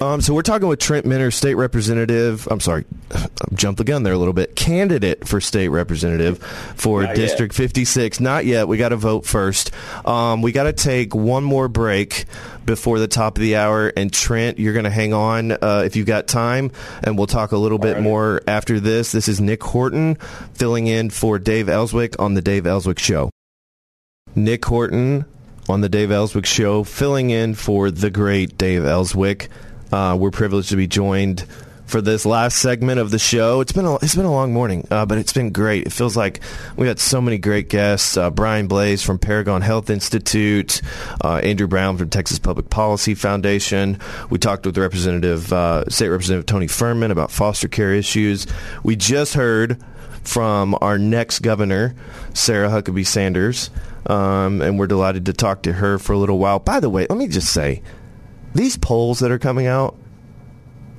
Um, so we're talking with Trent Minner, state representative. I'm sorry, jump the gun there a little bit. Candidate for state representative for Not yet. District 56. Not yet. We got to vote first. Um, we got to take one more break before the top of the hour. And Trent, you're going to hang on uh, if you've got time, and we'll talk a little bit more after this. This is Nick Horton filling in for Dave Elswick on the Dave Elswick Show. Nick Horton on the Dave Elswick Show, filling in for the great Dave Elswick. Uh, we're privileged to be joined for this last segment of the show. It's been a, it's been a long morning, uh, but it's been great. It feels like we had so many great guests. Uh, Brian Blase from Paragon Health Institute, uh, Andrew Brown from Texas Public Policy Foundation. We talked with Representative uh, State Representative Tony Furman about foster care issues. We just heard from our next governor, Sarah Huckabee Sanders, um, and we're delighted to talk to her for a little while. By the way, let me just say, these polls that are coming out,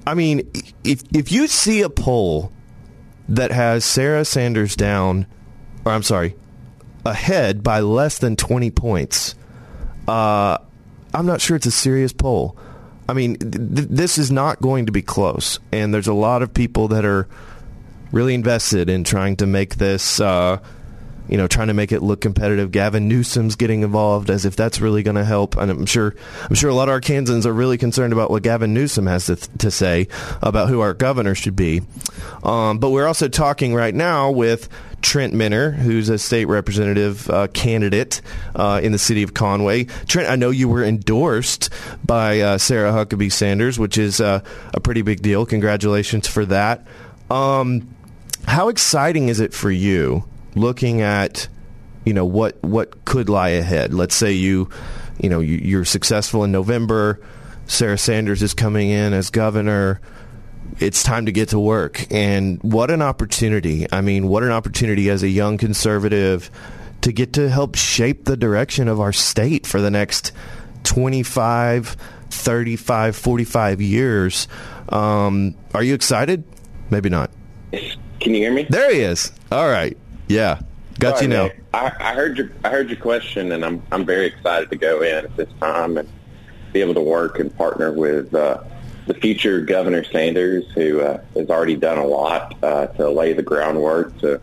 I mean, if if you see a poll that has Sarah Sanders down, or I'm sorry, ahead by less than 20 points, uh, I'm not sure it's a serious poll. I mean, th- th- this is not going to be close, and there's a lot of people that are really invested in trying to make this, uh, you know, trying to make it look competitive. Gavin Newsom's getting involved as if that's really going to help, and I'm sure, I'm sure a lot of Arkansans are really concerned about what Gavin Newsom has to, to say about who our governor should be. Um, but we're also talking right now with Trent Minner, who's a state representative uh, candidate uh, in the city of Conway. Trent, I know you were endorsed by uh, Sarah Huckabee Sanders, which is uh, a pretty big deal. Congratulations for that. Um, how exciting is it for you looking at you know what what could lie ahead? Let's say you you know you, you're successful in November. Sarah Sanders is coming in as governor. It's time to get to work, and what an opportunity! I mean, what an opportunity as a young conservative to get to help shape the direction of our state for the next 25, 35, 45 years. Um, are you excited? Maybe not. Can you hear me? There he is. All right. Yeah. Got Sorry, you now. I, I heard your I heard your question, and I'm I'm very excited to go in at this time and be able to work and partner with uh, the future Governor Sanders, who uh, has already done a lot uh, to lay the groundwork to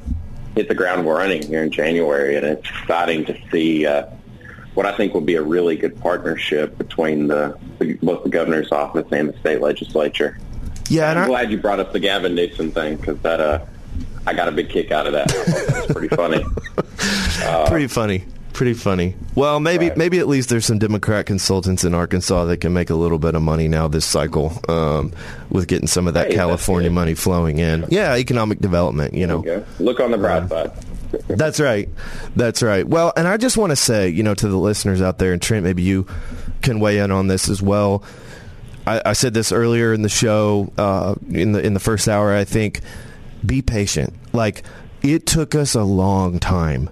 hit the ground running here in January, and it's exciting to see uh, what I think will be a really good partnership between the, the both the governor's office and the state legislature. Yeah, and I'm I- glad you brought up the Gavin Newsom thing because that uh, I got a big kick out of that. It's pretty funny. pretty funny. Pretty funny. Well, maybe maybe at least there's some Democrat consultants in Arkansas that can make a little bit of money now this cycle um, with getting some of that Hey, California money flowing in. Yeah, economic development. You know, Okay. Look on the bright side. That's right. That's right. Well, and I just want to say, you know, to the listeners out there, and Trent, maybe you can weigh in on this as well. I, I said this earlier in the show, uh, in the in the first hour. I think, be patient. Like it took us a long time,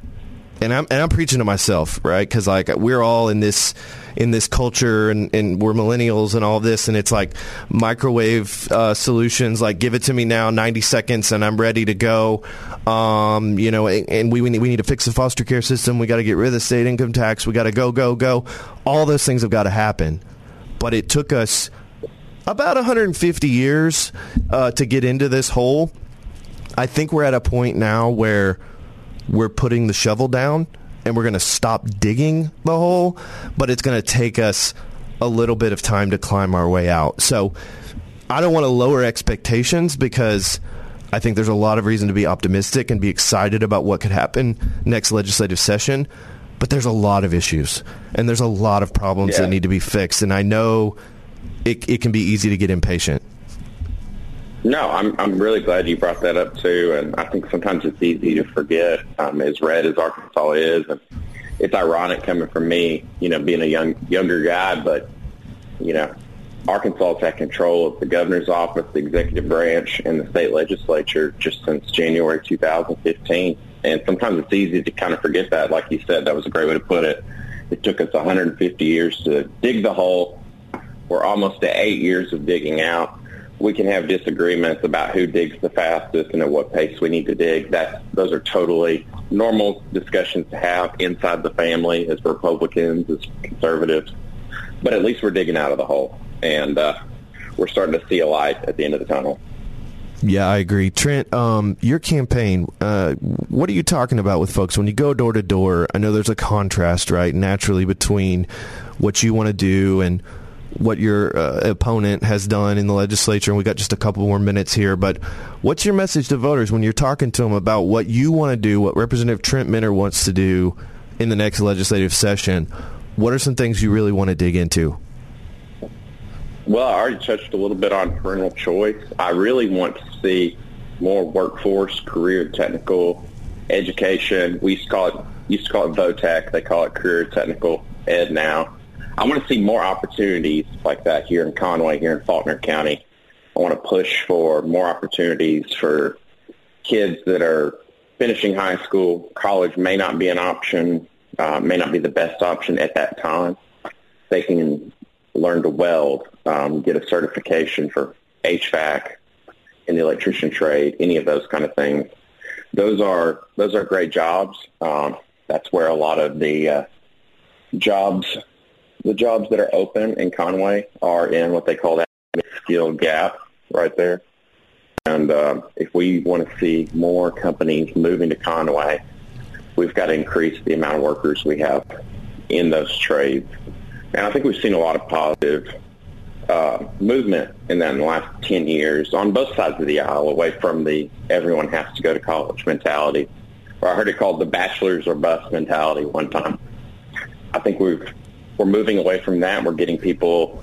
and I'm and I'm preaching to myself, right? Because like we're all in this in this culture, and, and we're millennials and all this, and it's like microwave uh, solutions. Like give it to me now, 90 seconds, and I'm ready to go. Um, you know, and, and we we need, we need to fix the foster care system. We got to get rid of the state income tax. We got to go go go. All those things have got to happen, but it took us about 150 years uh, to get into this hole. I think we're at a point now where we're putting the shovel down and we're going to stop digging the hole, but it's going to take us a little bit of time to climb our way out. So I don't want to lower expectations because I think there's a lot of reason to be optimistic and be excited about what could happen next legislative session. But there's a lot of issues and there's a lot of problems Yeah. that need to be fixed. And I know it, it can be easy to get impatient. No, I'm I'm really glad you brought that up too, and I think sometimes it's easy to forget. Um, as red as Arkansas is, and it's ironic coming from me, you know, being a young younger guy, but you know, Arkansas had control of the governor's office, the executive branch, and the state legislature just since January 2015. And sometimes it's easy to kind of forget that. Like you said, that was a great way to put it. It took us 150 years to dig the hole. We're almost at eight years of digging out. We can have disagreements about who digs the fastest and at what pace we need to dig. That those are totally normal discussions to have inside the family as Republicans, as conservatives. But at least we're digging out of the hole, and uh, we're starting to see a light at the end of the tunnel. Yeah, I agree. Trent, um, your campaign, uh, what are you talking about with folks? When you go door to door, I know there's a contrast, right, naturally between what you want to do and what your uh, opponent has done in the legislature. And we got just a couple more minutes here. But what's your message to voters when you're talking to them about what you want to do, what Representative Trent Minner wants to do in the next legislative session? What are some things you really want to dig into? Well, I already touched a little bit on parental choice. I really want to see more workforce, career, technical education. We used to call it used to call it VOTEC. They call it career technical ed now. I want to see more opportunities like that here in Conway, here in Faulkner County. I want to push for more opportunities for kids that are finishing high school. College may not be an option, uh, may not be the best option at that time. They can learn to weld, um, get a certification for HVAC in the electrician trade, any of those kind of things. Those are those are great jobs. Um, that's where a lot of the uh, jobs, the jobs that are open in Conway, are in what they call that skill gap right there. And uh, if we want to see more companies moving to Conway, we've got to increase the amount of workers we have in those trades. And I think we've seen a lot of positive uh, movement in that in the last 10 years on both sides of the aisle away from the everyone has to go to college mentality. Or I heard it called the bachelor's or bust mentality one time. I think we've, we're moving away from that. We're getting people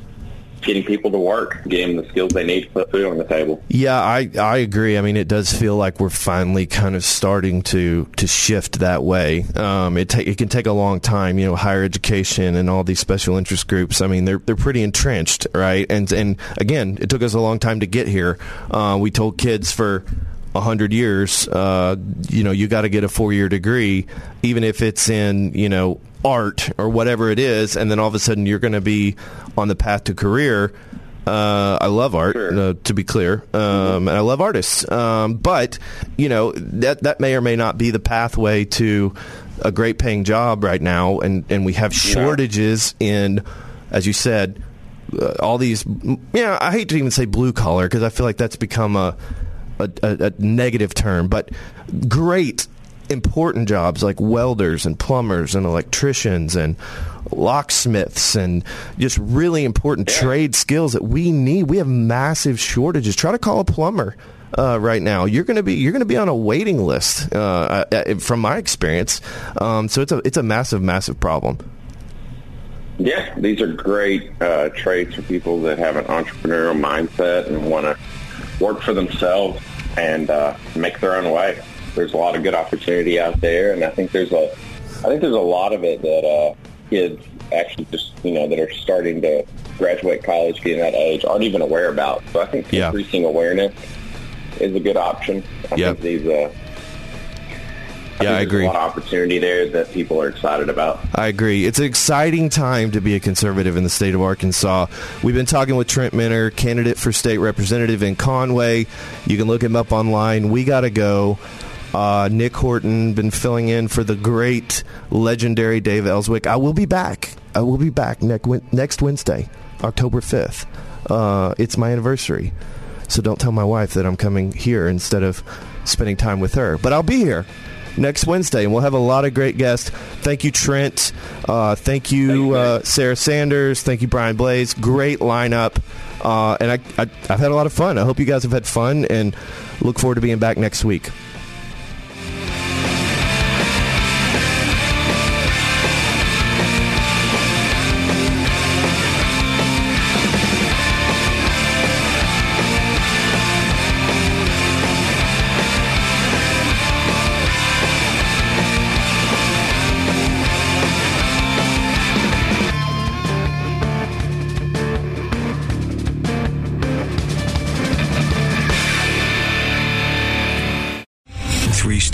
getting people to work, getting them the skills they need to put food on the table. Yeah, I I agree. I mean, it does feel like we're finally kind of starting to to shift that way. Um, it ta- it can take a long time. You know, higher education and all these special interest groups. I mean, they're they're pretty entrenched, right? And and again, it took us a long time to get here. Uh, we told kids for a hundred years, uh, you know, you got to get a four year degree, even if it's in you know art or whatever it is, and then all of a sudden you're going to be on the path to career. Uh, I love art, uh, to be clear, um, and I love artists. Um, but you know that that may or may not be the pathway to a great paying job right now, and and we have shortages in, as you said, uh, all these. Yeah, I hate to even say blue collar because I feel like that's become a a, a, a negative term, but great important jobs like welders and plumbers and electricians and locksmiths and just really important trade skills that we need. We have massive shortages. Try to call a plumber. Uh, right now, you're going to be you're going to be on a waiting list. Uh, uh, from my experience, um, so it's a it's a massive massive problem. Yeah, these are great uh, traits for people that have an entrepreneurial mindset and want to work for themselves and uh, make their own way. There's a lot of good opportunity out there, and I think there's a, I think there's a lot of it that uh, kids actually just you know that are starting to graduate college, getting that age, aren't even aware about. So I think Yeah. increasing awareness is a good option. I Yep. think these. Uh, I Yeah, I agree. There's a lot of opportunity there that people are excited about. I agree. It's an exciting time to be a conservative in the state of Arkansas. We've been talking with Trent Minner, candidate for state representative in Conway. You can look him up online. We got to go. Uh, Nick Horton been filling in for the great, legendary Dave Elswick. I will be back. I will be back next next Wednesday, October fifth. Uh, it's my anniversary, so don't tell my wife that I'm coming here instead of spending time with her. But I'll be here next Wednesday, and we'll have a lot of great guests. Thank you, Trent. Uh, thank you, uh, Sarah Sanders. Thank you, Brian Blase. Great lineup. Uh, and I, I, I've had a lot of fun. I hope you guys have had fun, and look forward to being back next week. Three